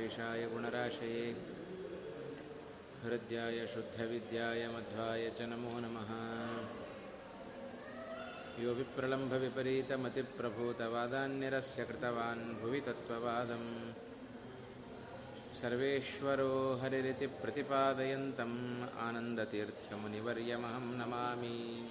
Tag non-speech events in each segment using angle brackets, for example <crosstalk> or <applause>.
शेषाय गुणराशये। हृद्याय शुद्धविद्याय मध्वाय च नमो नमः। यो विप्रलम्भविपरीतमतिप्रभूतवादान्यरस्य कृतवान् भुवि तत्त्ववादम्। सर्वेश्वरो हरिरिति प्रतिपादयन्तम्। आनन्दतीर्थमुनिवर्यमहं नमामि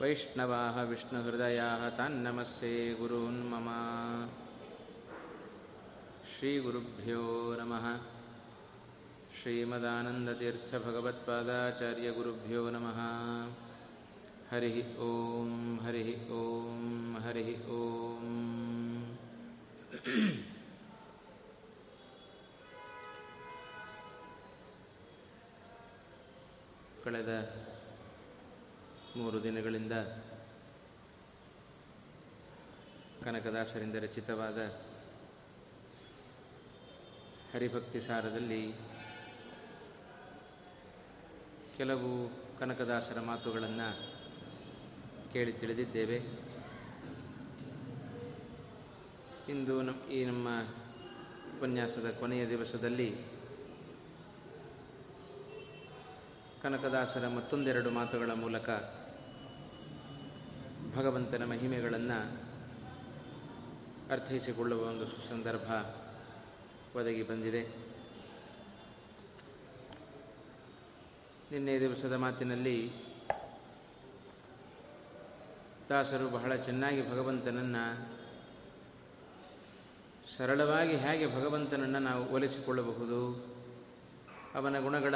वैष्णवाः विष्णुहृदयाः तान्नमस्ये गुरून् मम श्रीगुरुभ्यो नमः श्रीमदानन्दतीर्थभगवत्पादाचार्यगुरुभ्यो नमः हरिः ॐ हरिः ॐ हरिः ॐ ಕಳೆದ <clears throat> ಮೂರು ದಿನಗಳಿಂದ ಕನಕದಾಸರಿಂದ ರಚಿತವಾದ ಹರಿಭಕ್ತಿ ಸಾರದಲ್ಲಿ ಕೆಲವು ಕನಕದಾಸರ ಮಾತುಗಳನ್ನು ಕೇಳಿ ತಿಳಿದಿದ್ದೇವೆ. ಇಂದು ನಮ್ಮ ಈ ನಮ್ಮ ಉಪನ್ಯಾಸದ ಕೊನೆಯ ದಿವಸದಲ್ಲಿ ಕನಕದಾಸರ ಮತ್ತೊಂದೆರಡು ಮಾತುಗಳ ಮೂಲಕ ಭಗವಂತನ ಮಹಿಮೆಗಳನ್ನು ಅರ್ಥೈಸಿಕೊಳ್ಳುವ ಒಂದು ಸುಸಂದರ್ಭ ಒದಗಿ ಬಂದಿದೆ. ನಿನ್ನೆ ದಿವಸದ ಮಾತಿನಲ್ಲಿ ದಾಸರು ಬಹಳ ಚೆನ್ನಾಗಿ ಭಗವಂತನನ್ನು ಸರಳವಾಗಿ ಹೇಗೆ ಭಗವಂತನನ್ನು ನಾವು ಒಲಿಸಿಕೊಳ್ಳಬಹುದು, ಅವನ ಗುಣಗಳ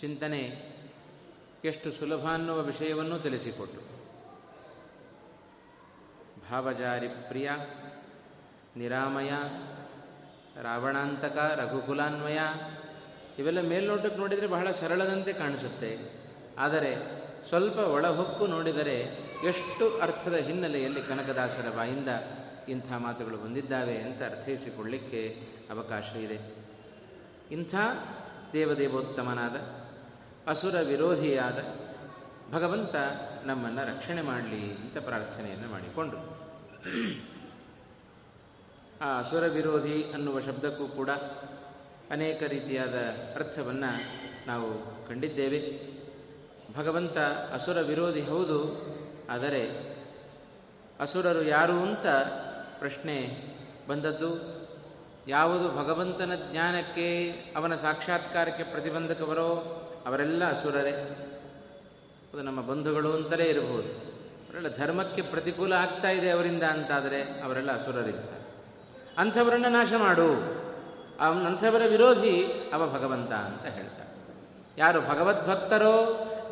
ಚಿಂತನೆ ಎಷ್ಟು ಸುಲಭ ಅನ್ನುವ ವಿಷಯವನ್ನು ತಿಳಿಸಿಕೊಟ್ಟು. ಭಾವಜಾರಿ ಪ್ರಿಯ ನಿರಾಮಯ ರಾವಣಾಂತಕ ರಘುಕುಲಾನ್ವಯ ಇವೆಲ್ಲ ಮೇಲ್ನೋಟಕ್ಕೆ ನೋಡಿದರೆ ಬಹಳ ಸರಳದಂತೆ ಕಾಣಿಸುತ್ತೆ. ಆದರೆ ಸ್ವಲ್ಪ ಒಳಹೊಕ್ಕು ನೋಡಿದರೆ ಎಷ್ಟು ಅರ್ಥದ ಹಿನ್ನೆಲೆಯಲ್ಲಿ ಕನಕದಾಸರ ಬಾಯಿಂದ ಇಂಥ ಮಾತುಗಳು ಬಂದಿದ್ದಾವೆ ಅಂತ ಅರ್ಥೈಸಿಕೊಳ್ಳಿಕ್ಕೆ ಅವಕಾಶ ಇದೆ. ಇಂಥ ದೇವದೇವೋತ್ತಮನಾದ, ಅಸುರ ವಿರೋಧಿಯಾದ ಭಗವಂತ ನಮ್ಮನ್ನು ರಕ್ಷಣೆ ಮಾಡಲಿ ಅಂತ ಪ್ರಾರ್ಥನೆಯನ್ನು ಮಾಡಿಕೊಂಡರು. ಆ ಅಸುರ ವಿರೋಧಿ ಅನ್ನುವ ಶಬ್ದಕ್ಕೂ ಕೂಡ ಅನೇಕ ರೀತಿಯಾದ ಅರ್ಥವನ್ನು ನಾವು ಕಂಡಿದ್ದೇವೆ. ಭಗವಂತ ಅಸುರ ವಿರೋಧಿ ಹೌದು, ಆದರೆ ಅಸುರರು ಯಾರು ಅಂತ ಪ್ರಶ್ನೆ ಬಂದದ್ದು. ಯಾವುದು ಭಗವಂತನ ಜ್ಞಾನಕ್ಕೆ, ಅವನ ಸಾಕ್ಷಾತ್ಕಾರಕ್ಕೆ ಪ್ರತಿಬಂಧಕವರೋ ಅವರೆಲ್ಲ ಅಸುರರೇ. ಅದು ನಮ್ಮ ಬಂಧುಗಳು ಅಂತಲೇ ಇರಬಹುದು. ಅವರೆಲ್ಲ ಧರ್ಮಕ್ಕೆ ಪ್ರತಿಕೂಲ ಆಗ್ತಾ ಇದೆ ಅವರಿಂದ ಅಂತಾದರೆ ಅವರೆಲ್ಲ ಅಸುರರಿದ್ದಾರೆ. ಅಂಥವರನ್ನು ನಾಶ ಮಾಡು. ಅಂಥವರ ವಿರೋಧಿ ಅವ ಭಗವಂತ ಅಂತ ಹೇಳ್ತಾರೆ. ಯಾರು ಭಗವದ್ಭಕ್ತರೋ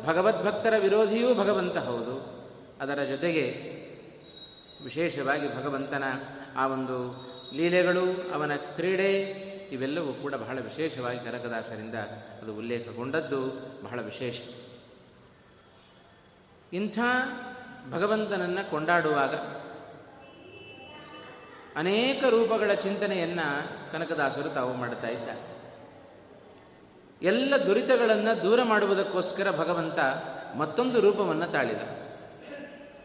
ಭಗವದ್ಭಕ್ತರ ವಿರೋಧಿಯೂ ಭಗವಂತ ಹೌದು. ಅದರ ಜೊತೆಗೆ ವಿಶೇಷವಾಗಿ ಭಗವಂತನ ಆ ಒಂದು ಲೀಲೆಗಳು, ಅವನ ಕ್ರೀಡೆ, ಇವೆಲ್ಲವೂ ಕೂಡ ಬಹಳ ವಿಶೇಷವಾಗಿ ಕನಕದಾಸರಿಂದ ಅದು ಉಲ್ಲೇಖಗೊಂಡದ್ದು ಬಹಳ ವಿಶೇಷ. ಇಂಥ ಭಗವಂತನನ್ನು ಕೊಂಡಾಡುವಾಗ ಅನೇಕ ರೂಪಗಳ ಚಿಂತನೆಯನ್ನು ಕನಕದಾಸರು ತಾವು ಮಾಡ್ತಾ ಇದ್ದಾರೆ. ಎಲ್ಲ ದುರಿತಗಳನ್ನು ದೂರ ಮಾಡುವುದಕ್ಕೋಸ್ಕರ ಭಗವಂತ ಮತ್ತೊಂದು ರೂಪವನ್ನು ತಾಳಿದ.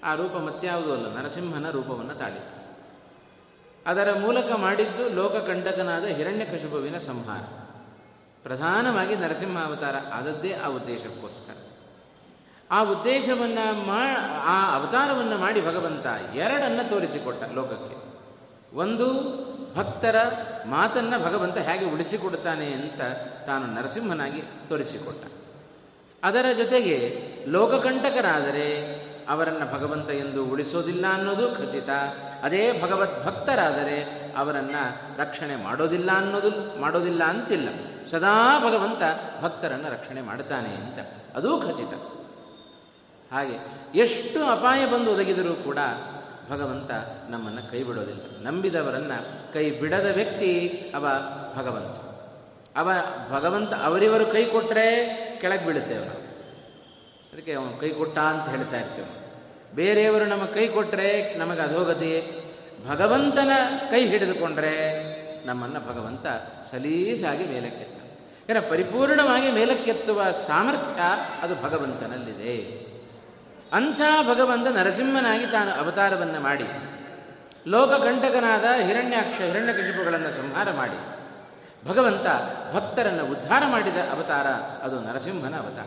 ಆ ರೂಪ ಮತ್ಯಾವುದೂ ಅಲ್ಲ, ನರಸಿಂಹನ ರೂಪವನ್ನು ತಾಳಿದ. ಅದರ ಮೂಲಕ ಮಾಡಿದ್ದು ಲೋಕಕಂಡಕನಾದ ಹಿರಣ್ಯಕಶುಭುವಿನ ಸಂಹಾರ. ಪ್ರಧಾನವಾಗಿ ನರಸಿಂಹ ಅವತಾರ ಆದದ್ದೇ ಆ ಉದ್ದೇಶಕ್ಕೋಸ್ಕರ. ಆ ಉದ್ದೇಶವನ್ನು ಮಾ, ಆ ಅವತಾರವನ್ನು ಮಾಡಿ ಭಗವಂತ ಎರಡನ್ನು ತೋರಿಸಿಕೊಟ್ಟ ಲೋಕಕ್ಕೆ. ಒಂದು, ಭಕ್ತರ ಮಾತನ್ನು ಭಗವಂತ ಹೇಗೆ ಉಳಿಸಿಕೊಡ್ತಾನೆ ಅಂತ ತಾನು ನರಸಿಂಹನಾಗಿ ತೋರಿಸಿಕೊಟ್ಟ. ಅದರ ಜೊತೆಗೆ ಲೋಕಕಂಟಕರಾದರೆ ಅವರನ್ನು ಭಗವಂತ ಎಂದು ಉಳಿಸೋದಿಲ್ಲ ಅನ್ನೋದು ಖಚಿತ. ಅದೇ ಭಗವತ್ ಭಕ್ತರಾದರೆ ಅವರನ್ನು ರಕ್ಷಣೆ ಮಾಡೋದಿಲ್ಲ ಅನ್ನೋದು, ಮಾಡೋದಿಲ್ಲ ಅಂತಿಲ್ಲ. ಸದಾ ಭಗವಂತ ಭಕ್ತರನ್ನು ರಕ್ಷಣೆ ಮಾಡ್ತಾನೆ ಅಂತ. ಅದೂ ಖಚಿತ. ಹಾಗೆ ಎಷ್ಟು ಅಪಾಯ ಬಂದು ಒದಗಿದರೂ ಕೂಡ ಭಗವಂತ ನಮ್ಮನ್ನು ಕೈ ಬಿಡೋದಿಲ್ಲ. ನಂಬಿದವರನ್ನು ಕೈ ಬಿಡದ ವ್ಯಕ್ತಿ ಅವ ಭಗವಂತ. ಅವ ಭಗವಂತ ಅವರಿವರು ಕೈ ಕೊಟ್ಟರೆ ಕೆಳಗೆ ಬೀಳುತ್ತೆ ನಾವು ಅದಕ್ಕೆ ಅವನು ಕೈ ಕೊಟ್ಟ ಅಂತ ಹೇಳ್ತಾ ಇರ್ತೇವೆ. ಬೇರೆಯವರು ನಮ್ಮ ಕೈ ಕೊಟ್ಟರೆ ನಮಗೆ ಅಧೋಗತಿ ಭಗವಂತನ ಕೈ ಹಿಡಿದುಕೊಂಡ್ರೆ ನಮ್ಮನ್ನು ಭಗವಂತ ಸಲೀಸಾಗಿ ಮೇಲಕ್ಕೆತ್ತ. ಯಾಕಂದರೆ ಪರಿಪೂರ್ಣವಾಗಿ ಮೇಲಕ್ಕೆತ್ತುವ ಸಾಮರ್ಥ್ಯ ಅದು ಭಗವಂತನಲ್ಲಿದೆ. ಅಂಥ ಭಗವಂತ ನರಸಿಂಹನಾಗಿ ತಾನು ಅವತಾರವನ್ನು ಮಾಡಿ, ಲೋಕಕಂಟಕನಾದ ಹಿರಣ್ಯಾಕ್ಷ, ಹಿರಣ್ಯಕಶಿಪುಗಳನ್ನು ಸಂಹಾರ ಮಾಡಿ, ಭಗವಂತ ಭಕ್ತರನ್ನು ಉದ್ಧಾರ ಮಾಡಿದ ಅವತಾರ ಅದು ನರಸಿಂಹನ ಅವತಾರ.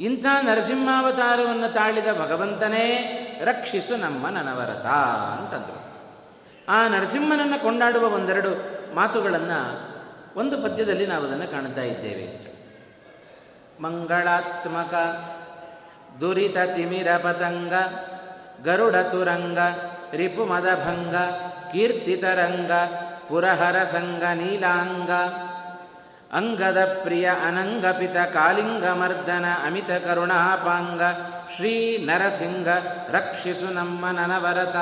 ಇಂಥ ನರಸಿಂಹಾವತಾರವನ್ನು ತಾಳಿದ ಭಗವಂತನೇ, ರಕ್ಷಿಸು ನಮ್ಮ ನನವರತ ಅಂತಂದರು. ಆ ನರಸಿಂಹನನ್ನು ಕೊಂಡಾಡುವ ಒಂದೆರಡು ಮಾತುಗಳನ್ನು ಒಂದು ಪದ್ಯದಲ್ಲಿ ನಾವು ಅದನ್ನು ಕಾಣ್ತಾ ಇದ್ದೇವೆ. ಮಂಗಳಾತ್ಮಕ ದುರಿತ ತಿಮಿರ ಪತಂಗ ಗರುಡ ತುರಂಗ ರಿಪು ಮದಭಂಗ ಕೀರ್ತಿತರಂಗ ಪುರಹರ ಸಂಗ ನೀಲಾಂಗ ಅಂಗದ ಪ್ರಿಯ ಅನಂಗಪಿತ ಕಾಲಿಂಗಮರ್ದನ ಅಮಿತ ಕರುಣಾಪಾಂಗ, ಶ್ರೀ ನರಸಿಂಗ, ರಕ್ಷಿಸು ನಮ್ಮ ನನವರತ.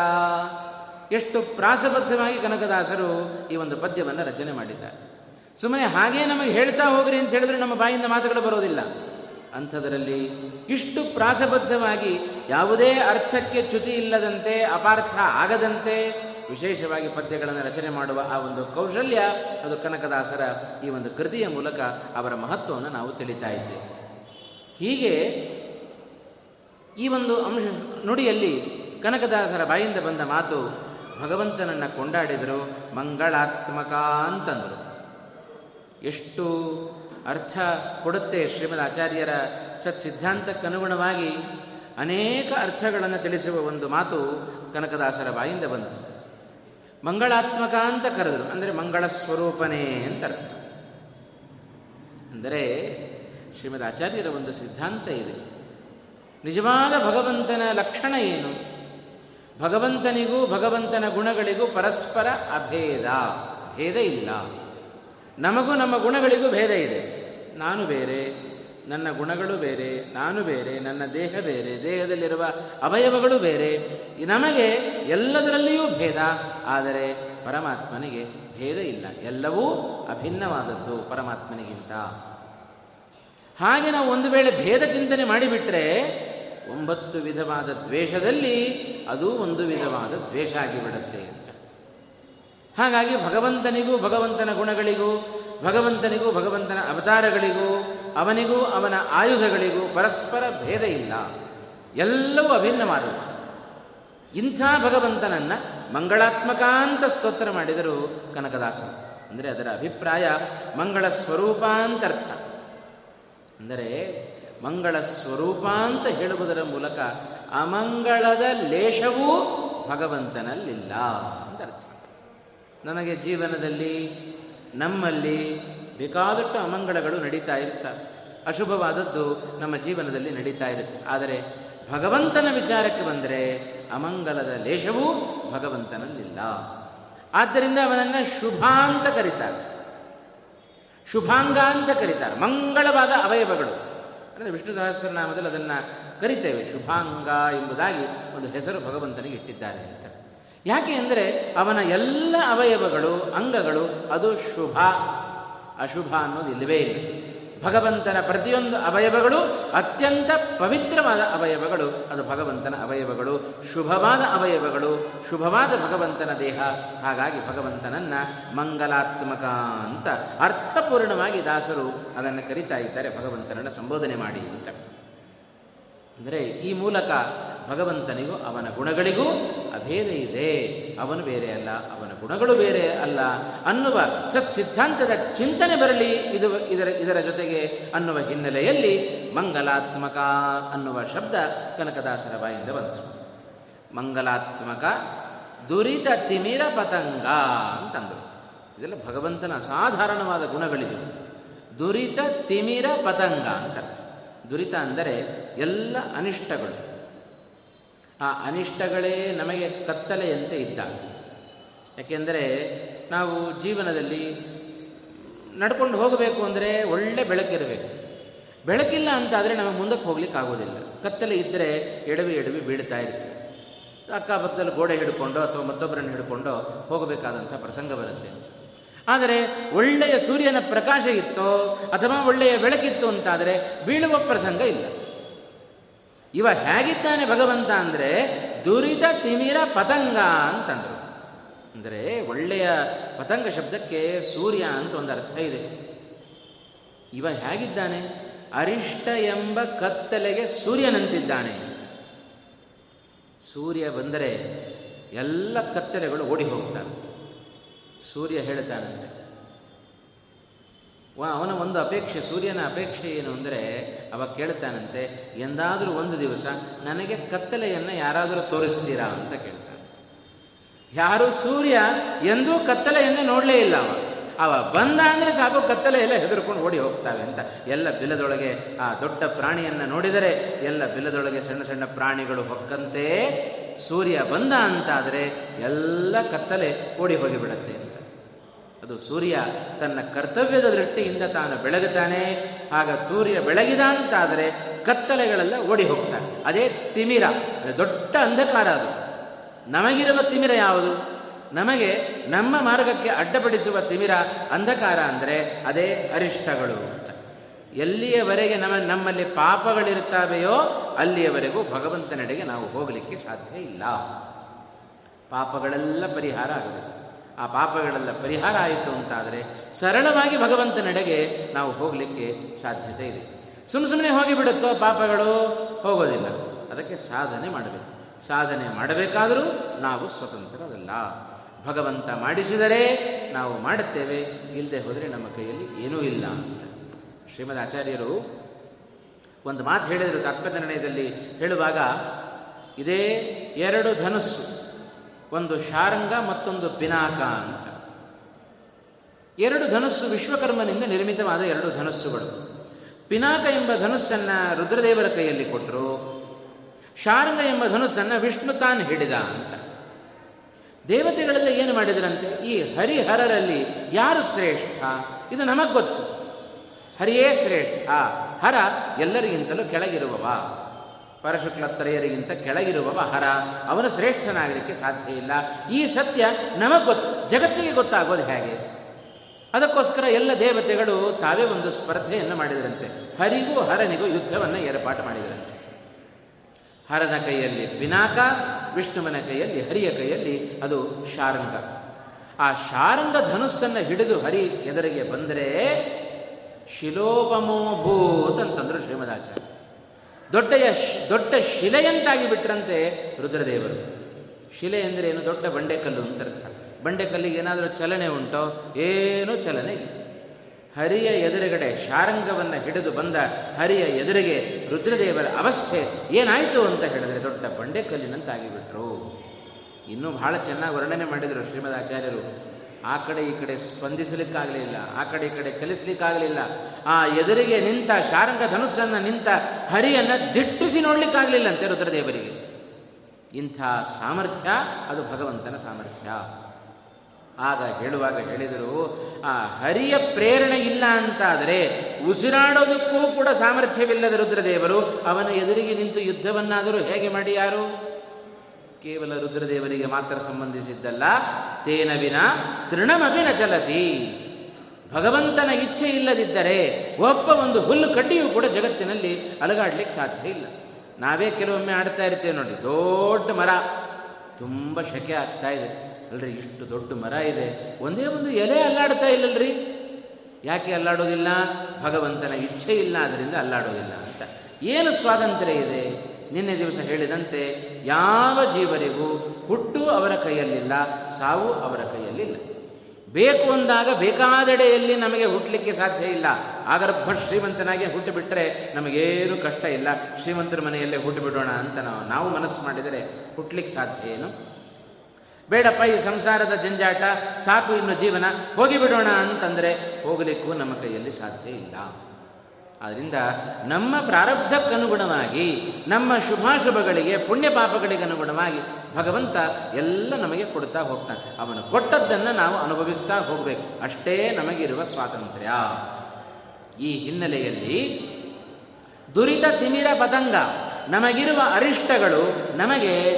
ಎಷ್ಟು ಪ್ರಾಸಬದ್ಧವಾಗಿ ಕನಕದಾಸರು ಈ ಒಂದು ಪದ್ಯವನ್ನು ರಚನೆ ಮಾಡಿದ್ದಾರೆ. ಸುಮ್ಮನೆ ಹಾಗೇ ನಮಗೆ ಹೇಳ್ತಾ ಹೋಗ್ರಿ ಅಂತ ಹೇಳಿದ್ರೆ ನಮ್ಮ ಬಾಯಿಂದ ಮಾತುಗಳು ಬರೋದಿಲ್ಲ. ಅಂಥದರಲ್ಲಿ ಇಷ್ಟು ಪ್ರಾಸಬದ್ಧವಾಗಿ ಯಾವುದೇ ಅರ್ಥಕ್ಕೆ ಚ್ಯುತಿ ಇಲ್ಲದಂತೆ, ಅಪಾರ್ಥ ಆಗದಂತೆ ವಿಶೇಷವಾಗಿ ಪದ್ಯಗಳನ್ನು ರಚನೆ ಮಾಡುವ ಆ ಒಂದು ಕೌಶಲ್ಯ, ಅದು ಕನಕದಾಸರ ಈ ಒಂದು ಕೃತಿಯ ಮೂಲಕ ಅವರ ಮಹತ್ವವನ್ನು ನಾವು ತಿಳಿತಾ ಇದ್ದೇವೆ. ಹೀಗೆ ಈ ಒಂದು ಅಂಶ ನುಡಿಯಲ್ಲಿ ಕನಕದಾಸರ ಬಾಯಿಂದ ಬಂದ ಮಾತು ಭಗವಂತನನ್ನು ಕೊಂಡಾಡಿದರು, ಮಂಗಳಾತ್ಮಕ ಅಂತಂದರು. ಎಷ್ಟು ಅರ್ಥ ಕೊಡುತ್ತೆ ಶ್ರೀಮದ್ ಆಚಾರ್ಯರ ಸತ್ ಸಿದ್ಧಾಂತಕ್ಕನುಗುಣವಾಗಿ ಅನೇಕ ಅರ್ಥಗಳನ್ನು ತಿಳಿಸುವ ಒಂದು ಮಾತು ಕನಕದಾಸರ ಬಾಯಿಂದ ಬಂತು. ಮಂಗಳಾತ್ಮಕ ಅಂತ ಕರೆದರು. ಅಂದರೆ ಮಂಗಳ ಸ್ವರೂಪನೇ ಅಂತ ಅರ್ಥ. ಅಂದರೆ ಶ್ರೀಮದ್ ಆಚಾರ್ಯರ ಒಂದು ಸಿದ್ಧಾಂತ ಇದೆ. ನಿಜವಾದ ಭಗವಂತನ ಲಕ್ಷಣ ಏನು? ಭಗವಂತನಿಗೂ ಭಗವಂತನ ಗುಣಗಳಿಗೂ ಪರಸ್ಪರ ಅಭೇದ. ಭೇದ ಇಲ್ಲ. ನಮಗೂ ನಮ್ಮ ಗುಣಗಳಿಗೂ ಭೇದ ಇದೆ. ನಾನು ಬೇರೆ, ನನ್ನ ಗುಣಗಳು ಬೇರೆ, ನಾನು ಬೇರೆ, ನನ್ನ ದೇಹ ಬೇರೆ, ದೇಹದಲ್ಲಿರುವ ಅವಯವಗಳು ಬೇರೆ. ನಮಗೆ ಎಲ್ಲದರಲ್ಲಿಯೂ ಭೇದ, ಆದರೆ ಪರಮಾತ್ಮನಿಗೆ ಭೇದ ಇಲ್ಲ. ಎಲ್ಲವೂ ಅಭಿನ್ನವಾದದ್ದು ಪರಮಾತ್ಮನಿಗಿಂತ. ಹಾಗೆ ನಾವು ಒಂದು ವೇಳೆ ಭೇದ ಚಿಂತನೆ ಮಾಡಿಬಿಟ್ರೆ ಒಂಬತ್ತು ವಿಧವಾದ ದ್ವೇಷದಲ್ಲಿ ಅದು ಒಂದು ವಿಧವಾದ ದ್ವೇಷ ಆಗಿಬಿಡುತ್ತೆ ಅಂತ. ಹಾಗಾಗಿ ಭಗವಂತನಿಗೂ ಭಗವಂತನ ಗುಣಗಳಿಗೂ, ಭಗವಂತನಿಗೂ ಭಗವಂತನ ಅವತಾರಗಳಿಗೂ, ಅವನಿಗೂ ಅವನ ಆಯುಧಗಳಿಗೂ ಪರಸ್ಪರ ಭೇದ ಇಲ್ಲ. ಎಲ್ಲವೂ ಅಭಿನ್ನವಾದದ್ದು ಇಂಥ ಭಗವಂತನನ್ನು ಮಂಗಳಾತ್ಮಕಾಂತ ಸ್ತೋತ್ರ ಮಾಡಿದರು ಕನಕದಾಸರು. ಅಂದರೆ ಅದರ ಅಭಿಪ್ರಾಯ ಮಂಗಳ ಸ್ವರೂಪ ಅಂತ ಅರ್ಥ. ಅಂದರೆ ಮಂಗಳ ಸ್ವರೂಪ ಅಂತ ಹೇಳುವುದರ ಮೂಲಕ ಅಮಂಗಳದ ಲೇಷವೂ ಭಗವಂತನಲ್ಲಿಲ್ಲ ಅಂತ ಅರ್ಥ. ನಮಗೆ ಜೀವನದಲ್ಲಿ ನಮ್ಮಲ್ಲಿ ಬೇಕಾದಷ್ಟು ಅಮಂಗಳಗಳು ನಡೀತಾ ಇರ್ತವೆ ಅಶುಭವಾದದ್ದು ನಮ್ಮ ಜೀವನದಲ್ಲಿ ನಡೀತಾ ಇರುತ್ತೆ. ಆದರೆ ಭಗವಂತನ ವಿಚಾರಕ್ಕೆ ಬಂದರೆ ಅಮಂಗಲದ ಲೇಷವೂ ಭಗವಂತನಲ್ಲಿಲ್ಲ. ಆದ್ದರಿಂದ ಅವನನ್ನು ಶುಭ ಅಂತ ಕರೀತಾರೆ. ಶುಭಾಂಗ ಅಂತ ಕರೀತಾರೆ. ಮಂಗಳವಾದ ಅವಯವಗಳು. ಅಂದರೆ ವಿಷ್ಣು ಸಹಸ್ರನಾಮದಲ್ಲಿ ಅದನ್ನು ಕರಿತೇವೆ. ಶುಭಾಂಗ ಎಂಬುದಾಗಿ ಒಂದು ಹೆಸರು ಭಗವಂತನಿಗೆ ಇಟ್ಟಿದ್ದಾರೆ. ಯಾಕೆ ಅಂದರೆ ಅವನ ಎಲ್ಲ ಅವಯವಗಳು, ಅಂಗಗಳು ಅದು ಶುಭ. ಅಶುಭ ಅನ್ನೋದು ಇಲ್ಲವೇ ಇಲ್ಲ. ಭಗವಂತನ ಪ್ರತಿಯೊಂದು ಅವಯವಗಳು ಅತ್ಯಂತ ಪವಿತ್ರವಾದ ಅವಯವಗಳು. ಅದು ಭಗವಂತನ ಅವಯವಗಳು, ಶುಭವಾದ ಅವಯವಗಳು, ಶುಭವಾದ ಭಗವಂತನ ದೇಹ. ಹಾಗಾಗಿ ಭಗವಂತನನ್ನು ಮಂಗಲಾತ್ಮಕ ಅಂತ ಅರ್ಥಪೂರ್ಣವಾಗಿ ದಾಸರು ಅದನ್ನು ಕರಿತಾ ಇದ್ದಾರೆ. ಭಗವಂತನನ್ನು ಸಂಬೋಧನೆ ಮಾಡಿ ಅಂತ. ಅಂದರೆ ಈ ಮೂಲಕ ಭಗವಂತನಿಗೂ ಅವನ ಗುಣಗಳಿಗೂ ಅಭೇದ ಇದೆ. ಅವನು ಬೇರೆ ಅಲ್ಲ, ಅವನ ಗುಣಗಳು ಬೇರೆ ಅಲ್ಲ ಅನ್ನುವ ಸತ್ ಸಿದ್ಧಾಂತದ ಚಿಂತನೆ ಬರಲಿ ಇದು ಇದರ ಇದರ ಜೊತೆಗೆ ಅನ್ನುವ ಹಿನ್ನೆಲೆಯಲ್ಲಿ ಮಂಗಲಾತ್ಮಕ ಅನ್ನುವ ಶಬ್ದ ಕನಕದಾಸರ ಬಾಯಿಂದ ಬಂತು. ಮಂಗಲಾತ್ಮಕ ದುರಿತ ತಿಮಿರ ಪತಂಗ ಅಂತಂದರು. ಇದೆಲ್ಲ ಭಗವಂತನ ಅಸಾಧಾರಣವಾದ ಗುಣಗಳಿವೆ ದುರಿತ ತಿಮಿರ ಪತಂಗ ಅಂತ ದುರಿತ ಅಂದರೆ ಎಲ್ಲ ಅನಿಷ್ಟಗಳು. ಆ ಅನಿಷ್ಟಗಳೇ ನಮಗೆ ಕತ್ತಲೆಯಂತೆ ಇದ್ದಾಗ. ಯಾಕೆಂದರೆ ನಾವು ಜೀವನದಲ್ಲಿ ನಡ್ಕೊಂಡು ಹೋಗಬೇಕು ಅಂದರೆ ಒಳ್ಳೆ ಬೆಳಕಿರಬೇಕು. ಬೆಳಕಿಲ್ಲ ಅಂತಾದರೆ ನಮಗೆ ಮುಂದಕ್ಕೆ ಹೋಗ್ಲಿಕ್ಕೆ ಆಗೋದಿಲ್ಲ. ಕತ್ತಲೆ ಇದ್ದರೆ ಎಡವಿ ಎಡವಿ ಬೀಳ್ತಾ ಇರ್ತೀವಿ ಅಕ್ಕಪಕ್ಕದಲ್ಲಿ ಗೋಡೆ ಹಿಡ್ಕೊಂಡು ಅಥವಾ ಮತ್ತೊಬ್ಬರನ್ನು ಹಿಡ್ಕೊಂಡು ಹೋಗಬೇಕಾದಂಥ ಪ್ರಸಂಗ ಬರುತ್ತೆ. ಆದರೆ ಒಳ್ಳೆಯ ಸೂರ್ಯನ ಪ್ರಕಾಶ ಇತ್ತೋ ಅಥವಾ ಒಳ್ಳೆಯ ಬೆಳಕಿತ್ತು ಅಂತಾದರೆ ಬೀಳುವ ಪ್ರಸಂಗ ಇಲ್ಲ. ಇವ ಹೇಗಿದ್ದಾನೆ ಭಗವಂತ ಅಂದರೆ ದುರಿತ ತಿಮಿರ ಪತಂಗ ಅಂತಂದರು. ಅಂದರೆ ಒಳ್ಳೆಯ ಪತಂಗ ಶಬ್ದಕ್ಕೆ ಸೂರ್ಯ ಅಂತ ಒಂದು ಅರ್ಥ ಇದೆ. ಇವ ಹೇಗಿದ್ದಾನೆ? ಅರಿಷ್ಟ ಎಂಬ ಕತ್ತಲೆಗೆ ಸೂರ್ಯನಂತಿದ್ದಾನೆ. ಸೂರ್ಯ ಬಂದರೆ ಎಲ್ಲ ಕತ್ತಲೆಗಳು ಓಡಿ ಹೋಗ್ತಾನಂತೆ ಸೂರ್ಯ ಹೇಳ್ತಾನಂತೆ ಅವನ ಒಂದು ಅಪೇಕ್ಷೆ, ಸೂರ್ಯನ ಅಪೇಕ್ಷೆ ಏನು ಅಂದರೆ ಅವ ಕೇಳ್ತಾನಂತೆ, ಎಂದಾದರೂ ಒಂದು ದಿವಸ ನನಗೆ ಕತ್ತಲೆಯನ್ನು ಯಾರಾದರೂ ತೋರಿಸ್ತೀರಾ? ಅಂತ ಕೇಳ್ತಾನೆ. ಯಾರು? ಸೂರ್ಯ ಎಂದೂ ಕತ್ತಲೆಯನ್ನು ನೋಡಲೇ ಇಲ್ಲ ಅವ. ಅವ ಬಂದ ಅಂದರೆ ಸಾಕು ಕತ್ತಲೆ ಎಲ್ಲ ಹೆದರ್ಕೊಂಡು ಓಡಿ ಹೋಗ್ತಾವೆ ಅಂತ. ಎಲ್ಲ ಬಿಲದೊಳಗೆ ಆ ದೊಡ್ಡ ಪ್ರಾಣಿಯನ್ನು ನೋಡಿದರೆ ಎಲ್ಲ ಬಿಲದೊಳಗೆ ಸಣ್ಣ ಸಣ್ಣ ಪ್ರಾಣಿಗಳು ಹೊಕ್ಕಂತೆ. ಸೂರ್ಯ ಬಂದ ಅಂತಾದರೆ ಎಲ್ಲ ಕತ್ತಲೆ ಓಡಿ ಹೋಗಿಬಿಡತ್ತೆ. ಅದು ಸೂರ್ಯ ತನ್ನ ಕರ್ತವ್ಯದ ದೃಷ್ಟಿಯಿಂದ ತಾನು ಬೆಳಗುತ್ತಾನೆ, ಆಗ ಸೂರ್ಯ ಬೆಳಗಿದ ಅಂತಾದರೆ ಕತ್ತಲೆಗಳೆಲ್ಲ ಓಡಿ ಹೋಗ್ತಾನೆ ಅದೇ ತಿಮಿರ ದೊಡ್ಡ ಅಂಧಕಾರ ಅದು. ನಮಗಿರುವ ತಿಮಿರ ಯಾವುದು? ನಮಗೆ ನಮ್ಮ ಮಾರ್ಗಕ್ಕೆ ಅಡ್ಡಪಡಿಸುವ ತಿಮಿರ ಅಂಧಕಾರ ಅಂದರೆ ಅದೇ ಅರಿಷ್ಟಗಳು ಎಲ್ಲಿಯವರೆಗೆ ನಮ್ಮ ನಮ್ಮಲ್ಲಿ ಪಾಪಗಳಿರುತ್ತವೆಯೋ ಅಲ್ಲಿಯವರೆಗೂ ಭಗವಂತನೆಡೆಗೆ ನಾವು ಹೋಗಲಿಕ್ಕೆ ಸಾಧ್ಯ ಇಲ್ಲ. ಪಾಪಗಳೆಲ್ಲ ಪರಿಹಾರ ಆಗಬೇಕು ಆ ಪಾಪಗಳೆಲ್ಲ ಪರಿಹಾರ ಆಯಿತು ಅಂತಾದರೆ ಸರಳವಾಗಿ ಭಗವಂತನೆಡೆಗೆ ನಾವು ಹೋಗಲಿಕ್ಕೆ ಸಾಧ್ಯತೆ ಇದೆ. ಸುಮ್ಮ ಸುಮ್ಮನೆ ಹೋಗಿಬಿಡುತ್ತೋ ಪಾಪಗಳು? ಹೋಗೋದಿಲ್ಲ. ಅದಕ್ಕೆ ಸಾಧನೆ ಮಾಡಬೇಕು. ಸಾಧನೆ ಮಾಡಬೇಕಾದರೂ ನಾವು ಸ್ವತಂತ್ರರಲ್ಲ. ಭಗವಂತ ಮಾಡಿಸಿದರೆ ನಾವು ಮಾಡುತ್ತೇವೆ. ಇಲ್ಲದೆ ಹೋದರೆ ನಮ್ಮ ಕೈಯಲ್ಲಿ ಏನೂ ಇಲ್ಲ ಅಂತ. ಶ್ರೀಮದ್ ಆಚಾರ್ಯರು ಒಂದು ಮಾತು ಹೇಳಿದರು ತಾತ್ಪರ್ಯ ನಿರ್ಣಯದಲ್ಲಿ. ಹೇಳುವಾಗ, ಇದೇ ಎರಡು ಧನುಸ್ಸು. ಒಂದು ಶಾರಂಗ, ಮತ್ತೊಂದು ಪಿನಾಕ ಅಂತ. ಎರಡು ಧನುಸ್ಸು ವಿಶ್ವಕರ್ಮನಿಂದ ನಿರ್ಮಿತವಾದ ಎರಡು ಧನುಸ್ಸುಗಳು. ಪಿನಾಕ ಎಂಬ ಧನುಸ್ಸನ್ನು ರುದ್ರದೇವರ ಕೈಯಲ್ಲಿ ಕೊಟ್ಟರು ಶಾರಂಗ ಎಂಬ ಧನುಸ್ಸನ್ನು ವಿಷ್ಣು ತಾನು ಹಿಡಿದ ಅಂತ. ದೇವತೆಗಳೆಲ್ಲ ಏನು ಮಾಡಿದರಂತೆ? ಈ ಹರಿಹರರಲ್ಲಿ ಯಾರು ಶ್ರೇಷ್ಠ? ಇದು ನಮಗೆ ಗೊತ್ತು. ಹರಿಯೇ ಶ್ರೇಷ್ಠ. ಹರ ಎಲ್ಲರಿಗಿಂತಲೂ ಕೆಳಗಿರುವವ. ಪರಶುಕ್ಲತ್ರಯರಿಗಿಂತ ಕೆಳಗಿರುವವ ಹರ. ಅವನು ಶ್ರೇಷ್ಠನಾಗಲಿಕ್ಕೆ ಸಾಧ್ಯ ಇಲ್ಲ. ಈ ಸತ್ಯ ನಮಗೆ ಗೊತ್ತು, ಜಗತ್ತಿಗೆ ಗೊತ್ತಾಗೋದು ಹೇಗೆ? ಅದಕ್ಕೋಸ್ಕರ ಎಲ್ಲ ದೇವತೆಗಳು ತಾವೇ ಒಂದು ಸ್ಪರ್ಧೆಯನ್ನು ಮಾಡಿದರಂತೆ. ಹರಿಗೂ ಹರನಿಗೂ ಯುದ್ಧವನ್ನು ಏರ್ಪಾಟು ಮಾಡಿದರಂತೆ. ಹರನ ಕೈಯಲ್ಲಿ ಪಿನಾಕ, ವಿಷ್ಣುವನ ಕೈಯಲ್ಲಿ ಹರಿಯ ಕೈಯಲ್ಲಿ ಅದು ಶಾರಂಗ. ಆ ಶಾರಂಗ ಧನುಸ್ಸನ್ನು ಹಿಡಿದು ಹರಿ ಎದುರಿಗೆ ಬಂದರೆ ಶಿಲೋಪಮೋಭೂತ್ ಅಂತಂದರು ಶ್ರೀಮದಾಚಾರ್ಯ ದೊಡ್ಡೆಯ ದೊಡ್ಡ ಶಿಲೆಯಂತಾಗಿ ಬಿಟ್ರಂತೆ ರುದ್ರದೇವರು. ಶಿಲೆ ಅಂದರೆ ಏನು? ದೊಡ್ಡ ಬಂಡೆಕಲ್ಲು ಅಂತ ಅರ್ಥ. ಬಂಡೆಕಲ್ಲಿಗೆ ಏನಾದರೂ ಚಲನೆ ಉಂಟೋ? ಏನೂ ಚಲನೆ ಹರಿಯ ಎದುರುಗಡೆ ಶಾರಂಗವನ್ನು ಹಿಡಿದು ಬಂದ ಹರಿಯ ಎದುರಿಗೆ ರುದ್ರದೇವರ ಅವಸ್ಥೆ ಏನಾಯಿತು ಅಂತ ಹೇಳಿದ್ರೆ ದೊಡ್ಡ ಬಂಡೆಕಲ್ಲಿನಂತಾಗಿಬಿಟ್ರು ಇನ್ನೂ ಬಹಳ ಚೆನ್ನಾಗಿ ವರ್ಣನೆ ಮಾಡಿದರು ಶ್ರೀಮದ್ ಆಚಾರ್ಯರು. ಆ ಕಡೆ ಈ ಕಡೆ ಸ್ಪಂದಿಸಲಿಕ್ಕಾಗಲಿಲ್ಲ ಆ ಕಡೆ ಈ ಕಡೆ ಚಲಿಸಲಿಕ್ಕಾಗಲಿಲ್ಲ ಆ ಎದುರಿಗೆ ನಿಂತ ಶಾರಂಗ ಧನುಸ್ಸನ್ನು ನಿಂತ ಹರಿಯನ್ನು ದಿಟ್ಟಿಸಿ ನೋಡಲಿಕ್ಕಾಗಲಿಲ್ಲಂತೆ ರುದ್ರದೇವರಿಗೆ ಇಂಥ ಸಾಮರ್ಥ್ಯ, ಅದು ಭಗವಂತನ ಸಾಮರ್ಥ್ಯ. ಆಗ ಹೇಳುವಾಗ ಹೇಳಿದರು, ಆ ಹರಿಯ ಪ್ರೇರಣೆ ಇಲ್ಲ ಅಂತಾದರೆ ಉಸಿರಾಡೋದಕ್ಕೂ ಕೂಡ ಸಾಮರ್ಥ್ಯವಿಲ್ಲದ ರುದ್ರದೇವರು ಅವನ ಎದುರಿಗೆ ನಿಂತು ಯುದ್ಧವನ್ನಾದರೂ ಹೇಗೆ ಮಾಡಿ ಯಾರು? ಕೇವಲ ರುದ್ರದೇವರಿಗೆ ಮಾತ್ರ ಸಂಬಂಧಿಸಿದ್ದಲ್ಲ, ತೇನ ವಿನ ತೃಣಮಭಿನ ಚಲತಿ. ಭಗವಂತನ ಇಚ್ಛೆ ಇಲ್ಲದಿದ್ದರೆ ಒಬ್ಬ ಒಂದು ಹುಲ್ಲು ಕಡ್ಡಿಯೂ ಕೂಡ ಜಗತ್ತಿನಲ್ಲಿ ಅಲಗಾಡ್ಲಿಕ್ಕೆ ಸಾಧ್ಯ ಇಲ್ಲ. ನಾವೇ ಕೆಲವೊಮ್ಮೆ ಆಡ್ತಾ ಇರ್ತೇವೆ ನೋಡಿ, ದೊಡ್ಡ ಮರ, ತುಂಬ ಶಕೆ ಆಗ್ತಾ ಇದೆ. ಅಲ್ರಿ, ಇಷ್ಟು ದೊಡ್ಡ ಮರ ಇದೆ. ಒಂದೇ ಒಂದು ಎಲೆ ಅಲ್ಲಾಡ್ತಾ ಇಲ್ಲಲ್ರಿ? ಯಾಕೆ ಅಲ್ಲಾಡೋದಿಲ್ಲ? ಭಗವಂತನ ಇಚ್ಛೆ ಇಲ್ಲ, ಅದರಿಂದ ಅಲ್ಲಾಡೋದಿಲ್ಲ ಅಂತ. ಏನು ಸ್ವಾತಂತ್ರ್ಯ ಇದೆ? ನಿನ್ನೆ ದಿವಸ ಹೇಳಿದಂತೆ, ಯಾವ ಜೀವರಿಗೂ ಹುಟ್ಟು ಅವರ ಕೈಯಲ್ಲಿಲ್ಲ, ಸಾವು ಅವರ ಕೈಯಲ್ಲಿಲ್ಲ. ಬೇಕು ಅಂದಾಗ ಬೇಕಾದೆಡೆಯಲ್ಲಿ ನಮಗೆ ಹುಟ್ಟಲಿಕ್ಕೆ ಸಾಧ್ಯ ಇಲ್ಲ. ಆಗರ್ಭ ಶ್ರೀಮಂತನಾಗಿ ಹುಟ್ಟುಬಿಟ್ರೆ ನಮಗೇನು ಕಷ್ಟ ಇಲ್ಲ. ಶ್ರೀಮಂತರ ಮನೆಯಲ್ಲೇ ಹುಟ್ಟುಬಿಡೋಣ ಅಂತ ನಾವು ನಾವು ಮನಸ್ಸು ಮಾಡಿದರೆ ಹುಟ್ಟಲಿಕ್ಕೆ ಸಾಧ್ಯ ಏನು? ಬೇಡಪ್ಪ, ಈ ಸಂಸಾರದ ಜಂಜಾಟ, ಸಾಕು ಇನ್ನು ಜೀವನ, ಹೋಗಿಬಿಡೋಣ ಅಂತಂದರೆ ಹೋಗಲಿಕ್ಕೂ ನಮ್ಮ ಕೈಯಲ್ಲಿ ಸಾಧ್ಯ ಇಲ್ಲ. ಆದ್ದರಿಂದ ನಮ್ಮ ಪ್ರಾರಬ್ಧಕ್ಕನುಗುಣವಾಗಿ, ನಮ್ಮ ಶುಭಾಶುಭಗಳಿಗೆ ಪುಣ್ಯ ಪಾಪಗಳಿಗೆ ಅನುಗುಣವಾಗಿ ಭಗವಂತ ಎಲ್ಲ ನಮಗೆ ಕೊಡ್ತಾ ಹೋಗ್ತಾನೆ. ಅವನು ಕೊಟ್ಟದ್ದನ್ನು ನಾವು ಅನುಭವಿಸ್ತಾ ಹೋಗಬೇಕು. ಅಷ್ಟೇ ನಮಗಿರುವ ಸ್ವಾತಂತ್ರ್ಯ. ಈ ಹಿನ್ನೆಲೆಯಲ್ಲಿ ದುರಿತ ತಿಮಿರ ಪತಂಗ ನಮಗಿರುವ ಅರಿಷ್ಟಗಳು ನಮಗೆ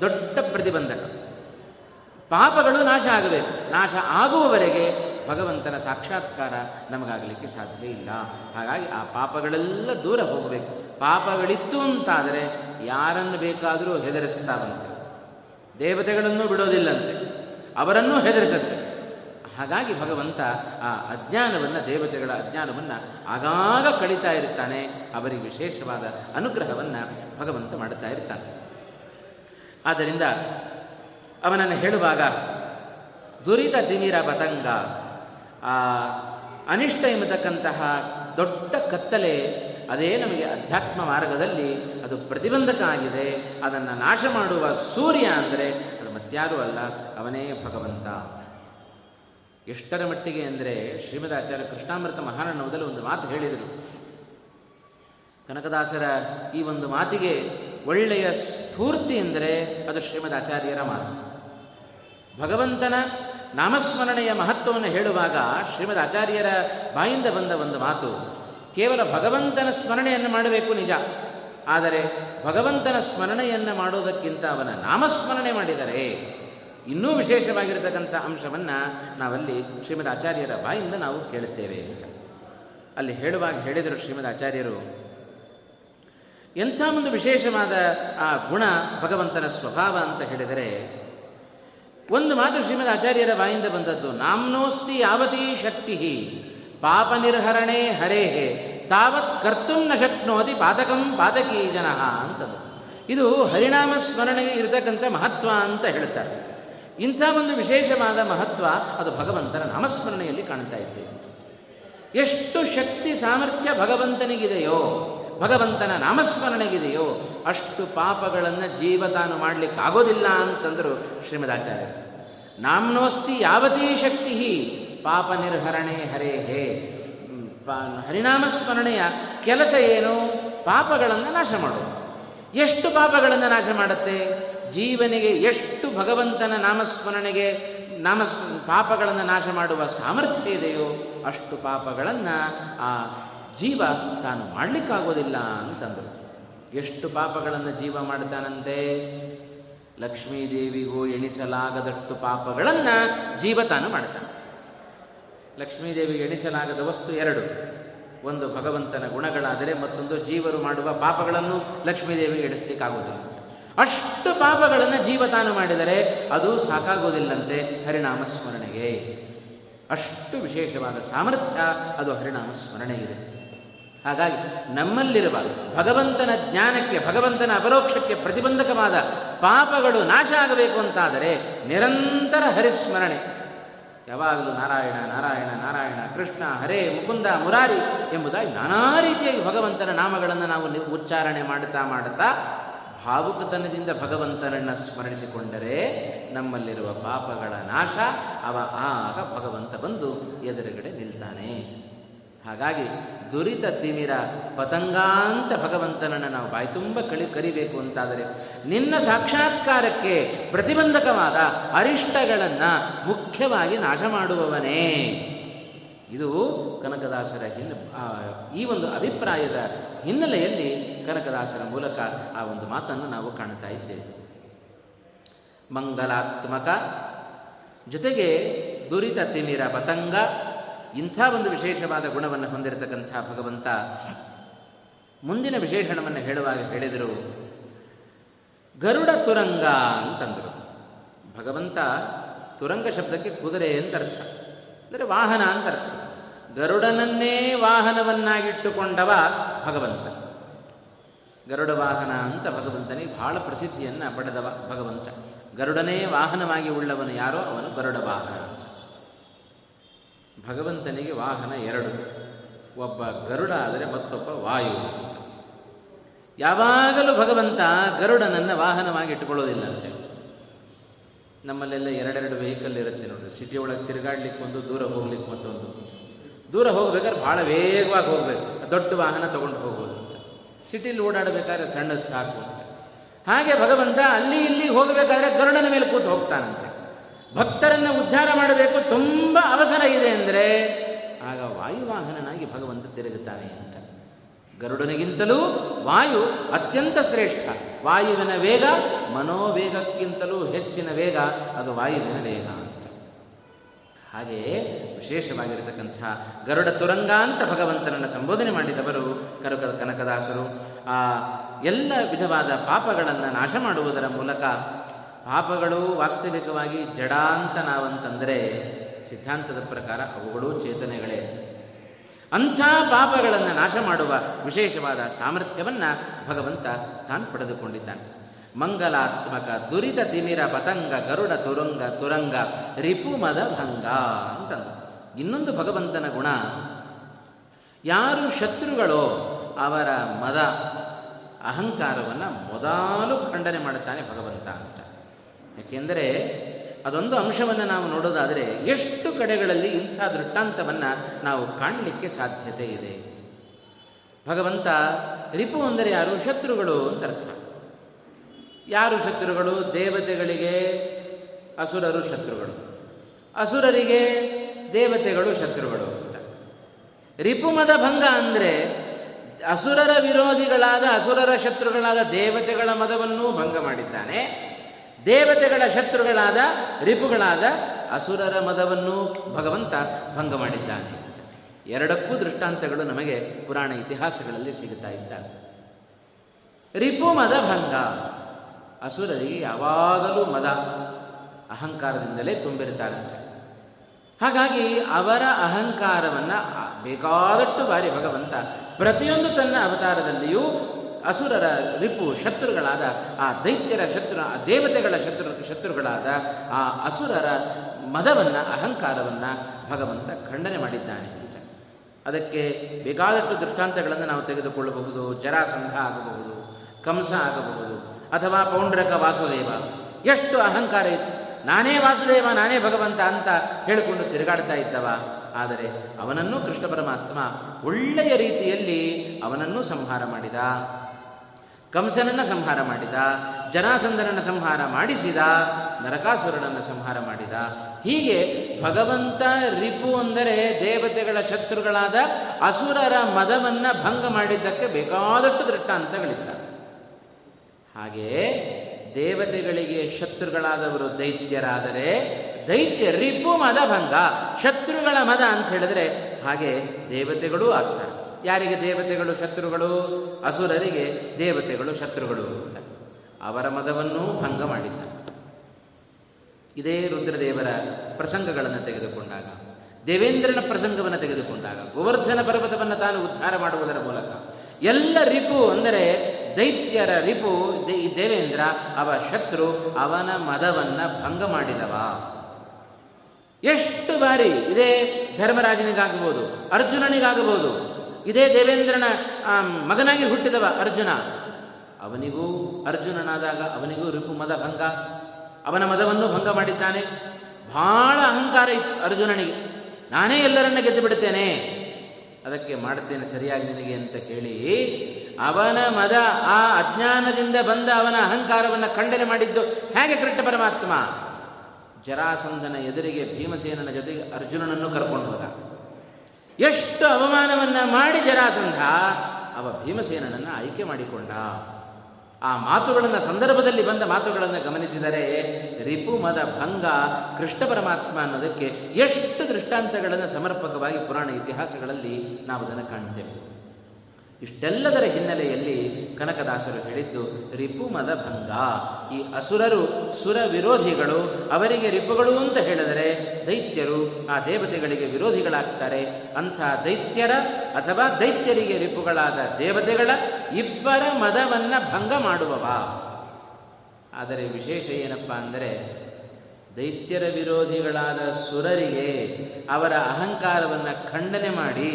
ದೊಡ್ಡ ಪ್ರತಿಬಂಧಕ. ಪಾಪಗಳು ನಾಶ ಆಗಬೇಕು. ನಾಶ ಆಗುವವರೆಗೆ ಭಗವಂತನ ಸಾಕ್ಷಾತ್ಕಾರ ನಮಗಾಗಲಿಕ್ಕೆ ಸಾಧ್ಯ ಇಲ್ಲ. ಹಾಗಾಗಿ ಆ ಪಾಪಗಳೆಲ್ಲ ದೂರ ಹೋಗಬೇಕು. ಪಾಪಗಳಿತ್ತು ಅಂತಾದರೆ ಯಾರನ್ನು ಬೇಕಾದರೂ ಹೆದರಿಸ್ತಾವಂತೆ. ದೇವತೆಗಳನ್ನು ಬಿಡೋದಿಲ್ಲಂತೆ. ಅವರನ್ನೂ ಹೆದರಿಸುತ್ತೆ. ಹಾಗಾಗಿ ಭಗವಂತ ಆ ಅಜ್ಞಾನವನ್ನು, ದೇವತೆಗಳ ಅಜ್ಞಾನವನ್ನು ಆಗಾಗ ಕಳೀತಾ ಇರ್ತಾನೆ. ಅವರಿಗೆ ವಿಶೇಷವಾದ ಅನುಗ್ರಹವನ್ನು ಭಗವಂತ ಮಾಡುತ್ತಾ ಇರ್ತಾನೆ. ಆದ್ದರಿಂದ ಅವನನ್ನು ಹೇಳುವಾಗ, ದುರಿತ ತಿಮಿರ ಪತಂಗ ಆ ಅನಿಷ್ಟ ಎಂಬತಕ್ಕಂತಹ ದೊಡ್ಡ ಕತ್ತಲೆ ಅದೇ ನಮಗೆ ಅಧ್ಯಾತ್ಮ ಮಾರ್ಗದಲ್ಲಿ ಅದು ಪ್ರತಿಬಂಧಕ ಆಗಿದೆ. ಅದನ್ನು ನಾಶ ಮಾಡುವ ಸೂರ್ಯ ಅಂದರೆ ಅದು ಮತ್ಯಾರೂ ಅಲ್ಲ, ಅವನೇ ಭಗವಂತ. ಎಷ್ಟರ ಮಟ್ಟಿಗೆ ಅಂದರೆ ಶ್ರೀಮದ್ ಆಚಾರ್ಯ ಕೃಷ್ಣಾಮೃತ ಮೊದಲು ಒಂದು ಮಾತು ಹೇಳಿದರು. ಕನಕದಾಸರ ಈ ಒಂದು ಮಾತಿಗೆ ಒಳ್ಳೆಯ ಸ್ಫೂರ್ತಿ ಅಂದರೆ ಅದು ಶ್ರೀಮದ್ ಆಚಾರ್ಯರ ಮಾತು. ಭಗವಂತನ ನಾಮಸ್ಮರಣೆಯ ಮಹತ್ವವನ್ನು ಹೇಳುವಾಗ ಶ್ರೀಮದ್ ಆಚಾರ್ಯರ ಬಾಯಿಂದ ಬಂದ ಒಂದು ಮಾತು, ಕೇವಲ ಭಗವಂತನ ಸ್ಮರಣೆಯನ್ನು ಮಾಡಬೇಕು ನಿಜ. ಆದರೆ ಭಗವಂತನ ಸ್ಮರಣೆಯನ್ನು ಮಾಡೋದಕ್ಕಿಂತ ಅವನ ನಾಮಸ್ಮರಣೆ ಮಾಡಿದರೆ ಇನ್ನೂ ವಿಶೇಷವಾಗಿರತಕ್ಕಂಥ ಅಂಶವನ್ನು ನಾವಲ್ಲಿ ಶ್ರೀಮದ್ ಆಚಾರ್ಯರ ಬಾಯಿಂದ ನಾವು ಕೇಳುತ್ತೇವೆ ಅಂತ. ಅಲ್ಲಿ ಹೇಳುವಾಗ ಹೇಳಿದರು ಶ್ರೀಮದ್ ಆಚಾರ್ಯರು, ಎಂಥ ಒಂದು ವಿಶೇಷವಾದ ಆ ಗುಣ ಭಗವಂತನ ಸ್ವಭಾವ ಅಂತ ಹೇಳಿದರೆ ಒಂದು ಮಾತು ಶ್ರೀಮದ್ ಆಚಾರ್ಯರ ಬಾಯಿಂದ ಬಂದದ್ದು, ನಾಮ್ನೋಸ್ತಿ ಯಾವತಿ ಶಕ್ತಿ ಪಾಪ ನಿರ್ಹರಣೆ ಹರೇಹೆ, ತಾವತ್ ಕರ್ತುಂ ನ ಶಕ್ನೋತಿ ಪಾತಕಂ ಪಾತಕೀ ಜನ ಅಂತದ್ದು. ಇದು ಹರಿನಾಮ ಸ್ಮರಣೆಗೆ ಇರತಕ್ಕಂಥ ಮಹತ್ವ ಅಂತ ಹೇಳ್ತಾರೆ ಇಂಥ ಒಂದು ವಿಶೇಷವಾದ ಮಹತ್ವ ಅದು ಭಗವಂತನ ನಾಮಸ್ಮರಣೆಯಲ್ಲಿ ಕಾಣ್ತಾ ಇದ್ದೇವೆ ಎಷ್ಟು ಶಕ್ತಿ ಸಾಮರ್ಥ್ಯ ಭಗವಂತನಿಗಿದೆಯೋ ಭಗವಂತನ ನಾಮಸ್ಮರಣೆಗಿದೆಯೋ ಅಷ್ಟು ಪಾಪಗಳನ್ನು ಜೀವ ತಾನು ಮಾಡಲಿಕ್ಕೆ ಆಗೋದಿಲ್ಲ ಅಂತಂದರು ಶ್ರೀಮದಾಚಾರ್ಯ ನಾಮ್ನೋಸ್ತಿ ಯಾವತೀ ಶಕ್ತಿ ಪಾಪ ನಿರ್ಹರಣೆ ಹರೇ ಹೇ. ಹರಿನಾಮಸ್ಮರಣೆಯ ಕೆಲಸ ಏನು? ಪಾಪಗಳನ್ನು ನಾಶ ಮಾಡೋದು ಎಷ್ಟು ಪಾಪಗಳನ್ನು ನಾಶ ಮಾಡುತ್ತೆ? ಜೀವನಿಗೆ ಎಷ್ಟು ಭಗವಂತನ ನಾಮಸ್ಮರಣೆಗೆ ನಾಮಸ್, ಪಾಪಗಳನ್ನು ನಾಶ ಮಾಡುವ ಸಾಮರ್ಥ್ಯ ಇದೆಯೋ ಅಷ್ಟು ಪಾಪಗಳನ್ನು ಆ ಜೀವ ತಾನು ಮಾಡಲಿಕ್ಕಾಗೋದಿಲ್ಲ ಅಂತಂದರು. ಎಷ್ಟು ಪಾಪಗಳನ್ನು ಜೀವ ಮಾಡ್ತಾನಂತೆ? ಲಕ್ಷ್ಮೀದೇವಿಗೂ ಎಣಿಸಲಾಗದಷ್ಟು ಪಾಪಗಳನ್ನು ಜೀವ ತಾನು ಮಾಡ್ತಾನೆ. ಲಕ್ಷ್ಮೀದೇವಿಗೆ ಎಣಿಸಲಾಗದ ವಸ್ತು ಎರಡು. ಒಂದು ಭಗವಂತನ ಗುಣಗಳಾದರೆ ಮತ್ತೊಂದು ಜೀವರು ಮಾಡುವ ಪಾಪಗಳನ್ನು ಲಕ್ಷ್ಮೀದೇವಿಗೆ ಎಣಿಸ್ಲಿಕ್ಕಾಗೋದಿಲ್ಲ. ಅಷ್ಟು ಪಾಪಗಳನ್ನು ಜೀವ ತಾನು ಮಾಡಿದರೆ ಅದು ಸಾಕಾಗೋದಿಲ್ಲಂತೆ ಹರಿನಾಮ ಸ್ಮರಣೆಗೆ ಅಷ್ಟು ವಿಶೇಷವಾದ ಸಾಮರ್ಥ್ಯ, ಅದು ಹರಿನಾಮ ಸ್ಮರಣೆಗಿದೆ ಹಾಗಾಗಿ ನಮ್ಮಲ್ಲಿರುವ ಭಗವಂತನ ಜ್ಞಾನಕ್ಕೆ, ಭಗವಂತನ ಅಪರೋಕ್ಷಕ್ಕೆ ಪ್ರತಿಬಂಧಕವಾದ ಪಾಪಗಳು ನಾಶ ಆಗಬೇಕು ಅಂತಾದರೆ ನಿರಂತರ ಹರಿಸ್ಮರಣೆ. ಯಾವಾಗಲೂ ನಾರಾಯಣ ನಾರಾಯಣ ನಾರಾಯಣ, ಕೃಷ್ಣ, ಹರೇ, ಮುಕುಂದ, ಮುರಾರಿ ಎಂಬುದಾಗಿ ನಾನಾ ರೀತಿಯಾಗಿ ಭಗವಂತನ ನಾಮಗಳನ್ನು ನಾವು ಉಚ್ಚಾರಣೆ ಮಾಡುತ್ತಾ ಮಾಡುತ್ತಾ ಭಾವುಕತನದಿಂದ ಭಗವಂತನನ್ನು ಸ್ಮರಿಸಿಕೊಂಡರೆ ನಮ್ಮಲ್ಲಿರುವ ಪಾಪಗಳ ನಾಶ ಅವ ಆಗ ಭಗವಂತ ಬಂದು ಎದುರುಗಡೆ ನಿಲ್ತಾನೆ. ಹಾಗಾಗಿ ದುರಿತ ತಿಮಿರ ಪತಂಗಾಂತ ಭಗವಂತನನ್ನು ನಾವು ಬಾಯಿ ತುಂಬ ಕಳಿ, ಕರಿಬೇಕು ಅಂತಾದರೆ ನಿನ್ನ ಸಾಕ್ಷಾತ್ಕಾರಕ್ಕೆ ಪ್ರತಿಬಂಧಕವಾದ ಅರಿಷ್ಟಗಳನ್ನು ಮುಖ್ಯವಾಗಿ ನಾಶ ಮಾಡುವವನೇ. ಇದು ಕನಕದಾಸರ ಹಿನ್ನೆ ಈ ಒಂದು ಅಭಿಪ್ರಾಯದ ಹಿನ್ನೆಲೆಯಲ್ಲಿ ಕನಕದಾಸರ ಮೂಲಕ ಆ ಒಂದು ಮಾತನ್ನು ನಾವು ಕಾಣ್ತಾ ಇದ್ದೇವೆ. ಮಂಗಲಾತ್ಮಕ ಜೊತೆಗೆ ದುರಿತ ತಿಮಿರ ಪತಂಗ ಇಂಥ ಒಂದು ವಿಶೇಷವಾದ ಗುಣವನ್ನು ಹೊಂದಿರತಕ್ಕಂಥ ಭಗವಂತ ಮುಂದಿನ ವಿಶೇಷಣವನ್ನು ಹೇಳುವಾಗ ಹೇಳಿದರು, ಗರುಡ ತುರಂಗ ಅಂತಂದರು. ಭಗವಂತ ತುರಂಗ ಶಬ್ದಕ್ಕೆ ಕುದುರೆ ಅಂತ ಅರ್ಥ. ಅಂದರೆ ವಾಹನ ಅಂತ ಅರ್ಥ. ಗರುಡನನ್ನೇ ವಾಹನವನ್ನಾಗಿಟ್ಟುಕೊಂಡವ ಭಗವಂತ. ಗರುಡ ವಾಹನ ಅಂತ ಭಗವಂತನಿಗೆ ಬಹಳ ಪ್ರಸಿದ್ಧಿಯನ್ನು ಪಡೆದವ ಭಗವಂತ. ಗರುಡನೇ ವಾಹನವಾಗಿ ಉಳ್ಳವನು ಯಾರೋ? ಅವನು ಗರುಡ ವಾಹನ ಭಗವಂತನಿಗೆ ವಾಹನ ಎರಡು. ಒಬ್ಬ ಗರುಡ ಆದರೆ ಮತ್ತೊಬ್ಬ ವಾಯು. ಯಾವಾಗಲೂ ಭಗವಂತ ಗರುಡನನ್ನು ವಾಹನವಾಗಿ ಇಟ್ಟುಕೊಳ್ಳೋದಿಲ್ಲ ಅಂತ. ನಮ್ಮಲ್ಲೆಲ್ಲ ಎರಡೆರಡು ವೆಹಿಕಲ್ ಇರುತ್ತೆ ನೋಡಿ ಸಿಟಿ ಒಳಗೆ ತಿರುಗಾಡ್ಲಿಕ್ಕೆ ಒಂದು, ದೂರ ಹೋಗ್ಲಿಕ್ಕೆ ಮತ್ತೊಂದು. ದೂರ ಹೋಗ್ಬೇಕಾದ್ರೆ ಭಾಳ ವೇಗವಾಗಿ ಹೋಗ್ಬೇಕು. ದೊಡ್ಡ ವಾಹನ ತಗೊಂಡು ಹೋಗ್ಬೋದು ಅಂತ. ಸಿಟಿಲಿ ಓಡಾಡಬೇಕಾದ್ರೆ ಸಣ್ಣದು ಸಾಕು ಅಂತ. ಹಾಗೆ ಭಗವಂತ ಅಲ್ಲಿ ಇಲ್ಲಿ ಹೋಗಬೇಕಾದ್ರೆ ಗರುಡನ ಮೇಲೆ ಕೂತು ಹೋಗ್ತಾನಂತೆ. ಭಕ್ತರನ್ನು ಉದ್ಧಾರ ಮಾಡಬೇಕು ತುಂಬ ಅವಸರ ಇದೆ ಅಂದರೆ ಆಗ ವಾಯುವಾಹನನಾಗಿ ಭಗವಂತ ತಿರುಗುತ್ತಾನೆ ಅಂತ. ಗರುಡನಿಗಿಂತಲೂ ವಾಯು ಅತ್ಯಂತ ಶ್ರೇಷ್ಠ. ವಾಯುವಿನ ವೇಗ ಮನೋವೇಗಕ್ಕಿಂತಲೂ ಹೆಚ್ಚಿನ ವೇಗ ಅದು ವಾಯುವಿನ ವೇಗ ಅಂತ. ಹಾಗೆಯೇ ವಿಶೇಷವಾಗಿರತಕ್ಕಂಥ ಗರುಡ ತುರಂಗ ಅಂತ ಭಗವಂತನನ್ನು ಸಂಬೋಧನೆ ಮಾಡಿದವರು ಕರುಕ ಕನಕದಾಸರು. ಆ ಎಲ್ಲ ವಿಧವಾದ ಪಾಪಗಳನ್ನು ನಾಶ ಮಾಡುವುದರ ಮೂಲಕ ಪಾಪಗಳು ವಾಸ್ತವಿಕವಾಗಿ ಜಡ ಅಂತ ನಾವಂತಂದರೆ ಸಿದ್ಧಾಂತದ ಪ್ರಕಾರ ಅವುಗಳು ಚೇತನೆಗಳೇ. ಅಂಥ ಪಾಪಗಳನ್ನು ನಾಶ ಮಾಡುವ ವಿಶೇಷವಾದ ಸಾಮರ್ಥ್ಯವನ್ನು ಭಗವಂತ ತಾನು ಪಡೆದುಕೊಂಡಿದ್ದಾನೆ. ಮಂಗಲಾತ್ಮಕ ದುರಿತ ತಿಮಿರ ಪತಂಗ ಗರುಡ ತುರಂಗ ತುರಂಗ ರಿಪುಮದ ಭಂಗ ಅಂತ ಇನ್ನೊಂದು ಭಗವಂತನ ಗುಣ, ಯಾರು ಶತ್ರುಗಳೋ ಅವರ ಮದ ಅಹಂಕಾರವನ್ನು ಮೊದಲು ಖಂಡನೆ ಮಾಡುತ್ತಾನೆ ಭಗವಂತ ಅಂತ. ಯಾಕೆಂದರೆ ಅದೊಂದು ಅಂಶವನ್ನು ನಾವು ನೋಡೋದಾದರೆ ಎಷ್ಟು ಕಡೆಗಳಲ್ಲಿ ಇಂಥ ದೃಷ್ಟಾಂತವನ್ನು ನಾವು ಕಾಣಲಿಕ್ಕೆ ಸಾಧ್ಯತೆ ಇದೆ. ಭಗವಂತ ರಿಪು ಅಂದರೆ ಯಾರು? ಶತ್ರುಗಳು ಅಂತ ಅರ್ಥ. ಯಾರು ಶತ್ರುಗಳು? ದೇವತೆಗಳಿಗೆ ಅಸುರರು ಶತ್ರುಗಳು. ಅಸುರರಿಗೆ ದೇವತೆಗಳು ಶತ್ರುಗಳು ಅಂತ. ರಿಪುಮದ ಭಂಗ ಅಂದರೆ ಅಸುರರ ವಿರೋಧಿಗಳಾದ ಅಸುರರ ಶತ್ರುಗಳಾದ ದೇವತೆಗಳ ಮದವನ್ನೂ ಭಂಗ ಮಾಡಿದ್ದಾನೆ. ದೇವತೆಗಳ ಶತ್ರುಗಳಾದ, ರಿಪುಗಳಾದ ಅಸುರರ ಮದವನ್ನು ಭಗವಂತ ಭಂಗ ಮಾಡಿದ್ದಾನೆ. ಎರಡಕ್ಕೂ ದೃಷ್ಟಾಂತಗಳು ನಮಗೆ ಪುರಾಣ ಇತಿಹಾಸಗಳಲ್ಲಿ ಸಿಗುತ್ತಾ ಇದ್ದಾವೆ. ರಿಪು ಮದ ಭಂಗ. ಅಸುರರಿಗೆ ಯಾವಾಗಲೂ ಮದ ಅಹಂಕಾರದಿಂದಲೇ ತುಂಬಿರುತ್ತಾರಂತೆ. ಹಾಗಾಗಿ ಅವರ ಅಹಂಕಾರವನ್ನು ಬೇಕಾದಷ್ಟು ಬಾರಿ ಭಗವಂತ ಪ್ರತಿಯೊಂದು ತನ್ನ ಅವತಾರದಲ್ಲಿಯೂ ಅಸುರರ ರಿಪು ಶತ್ರುಗಳಾದ, ಆ ದೈತ್ಯರ ಶತ್ರು, ಆ ದೇವತೆಗಳ ಶತ್ರು, ಶತ್ರುಗಳಾದ ಆ ಅಸುರರ ಮದವನ್ನು, ಅಹಂಕಾರವನ್ನು ಭಗವಂತ ಖಂಡನೆ ಮಾಡಿದ್ದಾನೆ ಅಂತ. ಅದಕ್ಕೆ ಬೇಕಾದಷ್ಟು ದೃಷ್ಟಾಂತಗಳನ್ನು ನಾವು ತೆಗೆದುಕೊಳ್ಳಬಹುದು. ಜರಾಸಂಧ ಆಗಬಹುದು, ಕಂಸ ಆಗಬಹುದು, ಅಥವಾ ಪೌಂಡ್ರಕ ವಾಸುದೇವ. ಎಷ್ಟು ಅಹಂಕಾರ ಇತ್ತು. ನಾನೇ ವಾಸುದೇವ, ನಾನೇ ಭಗವಂತ ಅಂತ ಹೇಳಿಕೊಂಡು ತಿರುಗಾಡ್ತಾ ಇದ್ದವ. ಆದರೆ ಅವನನ್ನು ಕೃಷ್ಣ ಪರಮಾತ್ಮ ಒಳ್ಳೆಯ ರೀತಿಯಲ್ಲಿ ಅವನನ್ನು ಸಂಹಾರ ಮಾಡಿದ. ಕಂಸನನ್ನು ಸಂಹಾರ ಮಾಡಿದ ಜನಾಸಂಧನನ್ನು ಸಂಹಾರ ಮಾಡಿಸಿದ, ನರಕಾಸುರನನ್ನು ಸಂಹಾರ ಮಾಡಿದ. ಹೀಗೆ ಭಗವಂತ ರಿಪು ಅಂದರೆ ದೇವತೆಗಳ ಶತ್ರುಗಳಾದ ಅಸುರರ ಮದವನ್ನು ಭಂಗ ಮಾಡಿದ್ದಕ್ಕೆ ಬೇಕಾದಷ್ಟು ದೃಷ್ಟಾಂತಗಳಿದ್ದ. ಹಾಗೆಯೇ ದೇವತೆಗಳಿಗೆ ಶತ್ರುಗಳಾದವರು ದೈತ್ಯರಾದರೆ ದೈತ್ಯ ರಿಪು ಮದ ಭಂಗ, ಶತ್ರುಗಳ ಮದ ಅಂತ ಹೇಳಿದ್ರೆ ಹಾಗೆ ದೇವತೆಗಳೂ ಆಗ್ತಾರೆ. ಯಾರಿಗೆ ದೇವತೆಗಳು ಶತ್ರುಗಳು? ಅಸುರರಿಗೆ ದೇವತೆಗಳು ಶತ್ರುಗಳು ಅಂತ. ಅವರ ಮದವನ್ನು ಭಂಗ ಮಾಡಿದ್ದ ಇದೇ ರುದ್ರದೇವರ ಪ್ರಸಂಗಗಳನ್ನು ತೆಗೆದುಕೊಂಡಾಗ, ದೇವೇಂದ್ರನ ಪ್ರಸಂಗವನ್ನು ತೆಗೆದುಕೊಂಡಾಗ, ಗೋವರ್ಧನ ಪರ್ವತವನ್ನು ತಾನು ಉದ್ಧಾರ ಮಾಡುವುದರ ಮೂಲಕ, ಎಲ್ಲ ರಿಪು ಅಂದರೆ ದೈತ್ಯರ ರಿಪು ದೇವೇಂದ್ರ, ಅವ ಶತ್ರು, ಅವನ ಮದವನ್ನು ಭಂಗ ಮಾಡಿದವ. ಎಷ್ಟು ಬಾರಿ ಇದೇ ಧರ್ಮರಾಜನಿಗಾಗಬಹುದು ಅರ್ಜುನನಿಗಾಗಬಹುದು ಇದೇ ದೇವೇಂದ್ರನ ಮಗನಾಗಿ ಹುಟ್ಟಿದವ ಅರ್ಜುನ. ಅವನಿಗೂ ಅರ್ಜುನನಾದಾಗ ಅವನಿಗೂ ರಿಪು ಮದ ಭಂಗ. ಅವನ ಮದವನ್ನು ಭಂಗ ಮಾಡಿದ್ದಾನೆ. ಬಹಳ ಅಹಂಕಾರ ಇತ್ತು ಅರ್ಜುನನಿಗೆ. ನಾನೇ ಎಲ್ಲರನ್ನ ಗೆದ್ದು ಬಿಡುತ್ತೇನೆ. ಅದಕ್ಕೆ ಮಾಡುತ್ತೇನೆ ಸರಿಯಾಗಿ ನಿನಗೆ ಅಂತ ಕೇಳಿ, ಅವನ ಮದ ಆ ಅಜ್ಞಾನದಿಂದ ಬಂದ ಅವನ ಅಹಂಕಾರವನ್ನು ಖಂಡನೆ ಮಾಡಿದ್ದು ಹೇಗೆ ಕೃಷ್ಣ ಪರಮಾತ್ಮ? ಜರಾಸಂಧನ ಎದುರಿಗೆ ಭೀಮಸೇನನ ಜೊತೆಗೆ ಅರ್ಜುನನನ್ನು ಕರ್ಕೊಂಡು ಹೋದ. ಎಷ್ಟು ಅವಮಾನವನ್ನು ಮಾಡಿ ಜರಾಸಂಧ, ಅವ ಭೀಮಸೇನನನ್ನು ಆಯ್ಕೆ ಮಾಡಿಕೊಂಡ. ಆ ಮಾತುಗಳನ್ನು ಸಂದರ್ಭದಲ್ಲಿ ಬಂದ ಮಾತುಗಳನ್ನು ಗಮನಿಸಿದರೆ ರಿಪುಮದ ಭಂಗ ಕೃಷ್ಣ ಪರಮಾತ್ಮ ಅನ್ನೋದಕ್ಕೆ ಎಷ್ಟು ದೃಷ್ಟಾಂತಗಳನ್ನು ಸಮರ್ಪಕವಾಗಿ ಪುರಾಣ ಇತಿಹಾಸಗಳಲ್ಲಿ ನಾವು ಅದನ್ನು ಕಾಣ್ತೇವೆ. ಇಷ್ಟೆಲ್ಲದರ ಹಿನ್ನೆಲೆಯಲ್ಲಿ ಕನಕದಾಸರು ಹೇಳಿದ್ದು, ರಿಪುಮದ ಭಂಗ. ಈ ಅಸುರರು, ಸುರ ವಿರೋಧಿಗಳು, ಅವರಿಗೆ ರಿಪುಗಳು ಅಂತ ಹೇಳಿದರೆ ದೈತ್ಯರು, ಆ ದೇವತೆಗಳಿಗೆ ವಿರೋಧಿಗಳಾಗ್ತಾರೆ. ಅಂಥ ದೈತ್ಯರ ಅಥವಾ ದೈತ್ಯರಿಗೆ ರಿಪುಗಳಾದ ದೇವತೆಗಳ ಇಬ್ಬರ ಮದವನ್ನು ಭಂಗ ಮಾಡುವವ. ಆದರೆ ವಿಶೇಷ ಏನಪ್ಪ ಅಂದರೆ, ದೈತ್ಯರ ವಿರೋಧಿಗಳಾದ ಸುರರಿಗೆ ಅವರ ಅಹಂಕಾರವನ್ನು ಖಂಡನೆ ಮಾಡಿ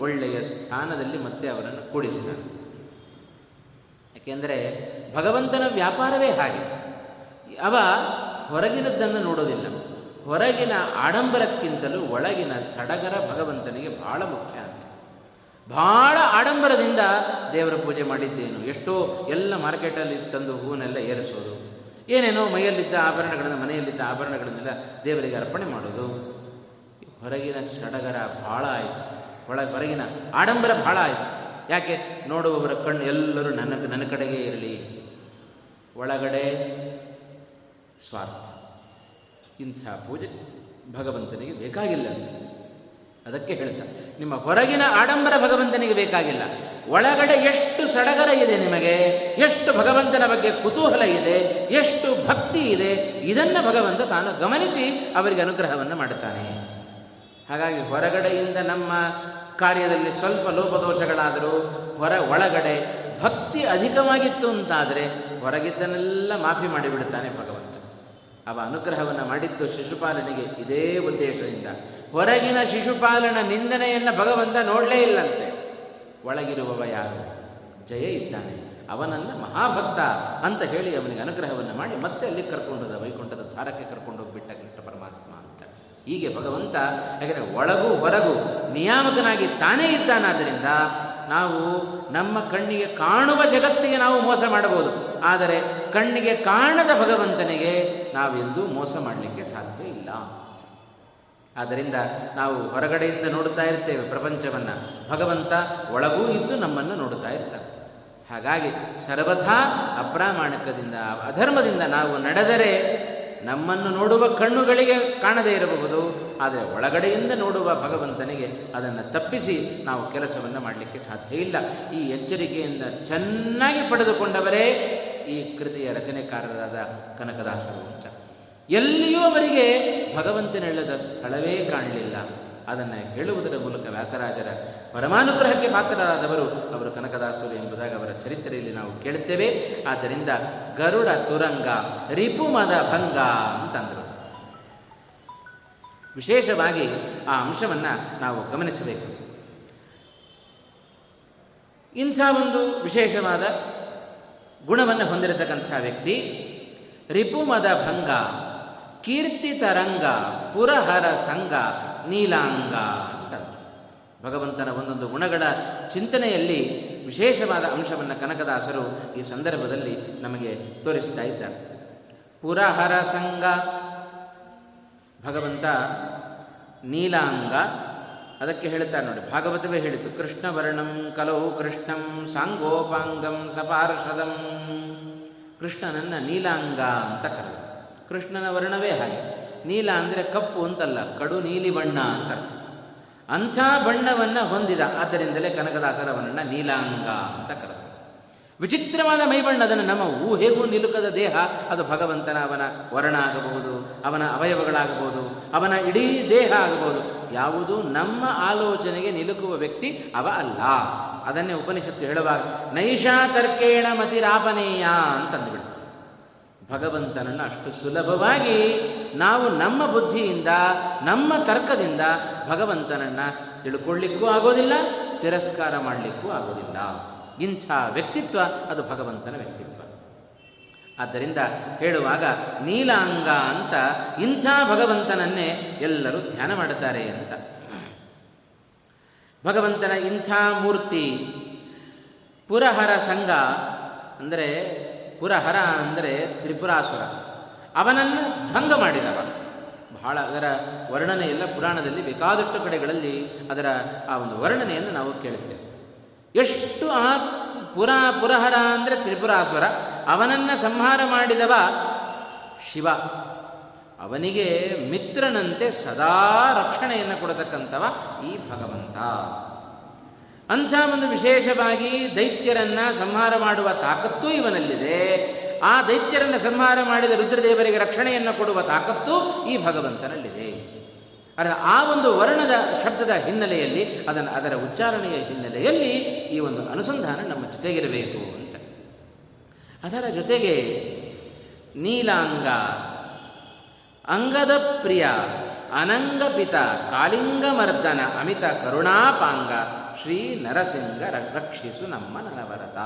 ಒಳ್ಳೆಯ ಸ್ಥಾನದಲ್ಲಿ ಮತ್ತೆ ಅವರನ್ನು ಕೂಡಿಸಿದ ಯಾಕೆಂದರೆ ಭಗವಂತನ ವ್ಯಾಪಾರವೇ ಹಾಗೆ. ಅವ ಹೊರಗಿನದ್ದನ್ನು ನೋಡೋದಿಲ್ಲ. ಹೊರಗಿನ ಆಡಂಬರಕ್ಕಿಂತಲೂ ಒಳಗಿನ ಸಡಗರ ಭಗವಂತನಿಗೆ ಬಹಳ ಮುಖ್ಯ ಅಂತ. ಬಹಳ ಆಡಂಬರದಿಂದ ದೇವರ ಪೂಜೆ ಮಾಡಿದ್ದೇನು. ಎಷ್ಟೋ ಎಲ್ಲ ಮಾರ್ಕೆಟಲ್ಲಿ ತಂದು ಹೂವನ್ನೆಲ್ಲ ಏರಿಸೋದು. ಏನೇನೋ ಮೈಯಲ್ಲಿದ್ದ ಆಭರಣಗಳನ್ನು, ಮನೆಯಲ್ಲಿದ್ದ ಆಭರಣಗಳನ್ನೆಲ್ಲ ದೇವರಿಗೆ ಅರ್ಪಣೆ ಮಾಡೋದು. ಹೊರಗಿನ ಸಡಗರ ಭಾಳ ಆಯಿತು. ಒಳ ಹೊರಗಿನ ಆಡಂಬರ ಭಾಳ ಆಯಿತು. ಯಾಕೆ? ನೋಡುವವರ ಕಣ್ಣು ಎಲ್ಲರೂ ನನ್ನ ನನ್ನ ಕಡೆಗೆ ಇರಲಿ. ಒಳಗಡೆ ಸ್ವಾರ್ಥ. ಇಂಥ ಪೂಜೆ ಭಗವಂತನಿಗೆ ಬೇಕಾಗಿಲ್ಲ ಅಂತ. ಅದಕ್ಕೆ ಹೇಳ್ತಾರೆ ನಿಮ್ಮ ಹೊರಗಿನ ಆಡಂಬರ ಭಗವಂತನಿಗೆ ಬೇಕಾಗಿಲ್ಲ. ಒಳಗಡೆ ಎಷ್ಟು ಸಡಗರ ಇದೆ ನಿಮಗೆ, ಎಷ್ಟು ಭಗವಂತನ ಬಗ್ಗೆ ಕುತೂಹಲ ಇದೆ, ಎಷ್ಟು ಭಕ್ತಿ ಇದೆ, ಇದನ್ನು ಭಗವಂತ ತಾನು ಗಮನಿಸಿ ಅವರಿಗೆ ಅನುಗ್ರಹವನ್ನು ಮಾಡುತ್ತಾನೆ. ಹಾಗಾಗಿ ಹೊರಗಡೆಯಿಂದ ನಮ್ಮ ಕಾರ್ಯದಲ್ಲಿ ಸ್ವಲ್ಪ ಲೋಪದೋಷಗಳಾದರೂ ಹೊರ ಒಳಗಡೆ ಭಕ್ತಿ ಅಧಿಕವಾಗಿತ್ತು ಅಂತಾದರೆ ಹೊರಗಿದ್ದನೆಲ್ಲ ಮಾಫಿ ಮಾಡಿಬಿಡುತ್ತಾನೆ ಭಗವಂತ. ಅವ ಅನುಗ್ರಹವನ್ನು ಮಾಡಿದ್ದು ಶಿಶುಪಾಲನಿಗೆ ಇದೇ ಉದ್ದೇಶದಿಂದ. ಹೊರಗಿನ ಶಿಶುಪಾಲನ ನಿಂದನೆಯನ್ನು ಭಗವಂತ ನೋಡಲೇ ಇಲ್ಲಂತೆ. ಒಳಗಿರುವವ ಯಾರು? ಜಯ ಇದ್ದಾನೆ. ಅವನನ್ನು ಮಹಾಭಕ್ತ ಅಂತ ಹೇಳಿ ಅವನಿಗೆ ಅನುಗ್ರಹವನ್ನು ಮಾಡಿ ಮತ್ತೆ ಅಲ್ಲಿ ಕರ್ಕೊಂಡೋದ ವೈಕುಂಠದ ದ್ವಾರಕ್ಕೆ ಕರ್ಕೊಂಡು ಹೋಗ್ಬಿಟ್ಟ ಕೃಷ್ಣ ಅಂತ ಹೀಗೆ ಭಗವಂತ, ಯಾಕಂದರೆ ಒಳಗೂ ಹೊರಗು ನಿಯಾಮಕನಾಗಿ ತಾನೇ ಇದ್ದಾನಾದ್ದರಿಂದ ನಾವು ನಮ್ಮ ಕಣ್ಣಿಗೆ ಕಾಣುವ ಜಗತ್ತಿಗೆ ನಾವು ಮೋಸ ಮಾಡಬಹುದು. ಆದರೆ ಕಣ್ಣಿಗೆ ಕಾಣದ ಭಗವಂತನಿಗೆ ನಾವೆಂದೂ ಮೋಸ ಮಾಡಲಿಕ್ಕೆ ಸಾಧ್ಯ ಇಲ್ಲ. ಆದ್ದರಿಂದ ನಾವು ಹೊರಗಡೆಯಿಂದ ನೋಡುತ್ತಾ ಇರ್ತೇವೆ ಪ್ರಪಂಚವನ್ನು. ಭಗವಂತ ಒಳಗೂ ಇದ್ದು ನಮ್ಮನ್ನು ನೋಡುತ್ತಾ ಇರ್ತಾನೆ. ಹಾಗಾಗಿ ಸರ್ವಥಾ ಅಪ್ರಾಮಾಣಿಕದಿಂದ, ಅಧರ್ಮದಿಂದ ನಾವು ನಡೆದರೆ ನಮ್ಮನ್ನು ನೋಡುವ ಕಣ್ಣುಗಳಿಗೆ ಕಾಣದೇ ಇರಬಹುದು, ಆದರೆ ಒಳಗಡೆಯಿಂದ ನೋಡುವ ಭಗವಂತನಿಗೆ ಅದನ್ನು ತಪ್ಪಿಸಿ ನಾವು ಕೆಲಸವನ್ನು ಮಾಡಲಿಕ್ಕೆ ಸಾಧ್ಯ ಇಲ್ಲ. ಈ ಎಚ್ಚರಿಕೆಯಿಂದ ಚೆನ್ನಾಗಿ ಪಡೆದುಕೊಂಡವರೇ ಈ ಕೃತಿಯ ರಚನೆಕಾರರಾದ ಕನಕದಾಸರು ಅಂತ. ಎಲ್ಲಿಯೂ ಅವರಿಗೆ ಭಗವಂತನೆಳ್ಳದ ಸ್ಥಳವೇ ಕಾಣಲಿಲ್ಲ. ಅದನ್ನು ಹೇಳುವುದರ ಮೂಲಕ ವ್ಯಾಸರಾಜರ ಪರಮಾನುಗ್ರಹಕ್ಕೆ ಪಾತ್ರರಾದವರು ಅವರು ಕನಕದಾಸರು ಎಂಬುದಾಗಿ ಅವರ ಚರಿತ್ರೆಯಲ್ಲಿ ನಾವು ಕೇಳುತ್ತೇವೆ. ಆದ್ದರಿಂದ ಗರುಡ ತುರಂಗ ರಿಪುಮದ ಭಂಗ ಅಂತಂದರು. ವಿಶೇಷವಾಗಿ ಆ ಅಂಶವನ್ನು ನಾವು ಗಮನಿಸಬೇಕು. ಇಂಥ ಒಂದು ವಿಶೇಷವಾದ ಗುಣವನ್ನು ಹೊಂದಿರತಕ್ಕಂಥ ವ್ಯಕ್ತಿ ರಿಪುಮದ ಭಂಗ, ಕೀರ್ತಿ ತರಂಗ, ಪುರಹರ ಸಂಘ ನೀಲಾಂಗ ಅಂತ. ಭಗವಂತನ ಒಂದೊಂದು ಗುಣಗಳ ಚಿಂತನೆಯಲ್ಲಿ ವಿಶೇಷವಾದ ಅಂಶವನ್ನು ಕನಕದಾಸರು ಈ ಸಂದರ್ಭದಲ್ಲಿ ನಮಗೆ ತೋರಿಸ್ತಾ ಇದ್ದಾರೆ. ಪುರಹರ ಸಂಗ ಭಗವಂತ ನೀಲಾಂಗ, ಅದಕ್ಕೆ ಹೇಳ್ತಾರೆ ನೋಡಿ, ಭಾಗವತವೇ ಹೇಳಿತು, ಕೃಷ್ಣವರ್ಣಂ ಕಲೌ ಕೃಷ್ಣಂ ಸಾಂಗೋಪಾಂಗಂ ಸಪಾರ್ಷದಂ. ಕೃಷ್ಣನನ್ನ ನೀಲಾಂಗ ಅಂತ ಕರೆದು ಕೃಷ್ಣನ ವರ್ಣವೇ ಹಾಗೆ. ನೀಲ ಅಂದರೆ ಕಪ್ಪು ಅಂತಲ್ಲ, ಕಡು ನೀಲಿ ಬಣ್ಣ ಅಂತ ಅರ್ಥ. ಅಂಥ ಬಣ್ಣವನ್ನು ಹೊಂದಿದ, ಆದ್ದರಿಂದಲೇ ಕನಕದಾಸರ ವರ್ಣ ನೀಲಾಂಗ ಅಂತ ಕರೆದ ವಿಚಿತ್ರವಾದ ಮೈಬಣ್ಣ ಅದನ್ನು ನಮ್ಮ ಊಹೆಗೂ ನಿಲುಕದ ದೇಹ, ಅದು ಭಗವಂತನ ಅವನ ವರ್ಣ ಆಗಬಹುದು ಅವನ ಅವಯವಗಳಾಗಬಹುದು, ಅವನ ಇಡೀ ದೇಹ ಆಗಬಹುದು. ಯಾವುದು ನಮ್ಮ ಆಲೋಚನೆಗೆ ನಿಲುಕುವ ವ್ಯಕ್ತಿ ಅವ ಅಲ್ಲ. ಅದನ್ನೇ ಉಪನಿಷತ್ತು ಹೇಳುವಾಗ, ನೈಷಾ ತರ್ಕೇಣ ಮತಿರಾಪನೇಯ ಅಂತಂದುಬಿಡ್ತು. ಭಗವಂತನನ್ನು ಅಷ್ಟು ಸುಲಭವಾಗಿ ನಾವು ನಮ್ಮ ಬುದ್ಧಿಯಿಂದ, ನಮ್ಮ ತರ್ಕದಿಂದ ಭಗವಂತನನ್ನು ತಿಳ್ಕೊಳ್ಳಿಕ್ಕೂ ಆಗೋದಿಲ್ಲ, ತಿರಸ್ಕಾರ ಮಾಡಲಿಕ್ಕೂ ಆಗೋದಿಲ್ಲ. ಇಂಥ ವ್ಯಕ್ತಿತ್ವ ಅದು ಭಗವಂತನ ವ್ಯಕ್ತಿತ್ವ. ಆದ್ದರಿಂದ ಹೇಳುವಾಗ ನೀಲಾಂಗ ಅಂತ ಇಂಥ ಭಗವಂತನನ್ನೇ ಎಲ್ಲರೂ ಧ್ಯಾನ ಮಾಡುತ್ತಾರೆ ಅಂತ. ಭಗವಂತನ ಇಂಥ ಮೂರ್ತಿ ಪುರಹರ ಸಂಘ, ಅಂದರೆ ಪುರಹರ ಅಂದರೆ ತ್ರಿಪುರಾಸುರ. ಅವನನ್ನು ಭಂಗ ಮಾಡಿದವ. ಬಹಳ ಅದರ ವರ್ಣನೆ ಎಲ್ಲ ಪುರಾಣದಲ್ಲಿ ಬೇಕಾದಷ್ಟು ಕಡೆಗಳಲ್ಲಿ ಅದರ ಆ ಒಂದು ವರ್ಣನೆಯನ್ನು ನಾವು ಕೇಳುತ್ತೇವೆ. ಎಷ್ಟು ಆ ಪುರ ಪುರಹರ ಅಂದರೆ ತ್ರಿಪುರಾಸುರ, ಅವನನ್ನು ಸಂಹಾರ ಮಾಡಿದವ ಶಿವ. ಅವನಿಗೆ ಮಿತ್ರನಂತೆ ಸದಾ ರಕ್ಷಣೆಯನ್ನು ಕೊಡತಕ್ಕಂಥವ ಈ ಭಗವಂತ. ಅಂಥ ಒಂದು ವಿಶೇಷವಾಗಿ ದೈತ್ಯರನ್ನು ಸಂಹಾರ ಮಾಡುವ ತಾಕತ್ತು ಇವನಲ್ಲಿದೆ. ಆ ದೈತ್ಯರನ್ನು ಸಂಹಾರ ಮಾಡಿದ ರುದ್ರದೇವರಿಗೆ ರಕ್ಷಣೆಯನ್ನು ಕೊಡುವ ತಾಕತ್ತು ಈ ಭಗವಂತನಲ್ಲಿದೆ. ಅದರ ಆ ಒಂದು ವರ್ಣದ ಶಬ್ದದ ಹಿನ್ನೆಲೆಯಲ್ಲಿ, ಅದನ್ನು ಅದರ ಉಚ್ಚಾರಣೆಯ ಹಿನ್ನೆಲೆಯಲ್ಲಿ ಈ ಒಂದು ಅನುಸಂಧಾನ ನಮ್ಮ ಜೊತೆಗಿರಬೇಕು ಅಂತ. ಅದರ ಜೊತೆಗೆ ನೀಲಾಂಗ, ಅಂಗದ ಪ್ರಿಯ ಅನಂಗಪಿತ ಕಾಳಿಂಗಮರ್ದನ, ಅಮಿತ ಕರುಣಾಪಾಂಗ ಶ್ರೀ ನರಸಿಂಗ ರಕ್ಷಿಸು ನಮ್ಮ ನರವರತ.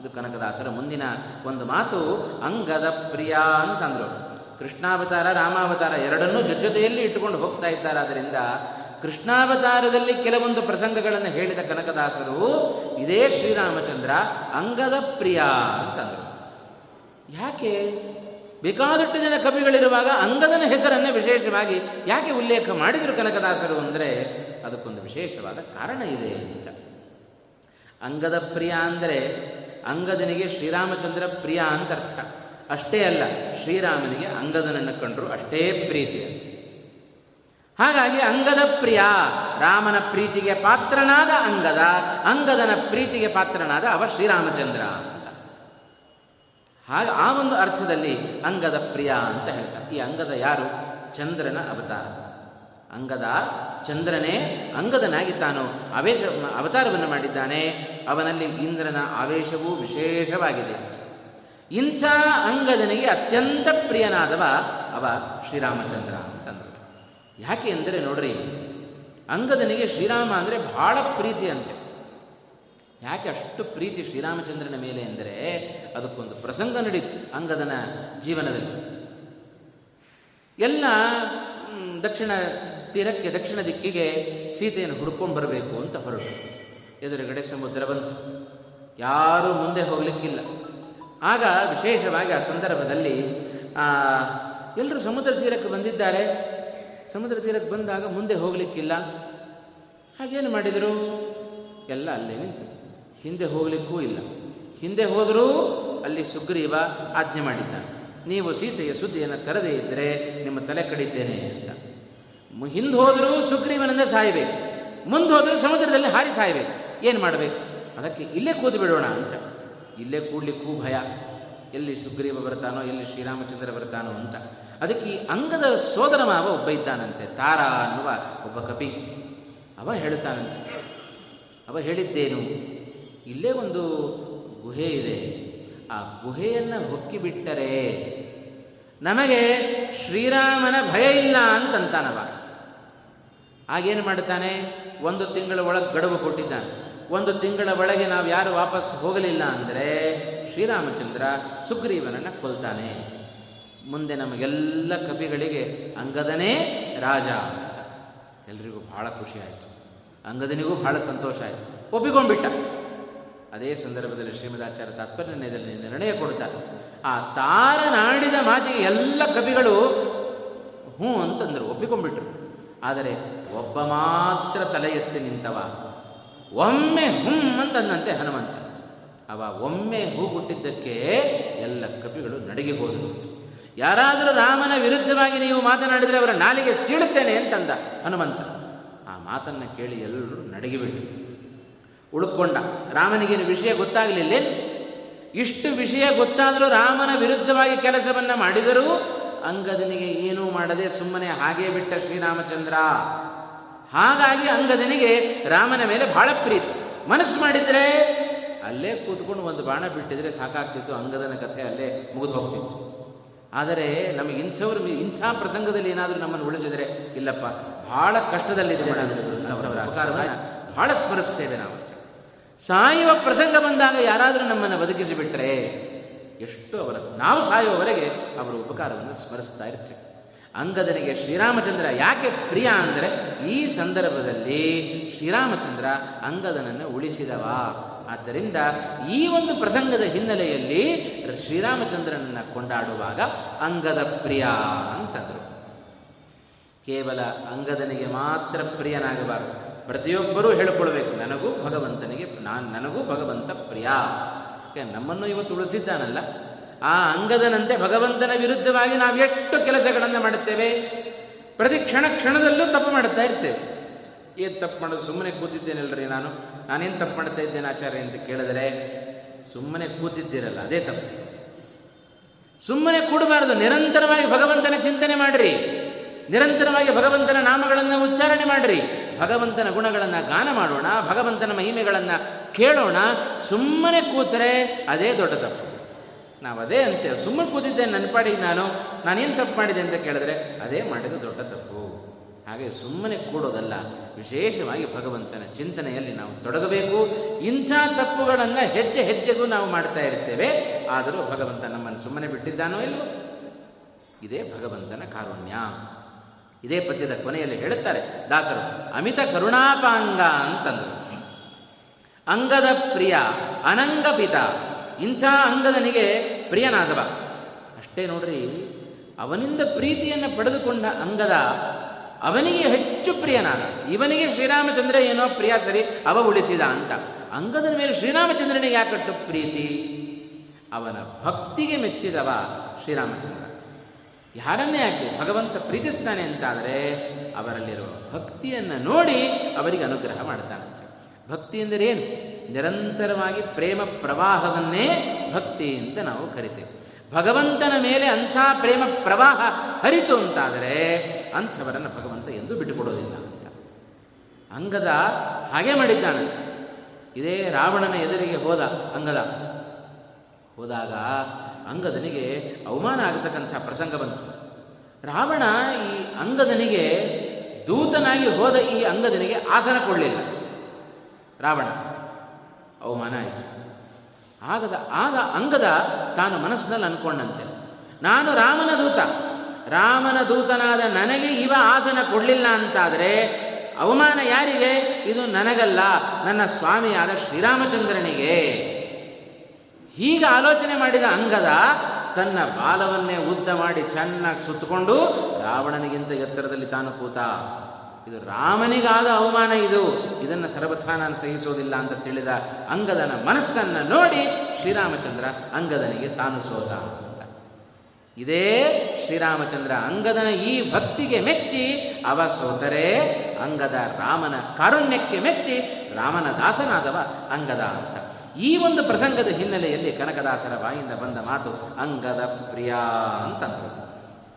ಇದು ಕನಕದಾಸರ ಮುಂದಿನ ಒಂದು ಮಾತು, ಅಂಗದ ಪ್ರಿಯ ಅಂತಂದರು. ಕೃಷ್ಣಾವತಾರ, ರಾಮಾವತಾರ ಎರಡನ್ನೂ ಜೊತೆಯಲ್ಲಿ ಇಟ್ಟುಕೊಂಡು ಹೋಗ್ತಾ ಇದ್ದಾರೆ. ಆದ್ದರಿಂದ ಕೃಷ್ಣಾವತಾರದಲ್ಲಿ ಕೆಲವೊಂದು ಪ್ರಸಂಗಗಳನ್ನು ಹೇಳಿದ ಕನಕದಾಸರು, ಇದೇ ಶ್ರೀರಾಮಚಂದ್ರ ಅಂಗದ ಪ್ರಿಯ ಅಂತಂದರು. ಯಾಕೆ? ಬೇಕಾದಷ್ಟು ಜನ ಕವಿಗಳಿರುವಾಗ ಅಂಗದನ ಹೆಸರನ್ನು ವಿಶೇಷವಾಗಿ ಯಾಕೆ ಉಲ್ಲೇಖ ಮಾಡಿದರು ಕನಕದಾಸರು ಅಂದರೆ ಅದಕ್ಕೊಂದು ವಿಶೇಷವಾದ ಕಾರಣ ಇದೆ ಅಂತ. ಅಂಗದ ಪ್ರಿಯ ಅಂದರೆ ಅಂಗದನಿಗೆ ಶ್ರೀರಾಮಚಂದ್ರ ಪ್ರಿಯ ಅಂತ ಅರ್ಥ. ಅಷ್ಟೇ ಅಲ್ಲ, ಶ್ರೀರಾಮನಿಗೆ ಅಂಗದನನ್ನು ಕಂಡರು ಅಷ್ಟೇ ಪ್ರೀತಿ ಅಂತ. ಹಾಗಾಗಿ ಅಂಗದ ಪ್ರಿಯ, ರಾಮನ ಪ್ರೀತಿಗೆ ಪಾತ್ರನಾದ ಅಂಗದ, ಅಂಗದನ ಪ್ರೀತಿಗೆ ಪಾತ್ರನಾದ ಅವ ಶ್ರೀರಾಮಚಂದ್ರ ಅಂತ. ಹಾಗೆ, ಆ ಒಂದು ಅರ್ಥದಲ್ಲಿ ಅಂಗದ ಪ್ರಿಯ ಅಂತ ಹೇಳ್ತಾರೆ. ಈ ಅಂಗದ ಯಾರು? ಚಂದ್ರನ ಅವತಾರ. ಅಂಗದ ಚಂದ್ರನೇ ಅಂಗದನಾಗಿ ತಾನು ಆವೇಶ ಅವತಾರವನ್ನು ಮಾಡಿದ್ದಾನೆ. ಅವನಲ್ಲಿ ಇಂದ್ರನ ಆವೇಶವೂ ವಿಶೇಷವಾಗಿದೆ. ಇಂಥ ಅಂಗದನಿಗೆ ಅತ್ಯಂತ ಪ್ರಿಯನಾದವ ಅವ ಶ್ರೀರಾಮಚಂದ್ರ ಅಂತಂದರು. ಯಾಕೆ ಅಂದರೆ ನೋಡ್ರಿ, ಅಂಗದನಿಗೆ ಶ್ರೀರಾಮ ಅಂದರೆ ಬಹಳ ಪ್ರೀತಿ ಅಂತೆ. ಯಾಕೆ ಅಷ್ಟು ಪ್ರೀತಿ ಶ್ರೀರಾಮಚಂದ್ರನ ಮೇಲೆ ಎಂದರೆ ಅದಕ್ಕೊಂದು ಪ್ರಸಂಗ ನಡೀತು ಅಂಗದನ ಜೀವನದಲ್ಲಿ. ಎಲ್ಲ ದಕ್ಷಿಣ ತೀರಕ್ಕೆ ದಕ್ಷಿಣ ದಿಕ್ಕಿಗೆ ಸೀತೆಯನ್ನು ಹುಡ್ಕೊಂಡು ಬರಬೇಕು ಅಂತ ಹೊರಟು. ಎದುರುಗಡೆ ಸಮುದ್ರ ಬಂತು. ಯಾರೂ ಮುಂದೆ ಹೋಗಲಿಕ್ಕಿಲ್ಲ. ಆಗ ವಿಶೇಷವಾಗಿ ಆ ಸಂದರ್ಭದಲ್ಲಿ ಎಲ್ಲರೂ ಸಮುದ್ರ ತೀರಕ್ಕೆ ಬಂದಿದ್ದಾರೆ. ಸಮುದ್ರ ತೀರಕ್ಕೆ ಬಂದಾಗ ಮುಂದೆ ಹೋಗಲಿಕ್ಕಿಲ್ಲ. ಹಾಗೇನು ಮಾಡಿದರು? ಎಲ್ಲ ಅಲ್ಲೇ ನಿಂತು. ಹಿಂದೆ ಹೋಗಲಿಕ್ಕೂ ಇಲ್ಲ. ಹಿಂದೆ ಹೋದರೂ ಅಲ್ಲಿ ಸುಗ್ರೀವ ಆಜ್ಞೆ ಮಾಡಿದ್ದ ನೀವು ಸೀತೆಯ ಸುದ್ದಿಯನ್ನು ತರದೇ ಇದ್ದರೆ ನಿಮ್ಮ ತಲೆ ಕಡಿತೇನೆ ಅಂತ. ಹಿಂದೆ ಹೋದರೂ ಸುಗ್ರೀವನಿಂದ ಸಾಯಬೇಕು. ಮುಂದೆ ಹೋದರೂ ಸಮುದ್ರದಲ್ಲಿ ಹಾರಿ ಸಾಯಬೇಕು. ಏನು ಮಾಡಬೇಕು? ಅದಕ್ಕೆ ಇಲ್ಲೇ ಕೂತು ಬಿಡೋಣ ಅಂತ. ಇಲ್ಲೇ ಕೂಡಲಿಕ್ಕೂ ಭಯ. ಎಲ್ಲಿ ಸುಗ್ರೀವ ಬರ್ತಾನೋ, ಎಲ್ಲಿ ಶ್ರೀರಾಮಚಂದ್ರ ಬರ್ತಾನೋ ಅಂತ. ಅದಕ್ಕೆ ಈ ಅಂಗದ ಸೋದರ ಮಾವ ಒಬ್ಬ ಇದ್ದಾನಂತೆ. ತಾರ ಅನ್ನುವ ಒಬ್ಬ ಕಪಿ ಅವ ಹೇಳುತ್ತಾನಂತೆ. ಅವ ಹೇಳಿದ್ದೇನು? ಇಲ್ಲೇ ಒಂದು ಗುಹೆ ಇದೆ. ಆ ಗುಹೆಯನ್ನು ಹೊಕ್ಕಿಬಿಟ್ಟರೆ ನಮಗೆ ಶ್ರೀರಾಮನ ಭಯ ಇಲ್ಲ ಅಂತಂತಾನವ. ಆಗೇನು ಮಾಡ್ತಾನೆ ಒಂದು ತಿಂಗಳ ಒಳಗೆ ಗಡುವು ಕೊಟ್ಟಿದ್ದಾನೆ. ಒಂದು ತಿಂಗಳ ಒಳಗೆ ನಾವು ಯಾರು ವಾಪಸ್ ಹೋಗಲಿಲ್ಲ ಅಂದರೆ ಶ್ರೀರಾಮಚಂದ್ರ ಸುಗ್ರೀವನನ್ನು ಕೊಲ್ತಾನೆ. ಮುಂದೆ ನಮಗೆಲ್ಲ ಕವಿಗಳಿಗೆ ಅಂಗದನೇ ರಾಜ ಅಂತ. ಎಲ್ರಿಗೂ ಭಾಳ ಖುಷಿ ಆಯಿತು. ಅಂಗದನಿಗೂ ಭಾಳ ಸಂತೋಷ ಆಯಿತು. ಒಪ್ಪಿಕೊಂಡ್ಬಿಟ್ಟ. ಅದೇ ಸಂದರ್ಭದಲ್ಲಿ ಶ್ರೀಮದಾಚಾರ್ಯ ತಾತ್ಪರ್ಯದಲ್ಲಿ ನಿರ್ಣಯ ಕೊಡ್ತಾರೆ ಆ ತಾರನಾಡಿದ ಮಾತಿಗೆ ಎಲ್ಲ ಕವಿಗಳು ಹ್ಞೂ ಅಂತಂದರು. ಒಪ್ಪಿಕೊಂಡ್ಬಿಟ್ರು. ಆದರೆ ಒಬ್ಬ ಮಾತ್ರ ತಲೆ ಎತ್ತಿ ನಿಂತವ. ಒಮ್ಮೆ ಹುಂ ಅಂತಂದಂತೆ ಹನುಮಂತ. ಅವ ಒಮ್ಮೆ ಹೂ ಕೊಟ್ಟಿದ್ದಕ್ಕೆ ಎಲ್ಲ ಕಪಿಗಳು ನಡಗಿ ಹೋದರು ಯಾರಾದರೂ ರಾಮನ ವಿರುದ್ಧವಾಗಿ ನೀವು ಮಾತನಾಡಿದರೆ ಅವರ ನಾಲಿಗೆ ಸೀಳುತ್ತೇನೆ ಅಂತಂದ ಹನುಮಂತ. ಆ ಮಾತನ್ನು ಕೇಳಿ ಎಲ್ಲರೂ ನಡಗಿಬಿಡಿ ಉಳ್ಕೊಂಡ. ರಾಮನಿಗೇನು ವಿಷಯ ಗೊತ್ತಾಗಲಿಲ್ಲ ಇಷ್ಟು ವಿಷಯ ಗೊತ್ತಾದರೂ ರಾಮನ ವಿರುದ್ಧವಾಗಿ ಕೆಲಸವನ್ನು ಮಾಡಿದರೂ ಅಂಗದನಿಗೆ ಏನೂ ಮಾಡದೆ ಸುಮ್ಮನೆ ಹಾಗೇ ಬಿಟ್ಟ ಶ್ರೀರಾಮಚಂದ್ರ. ಹಾಗಾಗಿ ಅಂಗದನಿಗೆ ರಾಮನ ಮೇಲೆ ಬಹಳ ಪ್ರೀತಿ. ಮನಸ್ಸು ಮಾಡಿದರೆ ಅಲ್ಲೇ ಕೂತ್ಕೊಂಡು ಒಂದು ಬಾಣ ಬಿಟ್ಟಿದ್ರೆ ಸಾಕಾಗ್ತಿತ್ತು, ಅಂಗದನ ಕಥೆ ಅಲ್ಲೇ ಮುಗಿದು ಹೋಗ್ತಿತ್ತು. ಆದರೆ ನಮಗೆ ಇಂಥವ್ರು ಇಂಥ ಪ್ರಸಂಗದಲ್ಲಿ ಏನಾದರೂ ನಮ್ಮನ್ನು ಉಳಿಸಿದರೆ ಇಲ್ಲಪ್ಪ, ಬಹಳ ಕಷ್ಟದಲ್ಲಿದ್ದರೆ ಬಹಳ ಸ್ಮರಿಸ್ತೇವೆ ನಾವು. ಸಾಯುವ ಪ್ರಸಂಗ ಬಂದಾಗ ಯಾರಾದರೂ ನಮ್ಮನ್ನು ಬದುಕಿಸಿಬಿಟ್ರೆ ಎಷ್ಟು ಅವರ, ನಾವು ಸಾಯುವವರೆಗೆ ಅವರ ಉಪಕಾರವನ್ನು ಸ್ಮರಿಸ್ತಾ ಇರ್ತೇವೆ. ಅಂಗದನಿಗೆ ಶ್ರೀರಾಮಚಂದ್ರ ಯಾಕೆ ಪ್ರಿಯ ಅಂದರೆ, ಈ ಸಂದರ್ಭದಲ್ಲಿ ಶ್ರೀರಾಮಚಂದ್ರ ಅಂಗದನನ್ನು ಉಳಿಸಿದವ. ಆದ್ದರಿಂದ ಈ ಒಂದು ಪ್ರಸಂಗದ ಹಿನ್ನೆಲೆಯಲ್ಲಿ ಶ್ರೀರಾಮಚಂದ್ರನನ್ನು ಕೊಂಡಾಡುವಾಗ ಅಂಗದ ಪ್ರಿಯ ಅಂತಂದರು. ಕೇವಲ ಅಂಗದನಿಗೆ ಮಾತ್ರ ಪ್ರಿಯನಾಗಬಾರದು. ಪ್ರತಿಯೊಬ್ಬರೂ ಹೇಳಿಕೊಳ್ಬೇಕು, ನನಗೂ ಭಗವಂತನಿಗೆ, ನಾನು ನನಗೂ ಭಗವಂತ ಪ್ರಿಯ. ನಮ್ಮನ್ನು ಇವತ್ತು ಉಳಿಸಿದ್ದಾನಲ್ಲ? ಆ ಅಂಗದನಂತೆ ಭಗವಂತನ ವಿರುದ್ಧವಾಗಿ ನಾವು ಎಷ್ಟು ಕೆಲಸಗಳನ್ನು ಮಾಡುತ್ತೇವೆ? ಪ್ರತಿ ಕ್ಷಣ ಕ್ಷಣದಲ್ಲೂ ತಪ್ಪು ಮಾಡುತ್ತಾ ಇರ್ತೇವೆ. ಏನು ತಪ್ಪು ಮಾಡೋದು? ಸುಮ್ಮನೆ ಕೂತಿದ್ದೇನಲ್ರಿ ನಾನು? ನಾನೇನು ತಪ್ಪು ಮಾಡ್ತಾ ಇದ್ದೇನೆ ಆಚಾರ್ಯ ಅಂತ ಕೇಳಿದರೆ, ಸುಮ್ಮನೆ ಕೂತಿದ್ದೀರಲ್ಲ, ಅದೇ ತಪ್ಪು. ಸುಮ್ಮನೆ ಕೂಡಬಾರದು, ನಿರಂತರವಾಗಿ ಭಗವಂತನ ಚಿಂತನೆ ಮಾಡಿರಿ. ನಿರಂತರವಾಗಿ ಭಗವಂತನ ನಾಮಗಳನ್ನು ಉಚ್ಚಾರಣೆ ಮಾಡಿರಿ. ಭಗವಂತನ ಗುಣಗಳನ್ನು ಗಾನ ಮಾಡೋಣ, ಭಗವಂತನ ಮಹಿಮೆಗಳನ್ನು ಕೇಳೋಣ, ಸುಮ್ಮನೆ ಕೂತರೆ ಅದೇ ದೊಡ್ಡ ತಪ್ಪು. ನಾವು ಅದೇ ಅಂತೇವೆ ಸುಮ್ಮನೆ ಕೂತಿದ್ದೆ ನನ್ನ ಪಾಡಿಗೆ ನಾನು, ನಾನೇನು ತಪ್ಪು ಮಾಡಿದೆ ಅಂತ ಕೇಳಿದ್ರೆ, ಅದೇ ಮಾಡಿದ ದೊಡ್ಡ ತಪ್ಪು. ಹಾಗೆ ಸುಮ್ಮನೆ ಕೂಡೋದಲ್ಲ, ವಿಶೇಷವಾಗಿ ಭಗವಂತನ ಚಿಂತನೆಯಲ್ಲಿ ನಾವು ತೊಡಗಬೇಕು. ಇಂಥ ತಪ್ಪುಗಳನ್ನು ಹೆಜ್ಜೆ ಹೆಜ್ಜೆಗೂ ನಾವು ಮಾಡ್ತಾ ಇರ್ತೇವೆ. ಆದರೂ ಭಗವಂತ ನಮ್ಮನ್ನು ಸುಮ್ಮನೆ ಬಿಟ್ಟಿದ್ದಾನೋ ಇಲ್ಲವೋ ಇದೇ ಭಗವಂತನ ಕಾರುಣ್ಯ. ಇದೇ ಪದ್ಯದ ಕೊನೆಯಲ್ಲಿ ಹೇಳುತ್ತಾರೆ, ದಾಸರು, ಅಮಿತ ಕರುಣಾಪಾಂಗ ಅಂತಂದರು. ಅಂಗದ ಪ್ರಿಯ ಅನಂಗಪಿತ ಇಂಥ ಅಂಗದನಿಗೆ ಪ್ರಿಯನಾದವ. ಅಷ್ಟೇ ನೋಡ್ರಿ, ಅವನಿಂದ ಪ್ರೀತಿಯನ್ನು ಪಡೆದುಕೊಂಡ ಅಂಗದ ಅವನಿಗೆ ಹೆಚ್ಚು ಪ್ರಿಯನಾದ. ಇವನಿಗೆ ಶ್ರೀರಾಮಚಂದ್ರ ಏನೋ ಪ್ರಿಯ ಸರಿ, ಅವ ಉಳಿಸಿದ ಅಂತ. ಅಂಗದನ ಮೇಲೆ ಶ್ರೀರಾಮಚಂದ್ರನಿಗೆ ಯಾಕಟ್ಟು ಪ್ರೀತಿ? ಅವನ ಭಕ್ತಿಗೆ ಮೆಚ್ಚಿದವ ಶ್ರೀರಾಮಚಂದ್ರ. ಯಾರನ್ನೇ ಆಗಲಿ, ಭಗವಂತ ಪ್ರೀತಿಸ್ತಾನೆ ಅಂತಾದರೆ ಅವರಲ್ಲಿರುವ ಭಕ್ತಿಯನ್ನು ನೋಡಿ ಅವರಿಗೆ ಅನುಗ್ರಹ ಮಾಡ್ತಾನಂತೆ. ಭಕ್ತಿ ಎಂದರೆ ಏನು? ನಿರಂತರವಾಗಿ ಪ್ರೇಮ ಪ್ರವಾಹವನ್ನೇ ಭಕ್ತಿ ಅಂತ ನಾವು ಕರಿತೇವೆ. ಭಗವಂತನ ಮೇಲೆ ಅಂಥ ಪ್ರೇಮ ಪ್ರವಾಹ ಹರಿತು ಅಂತಾದರೆ ಅಂಥವರನ್ನು ಭಗವಂತ ಎಂದು ಬಿಟ್ಟುಕೊಡೋದಿಲ್ಲ ಅಂತ. ಅಂಗದ ಹಾಗೆ ಮಾಡಿದ್ದಾನಂತೆ. ಇದೇ ರಾವಣನ ಎದುರಿಗೆ ಹೋದ ಅಂಗದ. ಹೋದಾಗ ಅಂಗದನಿಗೆ ಅವಮಾನ ಆಗತಕ್ಕಂಥ ಪ್ರಸಂಗ ಬಂತು. ರಾವಣ ಈ ಅಂಗದನಿಗೆ ದೂತನಾಗಿ ಹೋದ ಈ ಅಂಗದನಿಗೆ ಆಸನ ಕೊಡಲಿಲ್ಲ. ರಾವಣ ಅವಮಾನ ಆಯಿತು. ಆಗದ, ಆಗ ಅಂಗದ ತಾನು ಮನಸ್ಸಿನಲ್ಲಿ ಅಂದ್ಕೊಂಡಂತೆ ನಾನು ರಾಮನ ದೂತ. ರಾಮನ ದೂತನಾದ ನನಗೆ ಇವ ಆಸನ ಕೊಡಲಿಲ್ಲ ಅಂತಾದರೆ ಅವಮಾನ ಯಾರಿಗೆ? ಇದು ನನಗಲ್ಲ, ನನ್ನ ಸ್ವಾಮಿಯಾದ ಶ್ರೀರಾಮಚಂದ್ರನಿಗೆ. ಹೀಗೆ ಆಲೋಚನೆ ಮಾಡಿದ ಅಂಗದ ತನ್ನ ಬಾಲವನ್ನೇ ಉದ್ದ ಮಾಡಿ ಚೆನ್ನಾಗಿ ಸುತ್ತಕೊಂಡು ರಾವಣನಿಗಿಂತ ಎತ್ತರದಲ್ಲಿ ತಾನು ಕೂತ ಇದು ರಾಮನಿಗಾದ ಅವಮಾನ ಇದು. ಇದನ್ನು ಸರ್ವಥಾ ನಾನು ಸಹಿಸೋದಿಲ್ಲ ಅಂತ ತಿಳಿದ ಅಂಗದನ ಮನಸ್ಸನ್ನು ನೋಡಿ ಶ್ರೀರಾಮಚಂದ್ರ ಅಂಗದನಿಗೆ ತಾನು ಸೋತ ಅಂತ. ಇದೇ ಶ್ರೀರಾಮಚಂದ್ರ ಅಂಗದನ ಈ ಭಕ್ತಿಗೆ ಮೆಚ್ಚಿ ಅವ ಸೋತರೆ ಅಂಗದ ರಾಮನ ಕಾರುಣ್ಯಕ್ಕೆ ಮೆಚ್ಚಿ ರಾಮನ ದಾಸನಾದವ ಅಂಗದ ಅಂತ. ಈ ಒಂದು ಪ್ರಸಂಗದ ಹಿನ್ನೆಲೆಯಲ್ಲಿ ಕನಕದಾಸರ ಬಾಯಿಂದ ಬಂದ ಮಾತು ಅಂಗದ ಪ್ರಿಯ ಅಂತಂದರು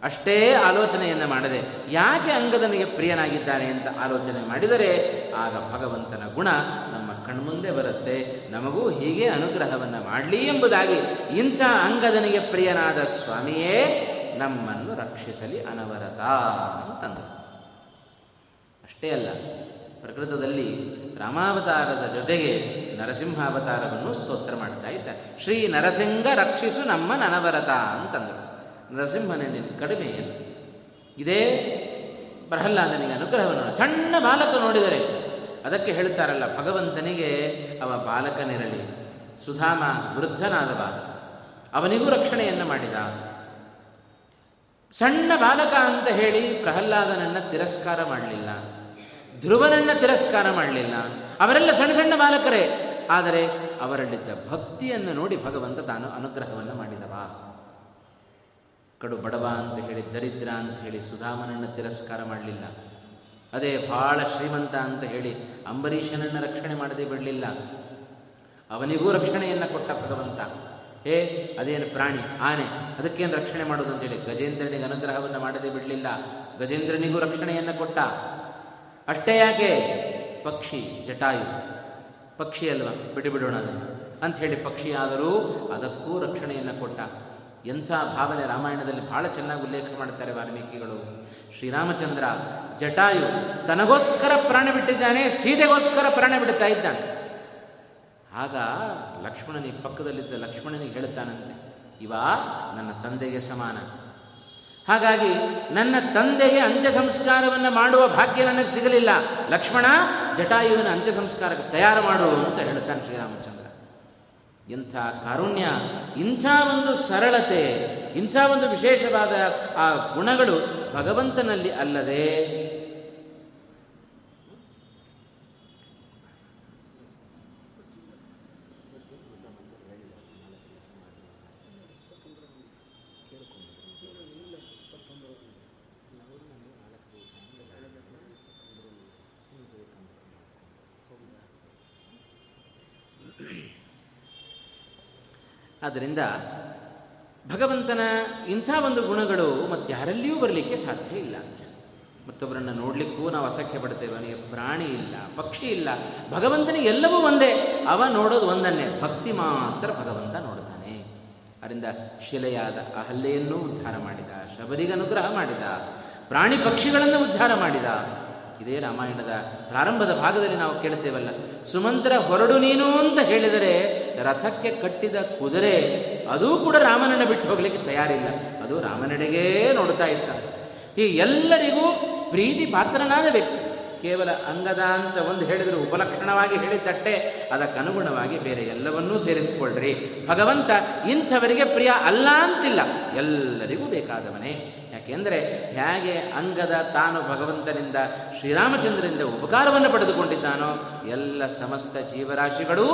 ಅಷ್ಟೇ ಆಲೋಚನೆಯನ್ನು ಮಾಡದೆ ಯಾಕೆ ಅಂಗದನಿಗೆ ಪ್ರಿಯನಾಗಿದ್ದಾನೆ ಅಂತ ಆಲೋಚನೆ ಮಾಡಿದರೆ ಆಗ ಭಗವಂತನ ಗುಣ ನಮ್ಮ ಕಣ್ಮುಂದೆ ಬರುತ್ತೆ. ನಮಗೂ ಹೀಗೆ ಅನುಗ್ರಹವನ್ನು ಮಾಡಲಿ ಎಂಬುದಾಗಿ ಇಂಥ ಅಂಗದನಿಗೆ ಪ್ರಿಯನಾದ ಸ್ವಾಮಿಯೇ ನಮ್ಮನ್ನು ರಕ್ಷಿಸಲಿ ಅನವರತ ಅಂತಂದರು ಅಷ್ಟೇ ಅಲ್ಲ, ಪ್ರಕೃತದಲ್ಲಿ ರಾಮಾವತಾರದ ಜೊತೆಗೆ ನರಸಿಂಹಾವತಾರವನ್ನು ಸ್ತೋತ್ರ ಮಾಡ್ತಾ ಇದ್ದ. ಶ್ರೀ ನರಸಿಂಹ ರಕ್ಷಿಸು ನಮ್ಮ ನನವರತ ಅಂತಂದರು ನರಸಿಂಹನ ಕಡಿಮೆ ಇದೇ ಪ್ರಹ್ಲಾದನಿಗೆ ಅನುಗ್ರಹವನ್ನು ಸಣ್ಣ ಬಾಲಕ ನೋಡಿದರೆ ಅದಕ್ಕೆ ಹೇಳ್ತಾರಲ್ಲ, ಭಗವಂತನಿಗೆ ಅವ ಬಾಲಕನಿರಲಿ, ಸುಧಾಮ ವೃದ್ಧನಾದವ ಅವನಿಗೂ ರಕ್ಷಣೆಯನ್ನು ಮಾಡಿದ. ಸಣ್ಣ ಬಾಲಕ ಅಂತ ಹೇಳಿ ಪ್ರಹ್ಲಾದನನ್ನು ತಿರಸ್ಕಾರ ಮಾಡಲಿಲ್ಲ, ಧ್ರುವನನ್ನು ತಿರಸ್ಕಾರ ಮಾಡಲಿಲ್ಲ. ಅವರೆಲ್ಲ ಸಣ್ಣ ಸಣ್ಣ ಬಾಲಕರೇ, ಆದರೆ ಅವರಲ್ಲಿದ್ದ ಭಕ್ತಿಯನ್ನು ನೋಡಿ ಭಗವಂತ ತಾನು ಅನುಗ್ರಹವನ್ನು ಮಾಡಿದವ. ಕಡು ಬಡವ ಅಂತ ಹೇಳಿ, ದರಿದ್ರ ಅಂತ ಹೇಳಿ ಸುಧಾಮನನ್ನು ತಿರಸ್ಕಾರ ಮಾಡಲಿಲ್ಲ. ಅದೇ ಬಹಳ ಶ್ರೀಮಂತ ಅಂತ ಹೇಳಿ ಅಂಬರೀಷನನ್ನು ರಕ್ಷಣೆ ಮಾಡದೆ ಬಿಡಲಿಲ್ಲ. ಅವನಿಗೂ ರಕ್ಷಣೆಯನ್ನು ಕೊಟ್ಟ ಭಗವಂತ. ಹೇ, ಅದೇನು ಪ್ರಾಣಿ, ಆನೆ, ಅದಕ್ಕೇನು ರಕ್ಷಣೆ ಮಾಡೋದು ಅಂತೇಳಿ ಗಜೇಂದ್ರನಿಗೆ ಅನುಗ್ರಹವನ್ನು ಮಾಡದೆ ಬಿಡಲಿಲ್ಲ. ಗಜೇಂದ್ರನಿಗೂ ರಕ್ಷಣೆಯನ್ನು ಕೊಟ್ಟ. ಅಷ್ಟೇ ಯಾಕೆ? ಪಕ್ಷಿ, ಜಟಾಯು. ಪಕ್ಷಿ ಅಲ್ವಾ? ಬಿಡಿಬಿಡೋಣ ಅದನ್ನು. ಅಂಥೇಳಿ ಪಕ್ಷಿ ಆದರೂ ಅದಕ್ಕೂ ರಕ್ಷಣೆಯನ್ನು ಕೊಟ್ಟ. ಎಂಥ ಭಾವನೆ ರಾಮಾಯಣದಲ್ಲಿ ಬಹಳ ಚೆನ್ನಾಗಿ ಉಲ್ಲೇಖ ಮಾಡ್ತಾರೆ ವಾಲ್ಮೀಕಿಗಳು. ಶ್ರೀರಾಮಚಂದ್ರ ಜಟಾಯು ತನಗೋಸ್ಕರ ಪ್ರಾಣ ಬಿಟ್ಟಿದ್ದಾನೆ, ಸೀತೆಗೋಸ್ಕರ ಪ್ರಾಣ ಬಿಡ್ತಾ ಇದ್ದಾನೆ. ಆಗ ಲಕ್ಷ್ಮಣನಿಗೆ ಪಕ್ಕದಲ್ಲಿದ್ದ ಲಕ್ಷ್ಮಣನಿಗೆ ಹೇಳುತ್ತಾನಂತೆ, ಇವ ನನ್ನ ತಂದೆಗೆ ಸಮಾನ. ಹಾಗಾಗಿ ನನ್ನ ತಂದೆಗೆ ಅಂತ್ಯ ಸಂಸ್ಕಾರವನ್ನು ಮಾಡುವ ಭಾಗ್ಯ ನನಗೆ ಸಿಗಲಿಲ್ಲ. ಲಕ್ಷ್ಮಣ, ಜಟಾಯುವಿನ ಅಂತ್ಯ ಸಂಸ್ಕಾರಕ್ಕೆ ತಯಾರು ಮಾಡು ಅಂತ ಹೇಳುತ್ತಾನೆ ಶ್ರೀರಾಮಚಂದ್ರ. ಇಂಥ ಕಾರುಣ್ಯ ಇಂಥ ಒಂದು ಸರಳತೆ ಇಂಥ ಒಂದು ವಿಶೇಷವಾದ ಆ ಗುಣಗಳು ಭಗವಂತನಲ್ಲಿ ಅಲ್ಲದೆ ಆದ್ದರಿಂದ ಭಗವಂತನ ಇಂಥ ಒಂದು ಗುಣಗಳು ಮತ್ತು ಯಾರಲ್ಲಿಯೂ ಬರಲಿಕ್ಕೆ ಸಾಧ್ಯ ಇಲ್ಲ. ಅಂತ ಮತ್ತೊಬ್ಬರನ್ನು ನೋಡಲಿಕ್ಕೂ ನಾವು ಅಸಖ್ಯ ಪಡ್ತೇವೆ. ಅವನಿಗೆ ಪ್ರಾಣಿ ಇಲ್ಲ, ಪಕ್ಷಿ ಇಲ್ಲ. ಭಗವಂತನಿಗೆ ಎಲ್ಲವೂ ಒಂದೇ. ಅವ ನೋಡೋದು ಒಂದನ್ನೇ. ಭಕ್ತಿ ಮಾತ್ರ ಭಗವಂತ ನೋಡ್ತಾನೆ. ಅದರಿಂದ ಶಿಲೆಯಾದ ಅಹಲ್ಲೆಯನ್ನೂ ಉದ್ಧಾರ ಮಾಡಿದ, ಶಬರಿಗೆ ಅನುಗ್ರಹ ಮಾಡಿದ, ಪ್ರಾಣಿ ಪಕ್ಷಿಗಳನ್ನು ಉದ್ಧಾರ ಮಾಡಿದ. ಇದೇ ರಾಮಾಯಣದ ಪ್ರಾರಂಭದ ಭಾಗದಲ್ಲಿ ನಾವು ಕೇಳ್ತೇವಲ್ಲ, ಸುಮಂತ್ರ ಹೊರಡು ನೀನು ಅಂತ ಹೇಳಿದರೆ ರಥಕ್ಕೆ ಕಟ್ಟಿದ ಕುದುರೆ ಅದೂ ಕೂಡ ರಾಮನನ್ನು ಬಿಟ್ಟು ಹೋಗ್ಲಿಕ್ಕೆ ತಯಾರಿಲ್ಲ. ಅದು ರಾಮನಡೆಗೇ ನೋಡ್ತಾ ಇತ್ತ ಈ ಎಲ್ಲರಿಗೂ ಪ್ರೀತಿ ಪಾತ್ರನಾದ ವ್ಯಕ್ತಿ. ಕೇವಲ ಅಂಗದ ಅಂತ ಒಂದು ಹೇಳಿದರೆ ಉಪಲಕ್ಷಣವಾಗಿ ಹೇಳಿದ್ದಟ್ಟೆ ಅದಕ್ಕನುಗುಣವಾಗಿ ಬೇರೆ ಎಲ್ಲವನ್ನೂ ಸೇರಿಸಿಕೊಳ್ಳ್ರಿ ಭಗವಂತ ಇಂಥವರಿಗೆ ಪ್ರಿಯ ಅಲ್ಲ ಅಂತಿಲ್ಲ. ಎಲ್ಲರಿಗೂ ಬೇಕಾದವನೇ ಯಾಕೆಂದರೆ ಹೇಗೆ ಅಂಗದ ತಾನು ಭಗವಂತನಿಂದ ಶ್ರೀರಾಮಚಂದ್ರನಿಂದ ಉಪಕಾರವನ್ನು ಪಡೆದುಕೊಂಡಿದ್ದಾನೋ ಎಲ್ಲ ಸಮಸ್ತ ಜೀವರಾಶಿಗಳು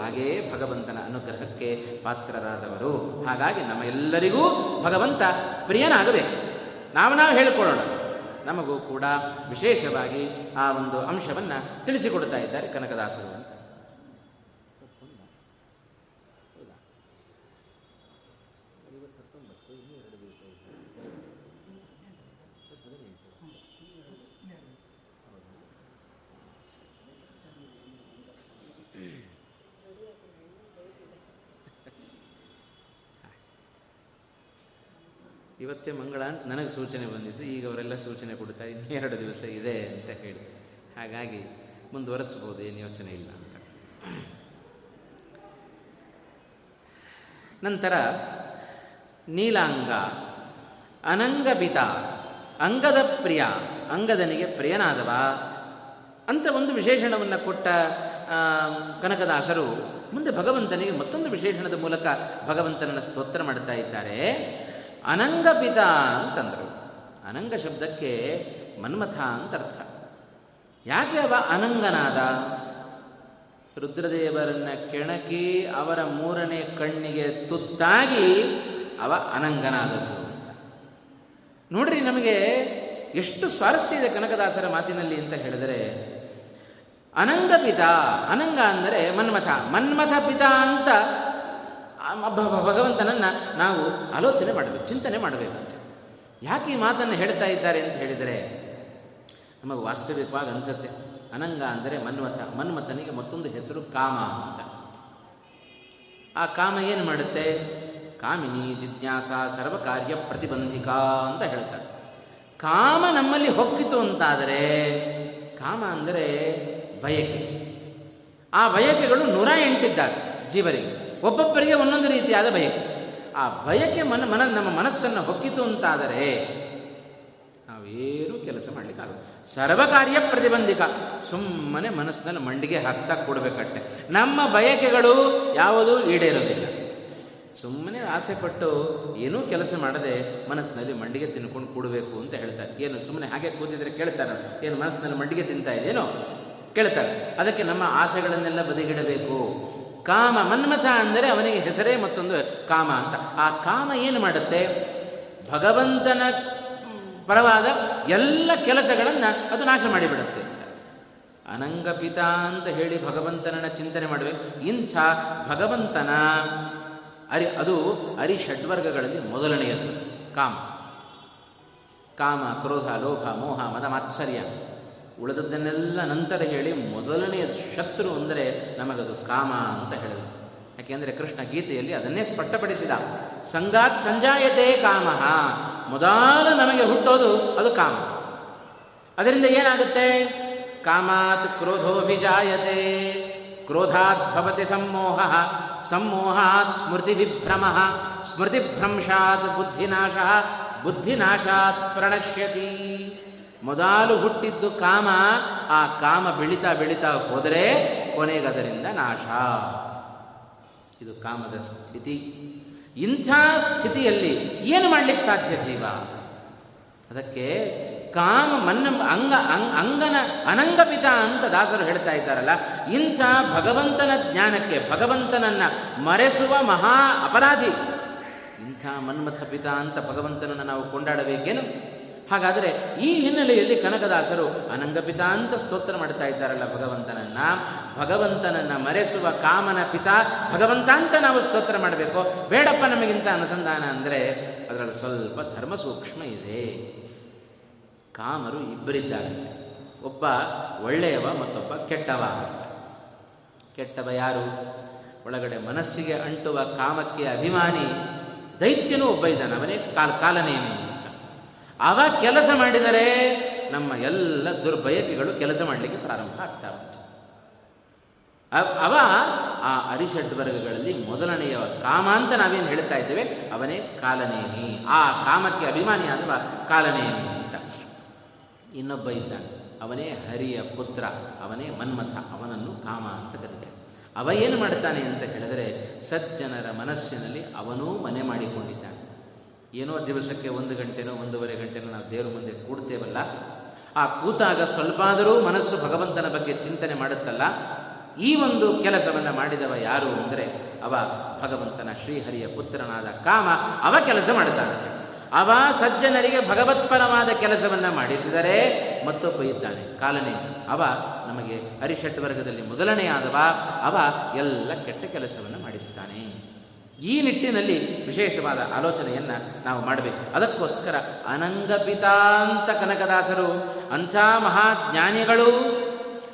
ಹಾಗೆಯೇ ಭಗವಂತನ ಅನುಗ್ರಹಕ್ಕೆ ಪಾತ್ರರಾದವರು. ಹಾಗಾಗಿ ನಮ್ಮ ಎಲ್ಲರಿಗೂ ಭಗವಂತ ಪ್ರಿಯನಾಗಬೇಕು. ನಾವು ನಾವು ಹೇಳಿಕೊಳ್ಳೋಣ. ನಮಗೂ ಕೂಡ ವಿಶೇಷವಾಗಿ ಆ ಒಂದು ಅಂಶವನ್ನು ತಿಳಿಸಿಕೊಡ್ತಾ ಇದ್ದಾರೆ ಕನಕದಾಸರು ಅಂತ ಇವತ್ತೇ ಮಂಗಳ ನನಗೆ ಸೂಚನೆ ಬಂದಿದ್ದು, ಈಗ ಅವರೆಲ್ಲ ಸೂಚನೆ ಕೊಡ್ತಾ ಇನ್ನೂ ಎರಡು ದಿವಸ ಇದೆ ಅಂತ ಹೇಳಿ. ಹಾಗಾಗಿ ಮುಂದುವರೆಸ್ಬೋದು ಏನು ಯೋಚನೆ ಇಲ್ಲ ಅಂತ. ನಂತರ, ನೀಲಾಂಗ ಅನಂಗಪಿತ ಅಂಗದ ಪ್ರಿಯ, ಅಂಗದನಿಗೆ ಪ್ರಿಯನಾದವ ಅಂತ ಒಂದು ವಿಶೇಷಣವನ್ನು ಕೊಟ್ಟ ಕನಕದಾಸರು ಮುಂದೆ ಭಗವಂತನಿಗೆ ಮತ್ತೊಂದು ವಿಶೇಷಣದ ಮೂಲಕ ಭಗವಂತನನ್ನು ಸ್ತೋತ್ರ ಮಾಡ್ತಾ ಇದ್ದಾರೆ. ಅನಂಗಪಿತ ಅಂತಂದರು. ಅನಂಗ ಶಬ್ದಕ್ಕೆ ಮನ್ಮಥ ಅಂತ ಅರ್ಥ. ಯಾಕೆ ಅವ ಅನಂಗನಾದ? ರುದ್ರದೇವರನ್ನ ಕೆಣಕಿ ಅವರ ಮೂರನೇ ಕಣ್ಣಿಗೆ ತುತ್ತಾಗಿ ಅವ ಅನಂಗನಾದದ್ದು ಅಂತ. ನೋಡ್ರಿ ನಮಗೆ ಎಷ್ಟು ಸ್ವಾರಸ್ಯ ಇದೆ ಕನಕದಾಸರ ಮಾತಿನಲ್ಲಿ ಅಂತ ಹೇಳಿದರೆ, ಅನಂಗ ಪಿತ, ಅನಂಗ ಅಂದರೆ ಮನ್ಮಥ ಮನ್ಮಥ ಪಿತ ಅಂತ ಭಗವಂತನನ್ನು ನಾವು ಆಲೋಚನೆ ಮಾಡಬೇಕು, ಚಿಂತನೆ ಮಾಡಬೇಕಂತ ಯಾಕೆ ಈ ಮಾತನ್ನು ಹೇಳ್ತಾ ಇದ್ದಾರೆ ಅಂತ ಹೇಳಿದರೆ, ನಮಗೆ ವಾಸ್ತವಿಕವಾಗಿ ಅನಿಸುತ್ತೆ. ಅನಂಗ ಅಂದರೆ ಮನ್ಮಥ ಮನ್ಮಥನಿಗೆ ಮತ್ತೊಂದು ಹೆಸರು ಕಾಮ ಅಂತ. ಆ ಕಾಮ ಏನು ಮಾಡುತ್ತೆ? ಕಾಮಿನಿ ಜಿಜ್ಞಾಸ ಸರ್ವಕಾರ್ಯ ಪ್ರತಿಬಂಧಿಕಾ ಅಂತ ಹೇಳ್ತಾರೆ. ಕಾಮ ನಮ್ಮಲ್ಲಿ ಹೊಕ್ಕಿತು ಅಂತಾದರೆ, ಕಾಮ ಅಂದರೆ ಬಯಕೆ. ಆ ಬಯಕೆಗಳು ನೂರ ಎಂಟಿದ್ದಾರೆ ಜೀವರಿಗೆ. ಒಬ್ಬೊಬ್ಬರಿಗೆ ಒಂದೊಂದು ರೀತಿಯಾದ ಬಯಕೆ. ಆ ಬಯಕೆ ಮನ ಮನ ನಮ್ಮ ಮನಸ್ಸನ್ನು ಹೊಕ್ಕಿತು ಅಂತಾದರೆ ನಾವೇನು ಕೆಲಸ ಮಾಡಲಿಕ್ಕಾಗಲ್ಲ. ಸರ್ವಕಾರ್ಯ ಪ್ರತಿಬಂಧಿಕ. ಸುಮ್ಮನೆ ಮನಸ್ಸಿನಲ್ಲಿ ಮಂಡಿಗೆ ಹಾಕ್ತಾ ಕೊಡಬೇಕಟ್ಟೆ ನಮ್ಮ ಬಯಕೆಗಳು ಯಾವುದೂ ಈಡೇರೋದಿಲ್ಲ. ಸುಮ್ಮನೆ ಆಸೆ ಪಟ್ಟು ಏನೂ ಕೆಲಸ ಮಾಡದೆ ಮನಸ್ಸಿನಲ್ಲಿ ಮಂಡಿಗೆ ತಿನ್ಕೊಂಡು ಕೂಡಬೇಕು ಅಂತ ಹೇಳ್ತಾರೆ. ಏನು ಸುಮ್ಮನೆ ಹಾಗೆ ಕೂತಿದ್ರೆ ಕೇಳ್ತಾರೆ. ಏನು ಮನಸ್ಸಿನಲ್ಲಿ ಮಂಡಿಗೆ ತಿಂತಾ ಇದೇನೋ? ಕೇಳ್ತಾರೆ. ಅದಕ್ಕೆ ನಮ್ಮ ಆಸೆಗಳನ್ನೆಲ್ಲ ಬದಿಗಿಡಬೇಕು. ಕಾಮ ಮನ್ಮಥ ಅಂದರೆ ಅವನಿಗೆ ಹೆಸರೇ ಮತ್ತೊಂದು ಕಾಮ ಅಂತ. ಆ ಕಾಮ ಏನು ಮಾಡುತ್ತೆ? ಭಗವಂತನ ಪರವಾದ ಎಲ್ಲ ಕೆಲಸಗಳನ್ನು ಅದು ನಾಶ ಮಾಡಿಬಿಡುತ್ತೆ ಅಂತ. ಅನಂಗಪಿತ ಅಂತ ಹೇಳಿ ಭಗವಂತನನ್ನ ಚಿಂತನೆ ಮಾಡಬೇಕು ಇಂಥ ಭಗವಂತನ ಅರಿ, ಅದು ಅರಿ ಷಡ್ವರ್ಗಗಳಲ್ಲಿ ಮೊದಲನೆಯದ್ದು. ಕಾಮ. ಕಾಮ, ಕ್ರೋಧ, ಲೋಭ, ಮೋಹ, ಮದ, ಮಾತ್ಸರ್ಯ. ಉಳಿದದ್ದನ್ನೆಲ್ಲ ನಂತರ ಹೇಳಿ ಮೊದಲನೆಯ ಶತ್ರು ಅಂದರೆ ನಮಗದು ಕಾಮ ಅಂತ ಹೇಳಿದರು. ಯಾಕೆಂದರೆ ಕೃಷ್ಣ ಗೀತೆಯಲ್ಲಿ ಅದನ್ನೇ ಸ್ಪಷ್ಟಪಡಿಸಿದ, ಸಂಗಾತ್ ಸಂಜಾಯತೆ ಕಾಮ, ಮೊದಲು ನಮಗೆ ಹುಟ್ಟೋದು ಅದು ಕಾಮ. ಅದರಿಂದ ಏನಾಗುತ್ತೆ? ಕಾಮಾತ್ ಕ್ರೋಧೋಭಿಜಾಯತೆ, ಕ್ರೋಧಾತ್ ಭವತಿ ಸಮ್ಮೋಹ, ಸಮ್ಮೋಹಾತ್ ಸ್ಮೃತಿ ವಿಭ್ರಮ ಸ್ಮೃತಿಭ್ರಂಶಾತ್ ಬುದ್ಧಿನಾಶ, ಬುದ್ಧಿನಾಶಾತ್ ಪ್ರಣಶ್ಯತಿ. ಮೊದಲು ಹುಟ್ಟಿದ್ದು ಕಾಮ, ಆ ಕಾಮ ಬೆಳೀತಾ ಬೆಳೀತಾ ಹೋದರೆ ಕೊನೆಗದರಿಂದ ನಾಶ. ಇದು ಕಾಮದ ಸ್ಥಿತಿ. ಇಂಥ ಸ್ಥಿತಿಯಲ್ಲಿ ಏನು ಮಾಡಲಿಕ್ಕೆ ಸಾಧ್ಯ ಜೀವ? ಅದಕ್ಕೆ ಕಾಮ ಮನ್ನ ಅಂಗ ಅಂಗನ ಅನಂಗಪಿತ ಅಂತ ದಾಸರು ಹೇಳ್ತಾ ಇದ್ದಾರಲ್ಲ, ಇಂಥ ಭಗವಂತನ ಜ್ಞಾನಕ್ಕೆ, ಭಗವಂತನನ್ನು ಮರೆಸುವ ಮಹಾ ಅಪರಾಧಿ, ಇಂಥ ಮನ್ಮಥ ಪಿತ ಅಂತ ಭಗವಂತನನ್ನು ನಾವು ಕೊಂಡಾಡಬೇಕೇನು? ಹಾಗಾದರೆ ಈ ಹಿನ್ನೆಲೆಯಲ್ಲಿ ಕನಕದಾಸರು ಅನಂಗಪಿತ ಅಂತ ಸ್ತೋತ್ರ ಮಾಡ್ತಾ ಇದ್ದಾರಲ್ಲ ಭಗವಂತನನ್ನ. ಭಗವಂತನನ್ನ ಮರೆಸುವ ಕಾಮನ ಪಿತ ಭಗವಂತ ಅಂತ ನಾವು ಸ್ತೋತ್ರ ಮಾಡಬೇಕು. ಬೇಡಪ್ಪ ನಮಗಿಂತ ಅನುಸಂಧಾನ ಅಂದರೆ ಅದರಲ್ಲಿ ಸ್ವಲ್ಪ ಧರ್ಮ ಸೂಕ್ಷ್ಮ ಇದೆ. ಕಾಮರು ಇಬ್ಬರಿದ್ದಾಗುತ್ತೆ ಒಬ್ಬ ಒಳ್ಳೆಯವ, ಮತ್ತೊಬ್ಬ ಕೆಟ್ಟವ ಆಗುತ್ತೆ ಕೆಟ್ಟವ ಯಾರು? ಒಳಗಡೆ ಮನಸ್ಸಿಗೆ ಅಂಟುವ ಕಾಮಕ್ಕೆ ಅಭಿಮಾನಿ ದೈತ್ಯನೂ ಒಬ್ಬ ಇದ್ದಾನೆ. ಅವನೇ ಕಾಲ ಕಾಲನೇಮಿ ಅವ ಕೆಲಸ ಮಾಡಿದರೆ ನಮ್ಮ ಎಲ್ಲ ದುರ್ಬಯಕೆಗಳು ಕೆಲಸ ಮಾಡಲಿಕ್ಕೆ ಪ್ರಾರಂಭ ಆಗ್ತಾವೆ. ಅವ ಆ ಅರಿಷಡ್ ವರ್ಗಗಳಲ್ಲಿ ಮೊದಲನೆಯ ಕಾಮ ಅಂತ ನಾವೇನು ಹೇಳ್ತಾ ಇದ್ದೇವೆ? ಅವನೇ ಕಾಲನೇಮಿ. ಆ ಕಾಮಕ್ಕೆ ಅಭಿಮಾನಿ ಅಥವಾ ಕಾಲನೇಮಿ ಅಂತ. ಇನ್ನೊಬ್ಬ ಇದ್ದಾನೆ. ಅವನೇ ಹರಿಯ ಪುತ್ರ, ಅವನೇ ಮನ್ಮಥ, ಅವನನ್ನು ಕಾಮ ಅಂತ ಕರೀತಾರೆ. ಅವ ಏನು ಮಾಡ್ತಾನೆ ಅಂತ ಹೇಳಿದರೆ ಸಜ್ಜನರ ಮನಸ್ಸಿನಲ್ಲಿ ಅವನೂ ಮನೆ ಮಾಡಿಕೊಂಡಿದ್ದಾನೆ. ಏನೋ ದಿವಸಕ್ಕೆ ಒಂದು ಗಂಟೆನೋ ಒಂದೂವರೆ ಗಂಟೆನೋ ನಾವು ದೇವರ ಮುಂದೆ ಕೂಡ್ತೇವಲ್ಲ? ಆ ಕೂತಾಗ ಸ್ವಲ್ಪಾದರೂ ಮನಸ್ಸು ಭಗವಂತನ ಬಗ್ಗೆ ಚಿಂತನೆ ಮಾಡುತ್ತಲ್ಲ? ಈ ಒಂದು ಕೆಲಸವನ್ನು ಮಾಡಿದವ ಯಾರು ಅಂದರೆ ಅವ ಭಗವಂತನ ಶ್ರೀಹರಿಯ ಪುತ್ರನಾದ ಕಾಮ. ಅವ ಕೆಲಸ ಮಾಡುತ್ತಾನಂತೆ ಅವ ಸಜ್ಜನರಿಗೆ ಭಗವತ್ಪರವಾದ ಕೆಲಸವನ್ನು ಮಾಡಿಸಿದರೆ ಮತ್ತೊಬ್ಬ ಇದ್ದಾನೆ. ಕಾಲನೇ, ಅವ ನಮಗೆ ಹರಿಷಟ್ ವರ್ಗದಲ್ಲಿ ಮೊದಲನೆಯಾದವ. ಅವ ಎಲ್ಲ ಕೆಟ್ಟ ಕೆಲಸವನ್ನು ಮಾಡಿಸುತ್ತಾನೆ ಈ ನಿಟ್ಟಿನಲ್ಲಿ ವಿಶೇಷವಾದ ಆಲೋಚನೆಯನ್ನು ನಾವು ಮಾಡಬೇಕು. ಅದಕ್ಕೋಸ್ಕರ ಅನಂಗಪಿತಾಂತ ಕನಕದಾಸರು, ಅಂಥ ಮಹಾಜ್ಞಾನಿಗಳು,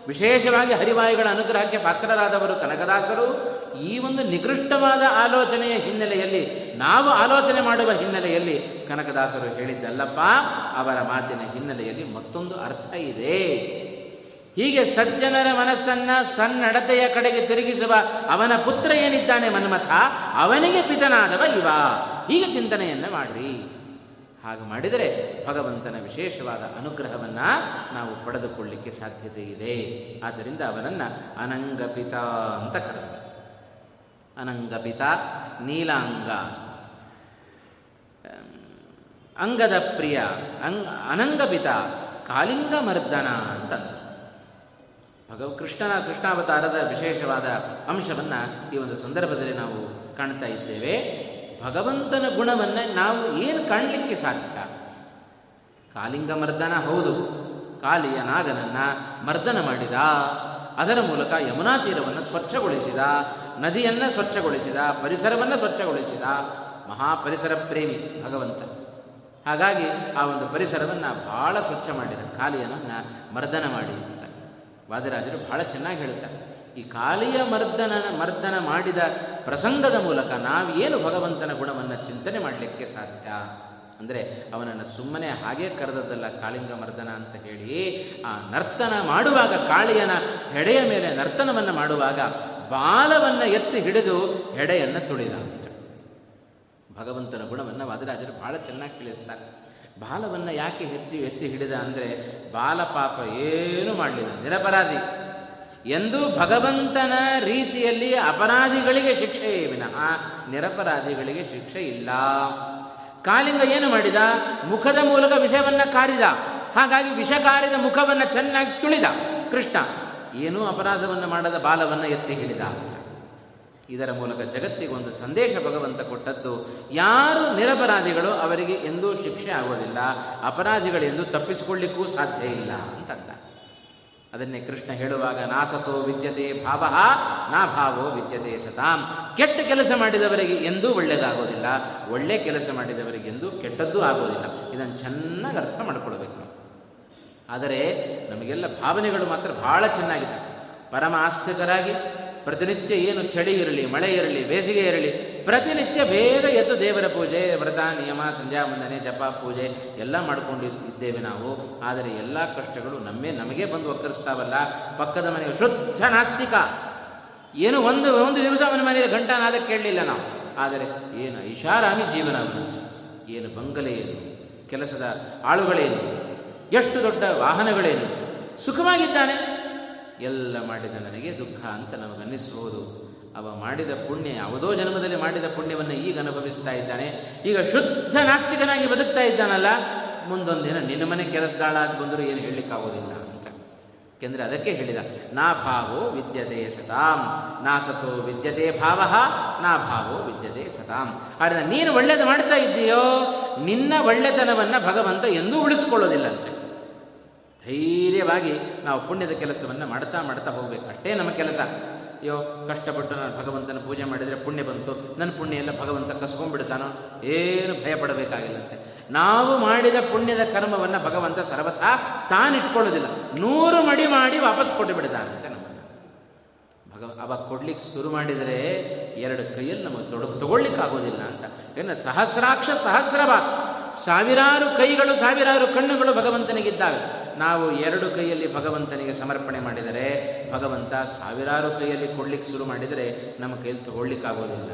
ವಿಶೇಷವಾಗಿ ಹರಿವಾಯುಗಳ ಅನುಗ್ರಹಕ್ಕೆ ಪಾತ್ರರಾದವರು ಕನಕದಾಸರು, ಈ ಒಂದು ನಿಕೃಷ್ಟವಾದ ಆಲೋಚನೆಯ ಹಿನ್ನೆಲೆಯಲ್ಲಿ, ನಾವು ಆಲೋಚನೆ ಮಾಡುವ ಹಿನ್ನೆಲೆಯಲ್ಲಿ ಕನಕದಾಸರು ಹೇಳಿದ್ದಲ್ಲಪ್ಪ, ಅವರ ಮಾತಿನ ಹಿನ್ನೆಲೆಯಲ್ಲಿ ಮತ್ತೊಂದು ಅರ್ಥ ಇದೆ. ಹೀಗೆ ಸಜ್ಜನರ ಮನಸ್ಸನ್ನು ಸನ್ನಡತೆಯ ಕಡೆಗೆ ತಿರುಗಿಸುವ ಅವನ ಪುತ್ರ ಏನಿದ್ದಾನೆ ಮನ್ಮಥ? ಅವನಿಗೆ ಪಿತನಾದವ ಇವ. ಹೀಗೆ ಚಿಂತನೆಯನ್ನು ಮಾಡ್ರಿ. ಹಾಗೆ ಮಾಡಿದರೆ ಭಗವಂತನ ವಿಶೇಷವಾದ ಅನುಗ್ರಹವನ್ನು ನಾವು ಪಡೆದುಕೊಳ್ಳಿಕ್ಕೆ ಸಾಧ್ಯತೆ ಇದೆ. ಆದ್ದರಿಂದ ಅವನನ್ನು ಅನಂಗಪಿತ ಅಂತ ಕರೆದ ಅನಂಗಪಿತ ನೀಲಾಂಗ. ಅಂಗದ ಪ್ರಿಯ, ಅಂಗ ಅನಂಗಪಿತ ಕಾಳಿಂಗ ಮರ್ದನ ಅಂತಂದು ಭಗವ ಕೃಷ್ಣನ ಕೃಷ್ಣಾವತಾರದ ವಿಶೇಷವಾದ ಅಂಶವನ್ನು ಈ ಒಂದು ಸಂದರ್ಭದಲ್ಲಿ ನಾವು ಕಾಣ್ತಾ ಇದ್ದೇವೆ. ಭಗವಂತನ ಗುಣವನ್ನು ನಾವು ಏನು ಕಾಣಲಿಕ್ಕೆ ಸಾಧ್ಯ? ಕಾಲಿಂಗ ಮರ್ದನ ಹೌದು, ಕಾಲಿಯ ನಾಗನನ್ನು ಮರ್ದನ ಮಾಡಿದ, ಅದರ ಮೂಲಕ ಯಮುನಾ ತೀರವನ್ನು ಸ್ವಚ್ಛಗೊಳಿಸಿದ, ನದಿಯನ್ನು ಸ್ವಚ್ಛಗೊಳಿಸಿದ, ಪರಿಸರವನ್ನು ಸ್ವಚ್ಛಗೊಳಿಸಿದ ಮಹಾಪರಿಸರ ಪ್ರೇಮಿ ಭಗವಂತ. ಹಾಗಾಗಿ ಆ ಒಂದು ಪರಿಸರವನ್ನು ಭಾಳ ಸ್ವಚ್ಛ ಮಾಡಿದ, ಕಾಲಿಯನನ್ನು ಮರ್ದನ ಮಾಡಿ. ವಾದರಾಜರು ಬಹಳ ಚೆನ್ನಾಗಿ ಹೇಳ್ತಾರೆ ಈ ಕಾಲಿಯ ಮರ್ದನ ಮರ್ದನ ಮಾಡಿದ ಪ್ರಸಂಗದ ಮೂಲಕ ನಾವೇನು ಭಗವಂತನ ಗುಣವನ್ನು ಚಿಂತನೆ ಮಾಡಲಿಕ್ಕೆ ಸಾಧ್ಯ? ಅಂದರೆ ಅವನನ್ನು ಸುಮ್ಮನೆ ಹಾಗೆ ಕರೆದದ್ದಲ್ಲ, ಕಾಳಿಂಗ ಮರ್ದನ ಅಂತ ಹೇಳಿ, ಆ ನರ್ತನ ಮಾಡುವಾಗ, ಕಾಳಿಯನ ಹೆಡೆಯ ಮೇಲೆ ನರ್ತನವನ್ನು ಮಾಡುವಾಗ ಬಾಲವನ್ನು ಎತ್ತಿ ಹಿಡಿದು ಹೆಡೆಯನ್ನು ತುಳಿದ ಭಗವಂತನ ಗುಣವನ್ನು ವಾದರಾಜರು ಬಹಳ ಚೆನ್ನಾಗಿ ತಿಳಿಸ್ತಾರೆ. ಬಾಲವನ್ನು ಯಾಕೆ ಎತ್ತಿ ಎತ್ತಿ ಹಿಡಿದ ಅಂದರೆ ಬಾಲ ಪಾಪ ಏನೂ ಮಾಡಲಿಲ್ಲ. ನಿರಪರಾಧಿ. ಎಂದು ಭಗವಂತನ ರೀತಿಯಲ್ಲಿ ಅಪರಾಧಿಗಳಿಗೆ ಶಿಕ್ಷೆಯೇ ವಿನಃ ನಿರಪರಾಧಿಗಳಿಗೆ ಶಿಕ್ಷೆ ಇಲ್ಲ. ಕಾಲಿಂಗ ಏನು ಮಾಡಿದ? ಮುಖದ ಮೂಲಕ ವಿಷವನ್ನು ಕಾರಿದ. ಹಾಗಾಗಿ ವಿಷ ಕಾರಿದ ಮುಖವನ್ನು ಚೆನ್ನಾಗಿ ತುಳಿದ ಕೃಷ್ಣ. ಏನೂ ಅಪರಾಧವನ್ನು ಮಾಡದ ಬಾಲವನ್ನು ಎತ್ತಿ ಹಿಡಿದ. ಇದರ ಮೂಲಕ ಜಗತ್ತಿಗೆ ಒಂದು ಸಂದೇಶ ಭಗವಂತ ಕೊಟ್ಟದ್ದು. ಯಾರು ನಿರಪರಾಧಿಗಳು ಅವರಿಗೆ ಎಂದೂ ಶಿಕ್ಷೆ ಆಗೋದಿಲ್ಲ. ಅಪರಾಧಿಗಳೆಂದು ತಪ್ಪಿಸಿಕೊಳ್ಳಿಕ್ಕೂ ಸಾಧ್ಯ ಇಲ್ಲ ಅಂತಂದ. ಅದನ್ನೇ ಕೃಷ್ಣ ಹೇಳುವಾಗ ನಾಸತೋ ವಿದ್ಯತೆ ಭಾವ, ನಾ ಭಾವೋ ವಿದ್ಯತೆ ಸತಾಂ. ಕೆಟ್ಟ ಕೆಲಸ ಮಾಡಿದವರಿಗೆ ಎಂದೂ ಒಳ್ಳೆಯದಾಗೋದಿಲ್ಲ. ಒಳ್ಳೆ ಕೆಲಸ ಮಾಡಿದವರಿಗೆ ಎಂದೂ ಕೆಟ್ಟದ್ದೂ ಆಗೋದಿಲ್ಲ. ಇದನ್ನು ಚೆನ್ನಾಗಿ ಅರ್ಥ ಮಾಡಿಕೊಳ್ಬೇಕು ಆದರೆ ನಮಗೆಲ್ಲ ಭಾವನೆಗಳು ಮಾತ್ರ ಬಹಳ ಚೆನ್ನಾಗಿದೆ ಪರಮ ಆಸ್ತಿಕರಾಗಿ ಪ್ರತಿನಿತ್ಯ ಏನು ಚಳಿ ಇರಲಿ, ಮಳೆ ಇರಲಿ, ಬೇಸಿಗೆ ಇರಲಿ, ಪ್ರತಿನಿತ್ಯ ಬೇಗ ಎದ್ದು ದೇವರ ಪೂಜೆ, ವ್ರತ, ನಿಯಮ, ಸಂಧ್ಯಾ, ವಂದನೆ, ಜಪ, ಪೂಜೆ ಎಲ್ಲ ಮಾಡ್ಕೊಂಡು ಇದ್ದೇವೆ ನಾವು. ಆದರೆ ಎಲ್ಲ ಕಷ್ಟಗಳು ನಮ್ಮೇ, ನಮಗೆ ಬಂದು ಒಕ್ಕರಿಸ್ತಾವಲ್ಲ. ಪಕ್ಕದ ಮನೆಯ ಶುದ್ಧ ನಾಸ್ತಿಕ. ಏನು ಒಂದು ಒಂದು ದಿವಸ ಅವನ ಮನೆಯಲ್ಲಿ ಘಂಟಾನಾದ ಕೇಳಲಿಲ್ಲ ನಾವು. ಆದರೆ ಏನು ಐಷಾರಾಮಿ ಜೀವನ ಏನು ಬಂಗಲೆ ಏನು ಕೆಲಸದ ಆಳುಗಳೇನು, ಎಷ್ಟು ದೊಡ್ಡ ವಾಹನಗಳೇನು, ಸುಖವಾಗಿದ್ದಾನೆ. ಎಲ್ಲ ಮಾಡಿದ ನನಗೆ ದುಃಖ ಅಂತ ನಮಗನ್ನಿಸಬಹುದು ಅವ ಮಾಡಿದ ಪುಣ್ಯ ಯಾವುದೋ ಜನ್ಮದಲ್ಲಿ ಮಾಡಿದ ಪುಣ್ಯವನ್ನು ಈಗ ಅನುಭವಿಸ್ತಾ ಇದ್ದಾನೆ. ಈಗ ಶುದ್ಧ ನಾಸ್ತಿಕನಾಗಿ ಬದುಕ್ತಾ ಇದ್ದಾನಲ್ಲ ಮುಂದೊಂದು ದಿನ ನಿನ್ನ ಮನೆ ಕೆಲಸದಾಳಾಗಿ ಬಂದರೂ ಏನು ಹೇಳಲಿಕ್ಕಾಗೋದಿಲ್ಲ ಅಂತ. ಏಕೆಂದರೆ ಅದಕ್ಕೆ ಹೇಳಿದ, ನಾ ಭಾವೋ ವಿದ್ಯತೆ ಸತಾಂ, ನಾ ಸತೋ ವಿದ್ಯತೆ ಭಾವ, ನಾ ಭಾವೋ ವಿದ್ಯತೆ ಸತಾಂ. ಆದರೆ ನೀನು ಒಳ್ಳೇದು ಮಾಡ್ತಾ ಇದ್ದೀಯೋ, ನಿನ್ನ ಒಳ್ಳೆತನವನ್ನು ಭಗವಂತ ಎಂದೂ ಉಳಿಸ್ಕೊಳ್ಳೋದಿಲ್ಲ ಅಂತ. ಧೈರ್ಯವಾಗಿ ನಾವು ಪುಣ್ಯದ ಕೆಲಸವನ್ನು ಮಾಡ್ತಾ ಮಾಡ್ತಾ ಹೋಗಬೇಕು. ಅಷ್ಟೇ ನಮ್ಮ ಕೆಲಸ. ಅಯ್ಯೋ, ಕಷ್ಟಪಟ್ಟು ನಾನು ಭಗವಂತನ ಪೂಜೆ ಮಾಡಿದರೆ ಪುಣ್ಯ ಬಂತು. ನನ್ನ ಪುಣ್ಯ ಎಲ್ಲ ಭಗವಂತ ಕಸ್ಕೊಂಡ್ಬಿಡ್ತಾನೋ? ಏನು ಭಯಪಡಬೇಕಾಗಿಲ್ಲಂತೆ. ನಾವು ಮಾಡಿದ ಪುಣ್ಯದ ಕರ್ಮವನ್ನು ಭಗವಂತ ಸರ್ವಥಾ ತಾನಿಟ್ಕೊಳ್ಳೋದಿಲ್ಲ. ನೂರು ಮಡಿ ಮಾಡಿ ವಾಪಸ್ ಕೊಟ್ಟು ಬಿಡ್ತಾನಂತೆ ನಮ್ಮನ್ನು. ಭಗವ ಅವಾಗ ಕೊಡ್ಲಿಕ್ಕೆ ಶುರು ಮಾಡಿದರೆ ಎರಡು ಕೈಯಲ್ಲಿ ನಮಗೆ ತೊಡಗು ತಗೊಳ್ಳಿಕ್ಕಾಗೋದಿಲ್ಲ ಅಂತ. ಏನು ಸಹಸ್ರಾಕ್ಷ ಸಹಸ್ರವಾ ಸಾವಿರಾರು ಕೈಗಳು, ಸಾವಿರಾರು ಕಣ್ಣುಗಳು ಭಗವಂತನಿಗಿದ್ದಾವೆ. ನಾವು ಎರಡು ಕೈಯಲ್ಲಿ ಭಗವಂತನಿಗೆ ಸಮರ್ಪಣೆ ಮಾಡಿದರೆ, ಭಗವಂತ ಸಾವಿರಾರು ಕೈಯಲ್ಲಿ ಕೊಡ್ಲಿಕ್ಕೆ ಶುರು ಮಾಡಿದರೆ ನಮ್ಮ ಕೈಯಲ್ಲಿ ತಗೊಳ್ಳಿಕ್ಕಾಗೋದಿಲ್ಲ.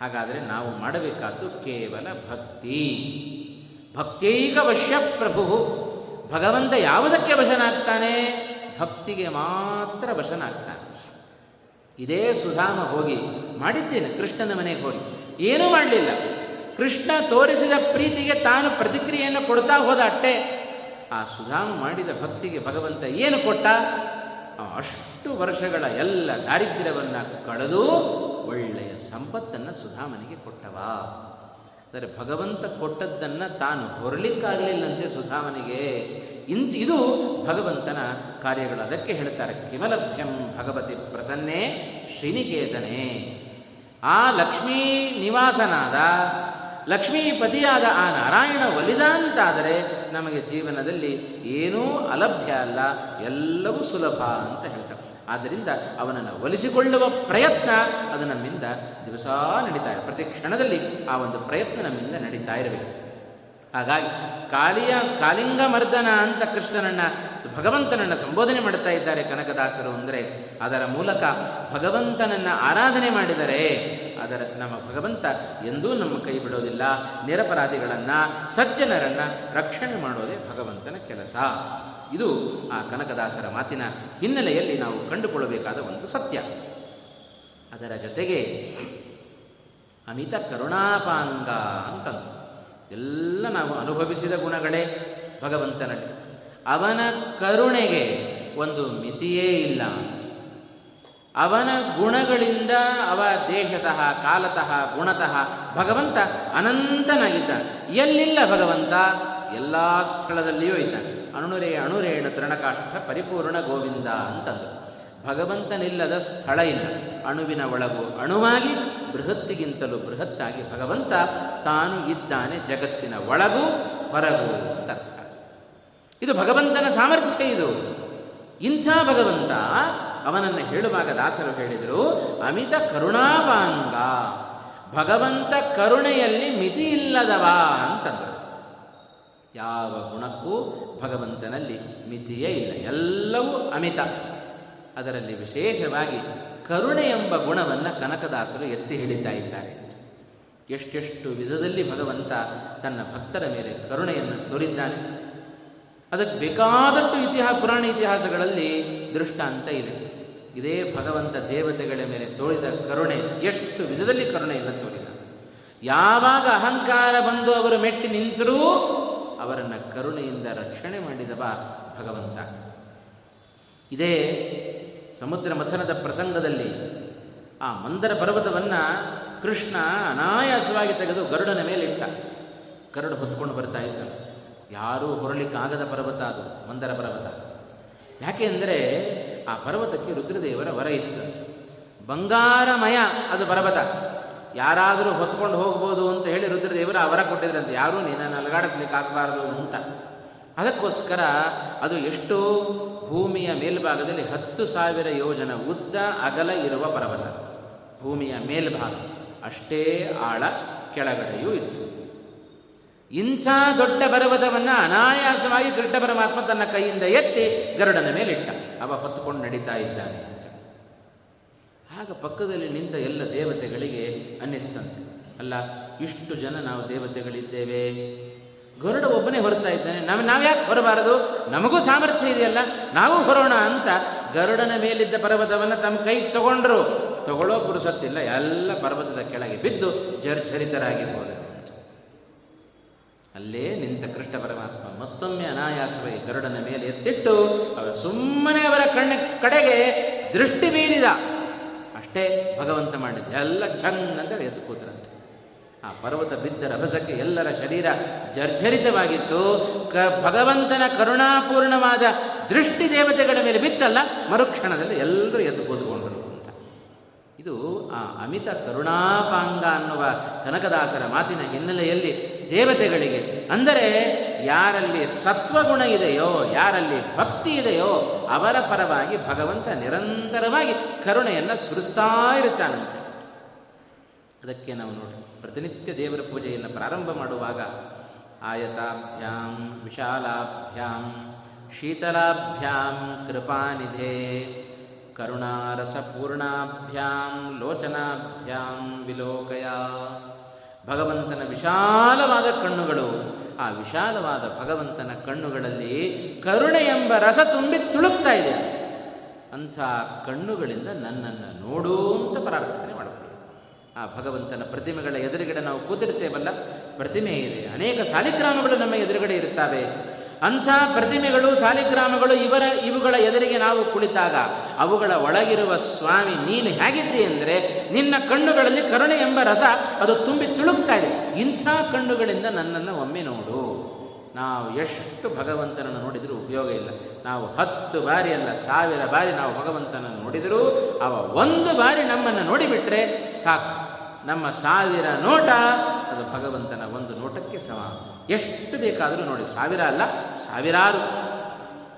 ಹಾಗಾದರೆ ನಾವು ಮಾಡಬೇಕಾದ್ದು ಕೇವಲ ಭಕ್ತಿ. ಭಕ್ತೈಕ ವಶ್ಯ ಪ್ರಭು. ಭಗವಂತ ಯಾವುದಕ್ಕೆ ವಶನಾಗ್ತಾನೆ? ಭಕ್ತಿಗೆ ಮಾತ್ರ ವಶನಾಗ್ತಾನೆ. ಇದೇ ಸುಧಾಮ ಹೋಗಿ ಮಾಡಿದ್ದೇನೆ, ಕೃಷ್ಣನ ಮನೆಗೆ ಹೋಗಿ. ಏನೂ ಮಾಡಲಿಲ್ಲ. ಕೃಷ್ಣ ತೋರಿಸಿದ ಪ್ರೀತಿಗೆ ತಾನು ಪ್ರತಿಕ್ರಿಯೆಯನ್ನು ಕೊಡ್ತಾ ಹೋದ ಅಟ್ಟೆ. ಆ ಸುಧಾಮ ಮಾಡಿದ ಭಕ್ತಿಗೆ ಭಗವಂತ ಏನು ಕೊಟ್ಟ? ಅಷ್ಟು ವರ್ಷಗಳ ಎಲ್ಲ ದಾರಿದ್ರ್ಯವನ್ನು ಕಳೆದು ಒಳ್ಳೆಯ ಸಂಪತ್ತನ್ನು ಸುಧಾಮನಿಗೆ ಕೊಟ್ಟವ. ಅಂದರೆ ಭಗವಂತ ಕೊಟ್ಟದ್ದನ್ನು ತಾನು ಹೊರಲಿಕ್ಕಾಗಲಿಲ್ಲಂತೆ ಸುಧಾಮನಿಗೆ. ಇಂಚ ಇದು ಭಗವಂತನ ಕಾರ್ಯಗಳು. ಅದಕ್ಕೆ ಹೇಳ್ತಾರೆ, ಕಿಮಲಭ್ಯಂ ಭಗವತಿ ಪ್ರಸನ್ನೇ ಶ್ರೀನಿಕೇತನೇ. ಆ ಲಕ್ಷ್ಮೀ ನಿವಾಸನಾದ ಲಕ್ಷ್ಮೀಪತಿಯಾದ ಆ ನಾರಾಯಣ ಒಲಿದ ಅಂತಾದರೆ ನಮಗೆ ಜೀವನದಲ್ಲಿ ಏನೂ ಅಲಭ್ಯ ಅಲ್ಲ, ಎಲ್ಲವೂ ಸುಲಭ ಅಂತ ಹೇಳ್ತಾರೆ. ಆದ್ದರಿಂದ ಅವನನ್ನು ಒಲಿಸಿಕೊಳ್ಳುವ ಪ್ರಯತ್ನ ಅದು ನಮ್ಮಿಂದ ದಿವಸ ನಡೀತಾ ಪ್ರತಿ ಕ್ಷಣದಲ್ಲಿ ಆ ಒಂದು ಪ್ರಯತ್ನ ನಮ್ಮಿಂದ ನಡೀತಾ ಇರಬೇಕು. ಹಾಗಾಗಿ ಕಾಳಿಯ ಕಾಲಿಂಗ ಮರ್ದನ ಅಂತ ಕೃಷ್ಣನನ್ನ ಭಗವಂತನನ್ನು ಸಂಬೋಧನೆ ಮಾಡ್ತಾ ಇದ್ದಾರೆ ಕನಕದಾಸರು ಅಂದರೆ ಅದರ ಮೂಲಕ ಭಗವಂತನನ್ನು ಆರಾಧನೆ ಮಾಡಿದರೆ ಅದರ ನಮ್ಮ ಭಗವಂತ ಎಂದೂ ನಮ್ಮ ಕೈ ಬಿಡೋದಿಲ್ಲ, ನಿರಪರಾಧಿಗಳನ್ನು, ಸಜ್ಜನರನ್ನು ರಕ್ಷಣೆ ಮಾಡೋದೇ ಭಗವಂತನ ಕೆಲಸ. ಇದು ಆ ಕನಕದಾಸರ ಮಾತಿನ ಹಿನ್ನೆಲೆಯಲ್ಲಿ ನಾವು ಕಂಡುಕೊಳ್ಳಬೇಕಾದ ಒಂದು ಸತ್ಯ. ಅದರ ಜೊತೆಗೆ ಅಮಿತ ಕರುಣಾಪಾಂಗ ಅಂತಂದು ಎಲ್ಲ ನಾವು ಅನುಭವಿಸಿದ ಗುಣಗಳೇ ಭಗವಂತನಲ್ಲಿ. ಅವನ ಕರುಣೆಗೆ ಒಂದು ಮಿತಿಯೇ ಇಲ್ಲ. ಅವನ ಗುಣಗಳಿಂದ ಅವ ದೇಶತಃ ಕಾಲತಃ, ಗುಣತಃ ಭಗವಂತ ಅನಂತನಾಗಿದ್ದಾನೆ. ಎಲ್ಲಿಲ್ಲ ಭಗವಂತ? ಎಲ್ಲ ಸ್ಥಳದಲ್ಲಿಯೂ ಇದ್ದಾನೆ. ಅಣುರೇ ಅಣುರೇಣ ತೃಣಕಾಷ್ಠ ಪರಿಪೂರ್ಣ ಗೋವಿಂದ ಅಂತಂದು. ಭಗವಂತನಿಲ್ಲದ ಸ್ಥಳ ಇಲ್ಲ. ಅಣುವಿನ ಒಳಗು ಅಣುವಾಗಿ ಬೃಹತ್ತಿಗಿಂತಲೂ ಬೃಹತ್ತಾಗಿ ಭಗವಂತ ತಾನು ಇದ್ದಾನೆ ಜಗತ್ತಿನ ಒಳಗು ಹೊರಗು ಅಂತ ಅರ್ಥ. ಇದು ಭಗವಂತನ ಸಾಮರ್ಥ್ಯ ಇದು. ಇಂಥ ಭಗವಂತ ಅವನನ್ನು ಹೇಳುವಾಗ ದಾಸರು ಹೇಳಿದರು, ಅಮಿತ ಕರುಣಾವಾಂಗ, ಭಗವಂತ ಕರುಣೆಯಲ್ಲಿ ಮಿತಿ ಇಲ್ಲದವ ಅಂತಂದರು. ಯಾವ ಗುಣಕ್ಕೂ ಭಗವಂತನಲ್ಲಿ ಮಿತಿಯೇ ಇಲ್ಲ, ಎಲ್ಲವೂ ಅಮಿತ. ಅದರಲ್ಲಿ ವಿಶೇಷವಾಗಿ ಕರುಣೆ ಎಂಬ ಗುಣವನ್ನು ಕನಕದಾಸರು ಎತ್ತಿ ಹಿಡಿತಾ ಇದ್ದಾರೆ. ಎಷ್ಟೆಷ್ಟು ವಿಧದಲ್ಲಿ ಭಗವಂತ ತನ್ನ ಭಕ್ತರ ಮೇಲೆ ಕರುಣೆಯನ್ನು ತೋರಿದ್ದಾನೆ. ಅದಕ್ಕೆ ಬೇಕಾದಷ್ಟು ಇತಿಹಾಸ ಪುರಾಣ ಇತಿಹಾಸಗಳಲ್ಲಿ ದೃಷ್ಟಾಂತ ಇದೆ. ಇದೇ ಭಗವಂತ ದೇವತೆಗಳ ಮೇಲೆ ತೋರಿದ ಕರುಣೆ, ಎಷ್ಟು ವಿಧದಲ್ಲಿ ಕರುಣೆಯನ್ನು ತೋರಿದ. ಯಾವಾಗ ಅಹಂಕಾರ ಬಂದು ಅವರು ಮೆಟ್ಟಿ ನಿಂತರೂ ಅವರನ್ನು ಕರುಣೆಯಿಂದ ರಕ್ಷಣೆ ಮಾಡಿದವ ಭಗವಂತ. ಇದೇ ಸಮುದ್ರ ಮಥನದ ಪ್ರಸಂಗದಲ್ಲಿ ಆ ಮಂದರ ಪರ್ವತವನ್ನು ಕೃಷ್ಣ ಅನಾಯಾಸವಾಗಿ ತೆಗೆದು ಗರುಡನ ಮೇಲೆ ಇಟ್ಟ. ಗರುಡ ಹೊತ್ಕೊಂಡು ಬರ್ತಾ ಇದ್ದ ಯಾರೂ ಹೊರಲಿಕ್ಕಾಗದ ಪರ್ವತ ಅದು, ಮಂದರ ಪರ್ವತ. ಯಾಕೆ ಅಂದರೆ ಆ ಪರ್ವತಕ್ಕೆ ರುದ್ರದೇವರ ವರ ಇತ್ತು. ಬಂಗಾರಮಯ ಅದು ಪರ್ವತ. ಯಾರಾದರೂ ಹೊತ್ಕೊಂಡು ಹೋಗ್ಬೋದು ಅಂತ ಹೇಳಿ ರುದ್ರದೇವರು ಆ ವರ ಕೊಟ್ಟಿದ್ರಂತೆ. ಯಾರೂ ನೀನನ್ನು ಅಲಗಾಡಿಸ್ಲಿಕ್ಕೆ ಆಗಬಾರ್ದು ಅಂತ. ಅದಕ್ಕೋಸ್ಕರ ಅದು ಎಷ್ಟು ಭೂಮಿಯ ಮೇಲ್ಭಾಗದಲ್ಲಿ ಹತ್ತು ಸಾವಿರ ಯೋಜನ ಉದ್ದ ಅಗಲ ಇರುವ ಪರ್ವತ. ಭೂಮಿಯ ಮೇಲ್ಭಾಗ ಅಷ್ಟೇ ಆಳ ಕೆಳಗಡೆಯೂ ಇತ್ತು. ಇಂಥ ದೊಡ್ಡ ಪರ್ವತವನ್ನು ಅನಾಯಾಸವಾಗಿ ಕೃಷ್ಣ ಪರಮಾತ್ಮ ತನ್ನ ಕೈಯಿಂದ ಎತ್ತಿ ಗರುಡನ ಮೇಲಿಟ್ಟ. ಅವ ಹೊತ್ತುಕೊಂಡು ನಡೀತಾ ಇದ್ದಾನೆ ಅಂತ. ಆಗ ಪಕ್ಕದಲ್ಲಿ ನಿಂತ ಎಲ್ಲ ದೇವತೆಗಳಿಗೆ ಅನ್ನಿಸ್ತಂತೆ. ಅಲ್ಲ, ಇಷ್ಟು ಜನ ನಾವು ದೇವತೆಗಳಿದ್ದೇವೆ. ಗರುಡ ಒಬ್ಬನೇ ಹೊರತಾ ಇದ್ದಾನೆ. ನಾವು ಯಾಕೆ ಹೊರಬಾರದು? ನಮಗೂ ಸಾಮರ್ಥ್ಯ ಇದೆಯಲ್ಲ. ನಾವು ಹೊರೋಣ ಅಂತ ಗರುಡನ ಮೇಲಿದ್ದ ಪರ್ವತವನ್ನು ತಮ್ಮ ಕೈ ತಗೊಂಡ್ರು. ತಗೊಳ್ಳೋ ಪುರುಸತ್ತಿಲ್ಲ ಎಲ್ಲ ಪರ್ವತದ ಕೆಳಗೆ ಬಿದ್ದು ಜರ್ಝರಿತರಾಗಿ ಹೋದರು ಅಲ್ಲೇ ನಿಂತ ಕೃಷ್ಣ ಪರಮಾತ್ಮ ಮತ್ತೊಮ್ಮೆ ಅನಾಯಾಸವಾಗಿ ಗರುಡನ ಮೇಲೆ ಎತ್ತಿಟ್ಟು ಅವರ ಸುಮ್ಮನೆ ಅವರ ಕಣ್ಣ ಕಡೆಗೆ ದೃಷ್ಟಿ ಮೀರಿದ ಅಷ್ಟೇ ಭಗವಂತ ಮಾಡಿದ್ದೆ. ಎಲ್ಲ ಛಂಗ್ ಅಂತ ಎದ್ದು ಕೂತರಂತೆ. ಆ ಪರ್ವತ ಬಿದ್ದ ರಭಸಕ್ಕೆ ಎಲ್ಲರ ಶರೀರ ಜರ್ಜರಿತವಾಗಿತ್ತು. ಕ ಭಗವಂತನ ಕರುಣಾಪೂರ್ಣವಾದ ದೃಷ್ಟಿ ದೇವತೆಗಳ ಮೇಲೆ ಬಿತ್ತಲ್ಲ, ಮರುಕ್ಷಣದಲ್ಲಿ ಎಲ್ಲರೂ ಎದ್ದು ಕೂತ್ಕೊಂಡರು ಅಂತ. ಇದು ಆ ಅಮಿತ ಕರುಣಾಪಾಂಗ ಅನ್ನುವ ಕನಕದಾಸರ ಮಾತಿನ ಹಿನ್ನೆಲೆಯಲ್ಲಿ ದೇವತೆಗಳಿಗೆ ಅಂದರೆ ಯಾರಲ್ಲಿ ಸತ್ವಗುಣ ಇದೆಯೋ, ಯಾರಲ್ಲಿ ಭಕ್ತಿ ಇದೆಯೋ, ಅವರ ಪರವಾಗಿ ಭಗವಂತ ನಿರಂತರವಾಗಿ ಕರುಣೆಯನ್ನು ಸುರಿಸ್ತಾ ಇರುತ್ತಾನಂತೆ. ಅದಕ್ಕೆ ನಾವು ನೋಡಿ ಪ್ರತಿನಿತ್ಯ ದೇವರ ಪೂಜೆಯನ್ನು ಪ್ರಾರಂಭ ಮಾಡುವಾಗ ಆಯತಾಭ್ಯಾಂ, ವಿಶಾಲಾಭ್ಯಾಂ, ಶೀತಲಾಭ್ಯಾಂ, ಕೃಪಾನಿಧೇ, ಕರುಣಾರಸಪೂರ್ಣಾಭ್ಯಾಂ, ಲೋಚನಾಭ್ಯಾಂ, ವಿಲೋಕಯ. ಭಗವಂತನ ವಿಶಾಲವಾದ ಕಣ್ಣುಗಳು, ಆ ವಿಶಾಲವಾದ ಭಗವಂತನ ಕಣ್ಣುಗಳಲ್ಲಿ ಕರುಣೆ ಎಂಬ ರಸ ತುಂಬಿ ತುಳುಕ್ತಾ ಇದೆ. ಅಂಥ ಕಣ್ಣುಗಳಿಂದ ನನ್ನನ್ನು ನೋಡು ಅಂತ ಪ್ರಾರ್ಥನೆ ಆ ಭಗವಂತನ ಪ್ರತಿಮೆಗಳ ಎದುರುಗಡೆ ನಾವು ಕೂತಿರ್ತೇವಲ್ಲ ಪ್ರತಿಮೆ ಇದೆ. ಅನೇಕ ಸಾಲಿಗ್ರಾಮಗಳು ನಮ್ಮ ಎದುರುಗಡೆ ಇರುತ್ತವೆ. ಅಂಥ ಪ್ರತಿಮೆಗಳು ಸಾಲಿಗ್ರಾಮಗಳು ಇವರ, ಇವುಗಳ ಎದುರಿಗೆ ನಾವು ಕುಳಿತಾಗ ಅವುಗಳ ಒಳಗಿರುವ ಸ್ವಾಮಿ, ನೀನು ಹೇಗಿದ್ದೆ ಅಂದರೆ ನಿನ್ನ ಕಣ್ಣುಗಳಲ್ಲಿ ಕರುಣೆ ಎಂಬ ರಸ ಅದು ತುಂಬಿ ತುಳುಕ್ತಾ ಇದೆ. ಇಂಥ ಕಣ್ಣುಗಳಿಂದ ನನ್ನನ್ನು ಒಮ್ಮೆ ನೋಡು. ನಾವು ಎಷ್ಟು ಭಗವಂತನನ್ನು ನೋಡಿದರೂ ಉಪಯೋಗ ಇಲ್ಲ. ನಾವು ಹತ್ತು ಬಾರಿ ಅಲ್ಲ, ಸಾವಿರ ಬಾರಿ ನಾವು ಭಗವಂತನನ್ನು ನೋಡಿದರೂ, ಅವ ಒಂದು ಬಾರಿ ನಮ್ಮನ್ನು ನೋಡಿಬಿಟ್ರೆ ಸಾಕು. ನಮ್ಮ ಸಾವಿರ ನೋಟ, ಅದು ಭಗವಂತನ ಒಂದು ನೋಟಕ್ಕೆ ಸಮ. ಎಷ್ಟು ಬೇಕಾದರೂ ನೋಡಿ, ಸಾವಿರ ಅಲ್ಲ, ಸಾವಿರಾರು.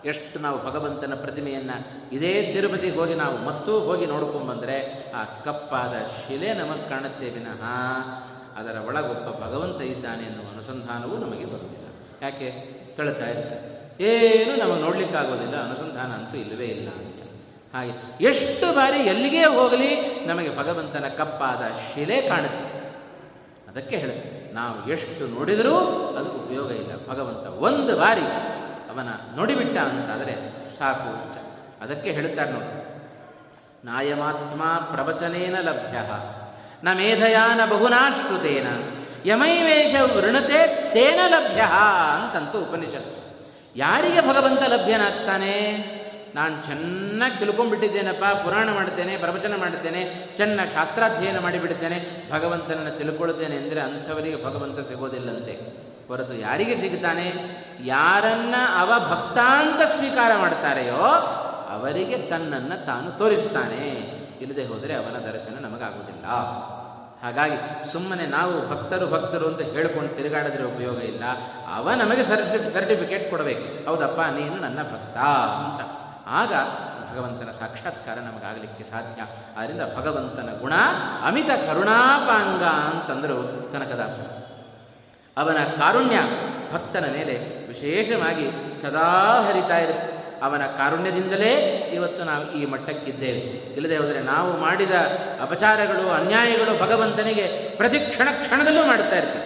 ಎಷ್ಟು ನಾವು ಭಗವಂತನ ಪ್ರತಿಮೆಯನ್ನು ಇದೇ ತಿರುಪತಿಗೆ ಹೋಗಿ ನಾವು ಮತ್ತೂ ಹೋಗಿ ನೋಡ್ಕೊಂಡ್ಬಂದರೆ ಆ ಕಪ್ಪಾದ ಶಿಲೆ ನಮಗೆ ಕಾಣುತ್ತೆ ವಿನಃ. ಅದರ ಒಳಗೊಬ್ಬ ಭಗವಂತ ಇದ್ದಾನೆ ಎನ್ನುವ ಅನುಸಂಧಾನವೂ ನಮಗೆ ಬರುವುದಿಲ್ಲ. ಯಾಕೆ? ತಳ್ತಾ ಇರುತ್ತೆ. ಏನು ನಮಗೆ ನೋಡಲಿಕ್ಕಾಗೋದಿಲ್ಲ, ಅನುಸಂಧಾನ ಅಂತೂ ಇಲ್ಲವೇ ಇಲ್ಲ. ಹಾಗೆ ಎಷ್ಟು ಬಾರಿ ಎಲ್ಲಿಗೆ ಹೋಗಲಿ ನಮಗೆ ಭಗವಂತನ ಕಪ್ಪಾದ ಶಿಲೆ ಕಾಣುತ್ತೆ. ಅದಕ್ಕೆ ಹೇಳುತ್ತೆ, ನಾವು ಎಷ್ಟು ನೋಡಿದರೂ ಅದು ಉಪಯೋಗ ಇಲ್ಲ. ಭಗವಂತ ಒಂದು ಬಾರಿ ಅವನ ನೋಡಿಬಿಟ್ಟ ಅಂತಾದರೆ ಸಾಕು ಅಂತ. ಅದಕ್ಕೆ ಹೇಳುತ್ತಾರೆ ನೋಡಿ, ನಾಯಮಾತ್ಮ ಪ್ರವಚನೇನ ಲಭ್ಯ, ನ ಮೇಧಯಾನ ಬಹುನಾಶ್ರುತೇನ ಯಮೈವೇಶ ವೃಣತೆ ತೇನ ಲಭ್ಯ ಅಂತಂತೂ ಉಪನಿಷತ್ತು. ಯಾರಿಗೆ ಭಗವಂತ ಲಭ್ಯನಾಗ್ತಾನೆ? ನಾನು ಚೆನ್ನಾಗಿ ತಿಳ್ಕೊಂಡ್ಬಿಟ್ಟಿದ್ದೇನಪ್ಪ, ಪುರಾಣ ಮಾಡ್ತೇನೆ, ಪ್ರವಚನ ಮಾಡ್ತೇನೆ, ಚೆನ್ನಾಗಿ ಶಾಸ್ತ್ರಾಧ್ಯಯನ ಮಾಡಿಬಿಡ್ತೇನೆ, ಭಗವಂತನನ್ನು ತಿಳ್ಕೊಳ್ತೇನೆ ಅಂದರೆ ಅಂಥವರಿಗೆ ಭಗವಂತ ಸಿಗೋದಿಲ್ಲಂತೆ. ಹೊರತು ಯಾರಿಗೆ ಸಿಗ್ತಾನೆ? ಯಾರನ್ನ ಅವ ಭಕ್ತಾಂತ ಸ್ವೀಕಾರ ಮಾಡ್ತಾರೆಯೋ ಅವರಿಗೆ ತನ್ನನ್ನು ತಾನು ತೋರಿಸ್ತಾನೆ. ಇಲ್ಲದೆ ಹೋದರೆ ಅವನ ದರ್ಶನ ನಮಗಾಗುವುದಿಲ್ಲ. ಹಾಗಾಗಿ ಸುಮ್ಮನೆ ನಾವು ಭಕ್ತರು ಭಕ್ತರು ಅಂತ ಹೇಳ್ಕೊಂಡು ತಿರುಗಾಡಿದ್ರೆ ಉಪಯೋಗ ಇಲ್ಲ. ಅವ ನಮಗೆ ಸರ್ಟಿ ಸರ್ಟಿಫಿಕೇಟ್ ಕೊಡಬೇಕು. ಹೌದಪ್ಪ, ನೀನು ನನ್ನ ಭಕ್ತ ಅಂತ. ಆಗ ಭಗವಂತನ ಸಾಕ್ಷಾತ್ಕಾರ ನಮಗಾಗಲಿಕ್ಕೆ ಸಾಧ್ಯ. ಆದ್ದರಿಂದ ಭಗವಂತನ ಗುಣ ಅಮಿತ ಕರುಣಾಪಾಂಗ ಅಂತಂದರು ಕನಕದಾಸ ಅವನ ಕಾರುಣ್ಯ ಭಕ್ತನ ಮೇಲೆ ವಿಶೇಷವಾಗಿ ಸದಾ ಹರಿತಾ ಇರುತ್ತೆ. ಅವನ ಕಾರುಣ್ಯದಿಂದಲೇ ಇವತ್ತು ನಾವು ಈ ಮಟ್ಟಕ್ಕಿದ್ದೇವೆ. ಇಲ್ಲದೆ ಹೋದರೆ ನಾವು ಮಾಡಿದ ಅಪಚಾರಗಳು, ಅನ್ಯಾಯಗಳು ಭಗವಂತನಿಗೆ ಪ್ರತಿ ಕ್ಷಣ ಕ್ಷಣದಲ್ಲೂ ಮಾಡ್ತಾ ಇರ್ತೀವಿ.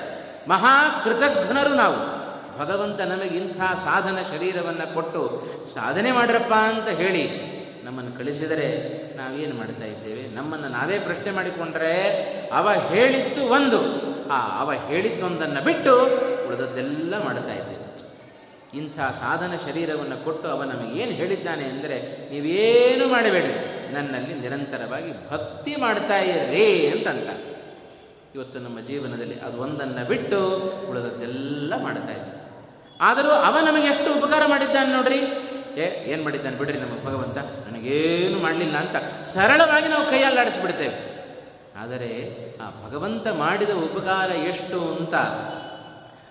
ಮಹಾ ಕೃತಜ್ಞರು ನಾವು. ಭಗವಂತ ನಮಗೆ ಇಂಥ ಸಾಧನ ಶರೀರವನ್ನು ಕೊಟ್ಟು ಸಾಧನೆ ಮಾಡ್ರಪ್ಪ ಅಂತ ಹೇಳಿ ನಮ್ಮನ್ನು ಕಳಿಸಿದರೆ ನಾವೇನು ಮಾಡ್ತಾ ಇದ್ದೇವೆ? ನಮ್ಮನ್ನು ನಾವೇ ಪ್ರಶ್ನೆ ಮಾಡಿಕೊಂಡ್ರೆ ಅವ ಹೇಳಿದ್ದು ಒಂದು. ಆ ಅವ ಹೇಳಿದ್ದೊಂದನ್ನು ಬಿಟ್ಟು ಉಳಿದದ್ದೆಲ್ಲ ಮಾಡ್ತಾ ಇದ್ದೇವೆ. ಇಂಥ ಸಾಧನ ಶರೀರವನ್ನು ಕೊಟ್ಟು ಅವ ನಮಗೆ ಏನು ಹೇಳಿದ್ದಾನೆ ಅಂದರೆ ನೀವೇನು ಮಾಡಬೇಡಿ, ನನ್ನಲ್ಲಿ ನಿರಂತರವಾಗಿ ಭಕ್ತಿ ಮಾಡ್ತಾ ಇರ್ರಿ ಅಂತಂತ. ಇವತ್ತು ನಮ್ಮ ಜೀವನದಲ್ಲಿ ಅದು ಒಂದನ್ನು ಬಿಟ್ಟು ಉಳಿದದ್ದೆಲ್ಲ ಮಾಡ್ತಾ ಇದ್ದೀವಿ. ಆದರೂ ಅವ ನಮಗೆ ಎಷ್ಟು ಉಪಕಾರ ಮಾಡಿದ್ದಾನೆ ನೋಡ್ರಿ? ಏ, ಏನು ಮಾಡಿದ್ದಾನೆ ಬಿಡ್ರಿ ನಮ್ಮ ಭಗವಂತ? ನನಗೇನು ಮಾಡಲಿಲ್ಲ ಅಂತ ಸರಳವಾಗಿ ನಾವು ಕೈಯಲ್ಲಾಡಿಸ್ಬಿಡ್ತೇವೆ ಆದರೆ ಆ ಭಗವಂತ ಮಾಡಿದ ಉಪಕಾರ ಎಷ್ಟು ಅಂತ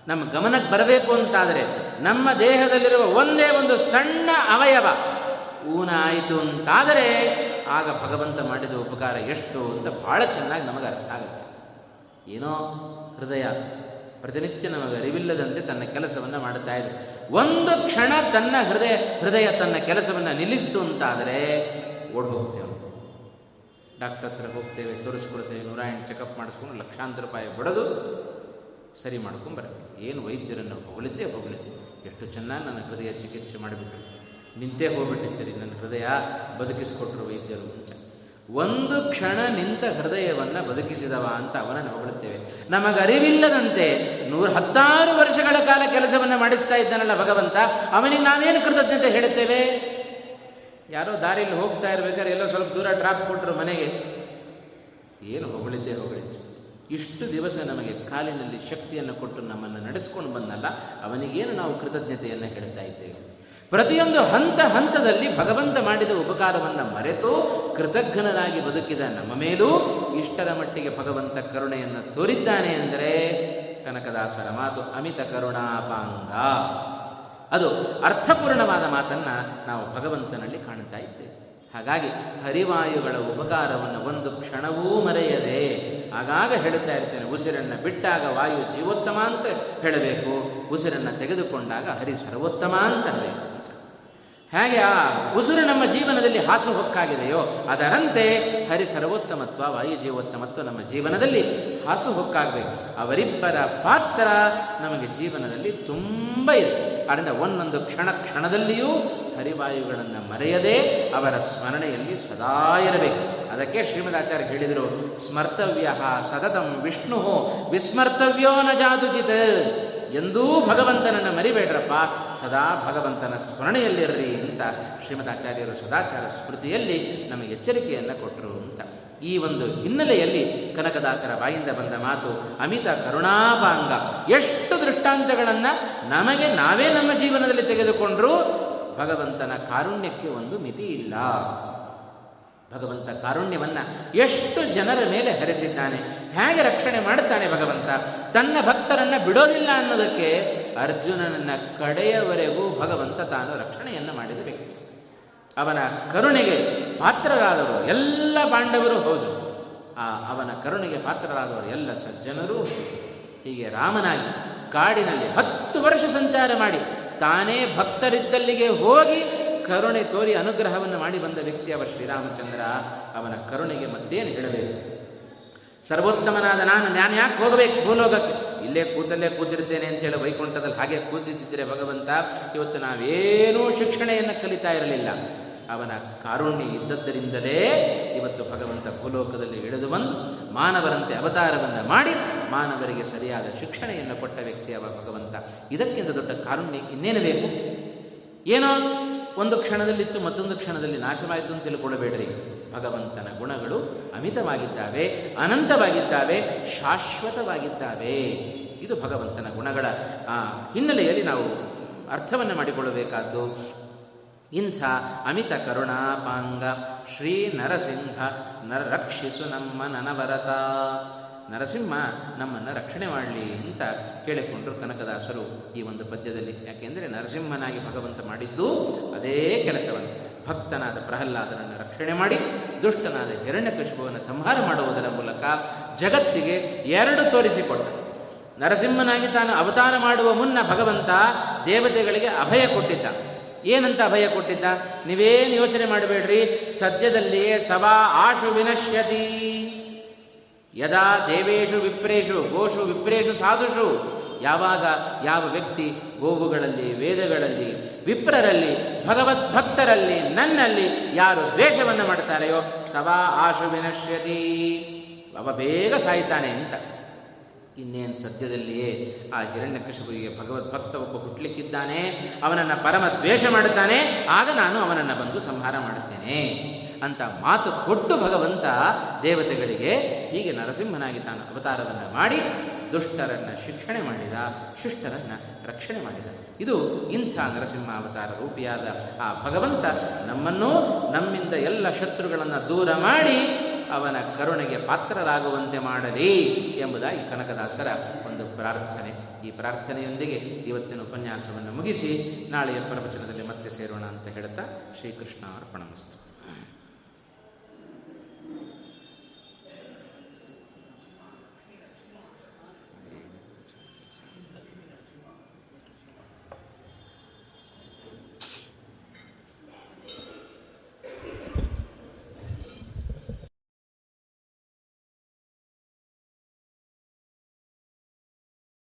ನಮ್ಮ ಗಮನಕ್ಕೆ ಬರಬೇಕು ಅಂತಾದರೆ ನಮ್ಮ ದೇಹದಲ್ಲಿರುವ ಒಂದೇ ಒಂದು ಸಣ್ಣ ಅವಯವ ಊನ ಆಯಿತು ಅಂತಾದರೆ ಆಗ ಭಗವಂತ ಮಾಡಿದ ಉಪಕಾರ ಎಷ್ಟು ಅಂತ ಭಾಳ ಚೆನ್ನಾಗಿ ನಮಗೆ ಅರ್ಥ ಆಗುತ್ತೆ. ಏನೋ ಹೃದಯ ಪ್ರತಿನಿತ್ಯ ನಮಗೆ ಅರಿವಿಲ್ಲದಂತೆ ತನ್ನ ಕೆಲಸವನ್ನು ಮಾಡುತ್ತಾ ಇದೆ. ಒಂದು ಕ್ಷಣ ತನ್ನ ಹೃದಯ ಹೃದಯ ತನ್ನ ಕೆಲಸವನ್ನು ನಿಲ್ಲಿಸಿತು ಅಂತಾದರೆ ಓಡ್ ಹೋಗ್ತೇವೆ ಡಾಕ್ಟರ್ ಹತ್ರ ಹೋಗ್ತೇವೆ ತೋರಿಸ್ಕೊಳ್ತೇವೆ ನೂರ ಎಂಟು ಚೆಕಪ್ ಮಾಡಿಸ್ಕೊಂಡು ಲಕ್ಷಾಂತರ ರೂಪಾಯಿ ಬಡದು ಸರಿ ಮಾಡ್ಕೊಂಡು ಬರ್ತೀವಿ ಏನು ವೈದ್ಯರನ್ನು ಹೊಗಳಿದ್ದೇ, ಹೊಗಳಿದ್ದೆ. ಎಷ್ಟು ಚೆನ್ನಾಗಿ ನನ್ನ ಹೃದಯ ಚಿಕಿತ್ಸೆ ಮಾಡಿಬಿಟ್ಟು ನಿಂತೇ ಹೋಗ್ಬಿಟ್ಟಿದ್ದೀರಿ ನನ್ನ ಹೃದಯ ಬದುಕಿಸಿಕೊಟ್ರು ವೈದ್ಯರು ಒಂದು ಕ್ಷಣ ನಿಂತ ಹೃದಯವನ್ನು ಬದುಕಿಸಿದವ ಅಂತ ಅವನನ್ನು ಹೊಗಳುತ್ತೇವೆ ನಮಗರಿವಿಲ್ಲದಂತೆ ನೂರ ಹತ್ತಾರು ವರ್ಷಗಳ ಕಾಲ ಕೆಲಸವನ್ನು ಮಾಡಿಸ್ತಾ ಇದ್ದಾನಲ್ಲ ಭಗವಂತ, ಅವನಿಗೆ ನಾವೇನು ಕೃತಜ್ಞತೆ ಹೇಳುತ್ತೇವೆ? ಯಾರೋ ದಾರಿಯಲ್ಲಿ ಹೋಗ್ತಾ ಇರಬೇಕಾದ್ರೆ ಎಲ್ಲೋ ಸ್ವಲ್ಪ ದೂರ ಡ್ರಾಪ್ ಕೊಟ್ಟರು ಮನೆಗೆ. ಏನು ಹೊಗಳಿದ್ದೆ ಹೊಗಳಿತ್ತು ಇಷ್ಟು ದಿವಸ ನಮಗೆ ಕಾಲಿನಲ್ಲಿ ಶಕ್ತಿಯನ್ನು ಕೊಟ್ಟು ನಮ್ಮನ್ನು ನಡೆಸ್ಕೊಂಡು ಬಂದಲ್ಲ, ಅವನಿಗೇನು ನಾವು ಕೃತಜ್ಞತೆಯನ್ನು ಹೇಳ್ತಾ ಇದ್ದೇವೆ? ಪ್ರತಿಯೊಂದು ಹಂತ ಹಂತದಲ್ಲಿ ಭಗವಂತ ಮಾಡಿದ ಉಪಕಾರವನ್ನು ಮರೆತು ಕೃತಜ್ಞನಾಗಿ ಬದುಕಿದ ನಮ್ಮ ಮೇಲೂ ಇಷ್ಟರ ಮಟ್ಟಿಗೆ ಭಗವಂತ ಕರುಣೆಯನ್ನು ತೋರಿದ್ದಾನೆ ಅಂದರೆ ಕನಕದಾಸರ ಮಾತು, ಅಮಿತ ಕರುಣಾಪಾಂಗ ಅದು ಅರ್ಥಪೂರ್ಣವಾದ ಮಾತನ್ನು ನಾವು ಭಗವಂತನಲ್ಲಿ ಕಾಣುತ್ತಾ ಇದ್ದೇವೆ. ಹಾಗಾಗಿ ಹರಿವಾಯುಗಳ ಉಪಕಾರವನ್ನು ಒಂದು ಕ್ಷಣವೂ ಮರೆಯದೆ ಆಗಾಗ ಹೇಳುತ್ತಾ ಇರ್ತೇನೆ, ಉಸಿರನ್ನು ಬಿಟ್ಟಾಗ ವಾಯು ಜೀವೋತ್ತಮ ಅಂತ ಹೇಳಬೇಕು, ಉಸಿರನ್ನು ತೆಗೆದುಕೊಂಡಾಗ ಹರಿ ಸರ್ವೋತ್ತಮ ಅಂತ ಹೇಳಬೇಕು ಹೇಗೆ ಆ ಉಸಿರು ನಮ್ಮ ಜೀವನದಲ್ಲಿ ಹಾಸು ಹೊಕ್ಕಾಗಿದೆಯೋ, ಅದರಂತೆ ಹರಿ ಸರ್ವೋತ್ತಮತ್ವ ವಾಯುಜೀವೋತ್ತಮತ್ವ ನಮ್ಮ ಜೀವನದಲ್ಲಿ ಹಾಸು ಹೊಕ್ಕಾಗಬೇಕು. ಅವರಿಬ್ಬರ ಪಾತ್ರ ನಮಗೆ ಜೀವನದಲ್ಲಿ ತುಂಬ ಇದೆ ಆದ್ದರಿಂದ ಒಂದೊಂದು ಕ್ಷಣ ಕ್ಷಣದಲ್ಲಿಯೂ ಹರಿವಾಯುಗಳನ್ನು ಮರೆಯದೆ ಅವರ ಸ್ಮರಣೆಯಲ್ಲಿ ಸದಾ ಇರಬೇಕು. ಅದಕ್ಕೆ ಶ್ರೀಮದಾಚಾರ್ಯ ಹೇಳಿದರು, ಸ್ಮರ್ತವ್ಯ ಸತತಂ ವಿಷ್ಣು, ವಿಸ್ಮರ್ತವ್ಯೋ ನ ಜಾದುಜಿತ್. ಎಂದೂ ಭಗವಂತನನ್ನು ಮರಿಬೇಡ್ರಪ್ಪ. ಸದಾ ಭಗವಂತನ ಸ್ಮರಣೆಯಲ್ಲಿರ್ರಿ ಅಂತ ಶ್ರೀಮದ್ ಆಚಾರ್ಯರು ಸದಾಚಾರ ಸ್ಮೃತಿಯಲ್ಲಿ ನಮಗೆ ಎಚ್ಚರಿಕೆಯನ್ನು ಕೊಟ್ಟರು ಅಂತ. ಈ ಒಂದು ಹಿನ್ನೆಲೆಯಲ್ಲಿ ಕನಕದಾಸರ ಬಾಯಿಂದ ಬಂದ ಮಾತು, ಅಮಿತ ಕರುಣಾಭಾಂಗ, ಎಷ್ಟು ದೃಷ್ಟಾಂತಗಳನ್ನು ನಮಗೆ ನಾವೇ ನಮ್ಮ ಜೀವನದಲ್ಲಿ ತೆಗೆದುಕೊಂಡರೂ, ಭಗವಂತನ ಕಾರುಣ್ಯಕ್ಕೆ ಒಂದು ಮಿತಿ ಇಲ್ಲ. ಭಗವಂತ ಕಾರುಣ್ಯವನ್ನು ಎಷ್ಟು ಜನರ ಮೇಲೆ ಹರಿಸಿದ್ದಾನೆ, ಹೇಗೆ ರಕ್ಷಣೆ ಮಾಡುತ್ತಾನೆ ಭಗವಂತ, ತನ್ನ ಭಕ್ತರನ್ನು ಬಿಡೋದಿಲ್ಲ ಅನ್ನೋದಕ್ಕೆ ಅರ್ಜುನನನ್ನ ಕಡೆಯವರೆಗೂ ಭಗವಂತ ತಾನು ರಕ್ಷಣೆಯನ್ನು ಮಾಡಿದ ವ್ಯಕ್ತಿ. ಅವನ ಕರುಣೆಗೆ ಪಾತ್ರರಾದವರು ಎಲ್ಲ ಪಾಂಡವರು ಹೌದು. ಆ ಅವನ ಕರುಣೆಗೆ ಪಾತ್ರರಾದವರು ಎಲ್ಲ ಸಜ್ಜನರು ಹೀಗೆ ರಾಮನಾಗಿ ಕಾಡಿನಲ್ಲಿ ಹತ್ತು ವರ್ಷ ಸಂಚಾರ ಮಾಡಿ ತಾನೇ ಭಕ್ತರಿದ್ದಲ್ಲಿಗೆ ಹೋಗಿ ಕರುಣೆ ತೋರಿ ಅನುಗ್ರಹವನ್ನು ಮಾಡಿ ಬಂದ ವ್ಯಕ್ತಿ ಅವ ಶ್ರೀರಾಮಚಂದ್ರ. ಅವನ ಕರುಣೆಗೆ ಮತ್ತೇನು ಹೇಳಬೇಕು? ಸರ್ವೋತ್ತಮನಾದ ನಾನು ನಾನು ಯಾಕೆ ಹೋಗಬೇಕು? ಭೂಲೋಕಕ್ಕೆ. ಇಲ್ಲೇ ಕೂತಲ್ಲೇ ಕೂತಿರ್ತೇನೆ ಅಂತೇಳಿ ವೈಕುಂಠದಲ್ಲಿ ಹಾಗೆ ಕೂತಿದ್ದರೆ ಭಗವಂತ, ಇವತ್ತು ನಾವೇನೂ ಶಿಕ್ಷಣೆಯನ್ನು ಕಲಿತಾ ಇರಲಿಲ್ಲ. ಅವನ ಕಾರುಣ್ಯ ಇದ್ದದ್ದರಿಂದಲೇ ಇವತ್ತು ಭಗವಂತ ಭೂಲೋಕದಲ್ಲಿ ಇಳಿದು ಬಂದು ಮಾನವರಂತೆ ಅವತಾರವನ್ನು ಮಾಡಿ ಮಾನವರಿಗೆ ಸರಿಯಾದ ಶಿಕ್ಷಣೆಯನ್ನು ಕೊಟ್ಟ ವ್ಯಕ್ತಿ ಅವ ಭಗವಂತ. ಇದಕ್ಕಿಂತ ದೊಡ್ಡ ಕಾರುಣ್ಯ ಇನ್ನೇನು ಬೇಕು? ಏನೋ ಒಂದು ಕ್ಷಣದಲ್ಲಿತ್ತು, ಮತ್ತೊಂದು ಕ್ಷಣದಲ್ಲಿ ನಾಶವಾಯಿತು ಅಂತ ತಿಳ್ಕೊಳ್ಳಬೇಡ್ರಿ ಭಗವಂತನ ಗುಣಗಳು ಅಮಿತವಾಗಿದ್ದಾವೆ, ಅನಂತವಾಗಿದ್ದಾವೆ, ಶಾಶ್ವತವಾಗಿದ್ದಾವೆ. ಇದು ಭಗವಂತನ ಗುಣಗಳ, ಆ, ಹಿನ್ನೆಲೆಯಲ್ಲಿ ನಾವು ಅರ್ಥವನ್ನು ಮಾಡಿಕೊಳ್ಳಬೇಕಾದ್ದು. ಇಂಥ ಅಮಿತ ಕರುಣಾಪಾಂಗ, ಶ್ರೀ ನರಸಿಂಹ ನರ ರಕ್ಷಿಸು ನಮ್ಮ ನನವರತ. ನರಸಿಂಹ ನಮ್ಮನ್ನು ರಕ್ಷಣೆ ಮಾಡಲಿ ಅಂತ ಕೇಳಿಕೊಂಡರು ಕನಕದಾಸರು ಈ ಒಂದು ಪದ್ಯದಲ್ಲಿ. ಯಾಕೆಂದರೆ ನರಸಿಂಹನಾಗಿ ಭಗವಂತ ಮಾಡಿದ್ದು ಅದೇ ಕೆಲಸವನ್ನು. ಭಕ್ತನಾದ ಪ್ರಹ್ಲಾದನನ್ನು ರಕ್ಷಣೆ ಮಾಡಿ ದುಷ್ಟನಾದ ಹಿರಣ್ಯಕಶಿಪುವನ್ನು ಸಂಹಾರ ಮಾಡುವುದರ ಮೂಲಕ ಜಗತ್ತಿಗೆ ಎರಡು ತೋರಿಸಿಕೊಟ್ಟ. ನರಸಿಂಹನಾಗಿ ತಾನು ಅವತಾರ ಮಾಡುವ ಮುನ್ನ ಭಗವಂತ ದೇವತೆಗಳಿಗೆ ಅಭಯ ಕೊಟ್ಟಿದ್ದ. ಏನಂತ ಅಭಯ ಕೊಟ್ಟಿದ್ದ? ನೀವೇನು ಯೋಚನೆ ಮಾಡಬೇಡ್ರಿ? ಸದ್ಯದಲ್ಲಿಯೇ ಸವಾ ಆಶು ವಿನಶ್ಯತಿ. ಯದಾ ದೇವೇಶು ವಿಪ್ರೇಶು ಗೋಷು ವಿಪ್ರೇಶು ಸಾಧುಷು, ಯಾವಾಗ ಯಾವ ವ್ಯಕ್ತಿ ಗೋವುಗಳಲ್ಲಿ, ವೇದಗಳಲ್ಲಿ ವಿಪ್ರರಲ್ಲಿ ಭಗವದ್ಭಕ್ತರಲ್ಲಿ ನನ್ನಲ್ಲಿ ಯಾರು ದ್ವೇಷವನ್ನು ಮಾಡ್ತಾರೆಯೋ ಸವಾ ಆಶು ವಿನಶ್ಯತಿ. ಅವ ಬೇಗ ಸಾಯ್ತಾನೆ ಅಂತ. ಇನ್ನೇನು ಸದ್ಯದಲ್ಲಿಯೇ ಆ ಹಿರಣ್ಯಕಶಿಪುವಿಗೆ ಭಗವದ್ಭಕ್ತ ಒಬ್ಬ ಹುಟ್ಟಲಿಕ್ಕಿದ್ದಾನೆ ಅವನನ್ನು ಪರಮ ದ್ವೇಷ ಮಾಡುತ್ತಾನೆ, ಆಗ ನಾನು ಅವನನ್ನು ಬಂದು ಸಂಹಾರ ಮಾಡುತ್ತೇನೆ ಅಂತ ಮಾತು ಕೊಟ್ಟು ಭಗವಂತ ದೇವತೆಗಳಿಗೆ ಹೀಗೆ ನರಸಿಂಹನಾಗಿ ತಾನು ಅವತಾರವನ್ನು ಮಾಡಿ ದುಷ್ಟರನ್ನು ಶಿಕ್ಷಣೆ ಮಾಡಿದ, ಶಿಷ್ಟರನ್ನು ರಕ್ಷಣೆ ಮಾಡಿದ. ಇದು ಇಂಥ ನರಸಿಂಹಾವತಾರ ರೂಪಿಯಾದ ಆ ಭಗವಂತ ನಮ್ಮನ್ನೂ ನಮ್ಮಿಂದ ಎಲ್ಲ ಶತ್ರುಗಳನ್ನು ದೂರ ಮಾಡಿ ಅವನ ಕರುಣೆಗೆ ಪಾತ್ರರಾಗುವಂತೆ ಮಾಡಲಿ ಎಂಬುದಾಗಿ ಕನಕದಾಸರ ಒಂದು ಪ್ರಾರ್ಥನೆ. ಈ ಪ್ರಾರ್ಥನೆಯೊಂದಿಗೆ ಇವತ್ತಿನ ಉಪನ್ಯಾಸವನ್ನು ಮುಗಿಸಿ ನಾಳೆಯ ಪ್ರವಚನದಲ್ಲಿ ಮತ್ತೆ ಸೇರೋಣ ಅಂತ ಹೇಳ್ತಾ ಶ್ರೀಕೃಷ್ಣ ಅರ್ಪಣಮಸ್ತು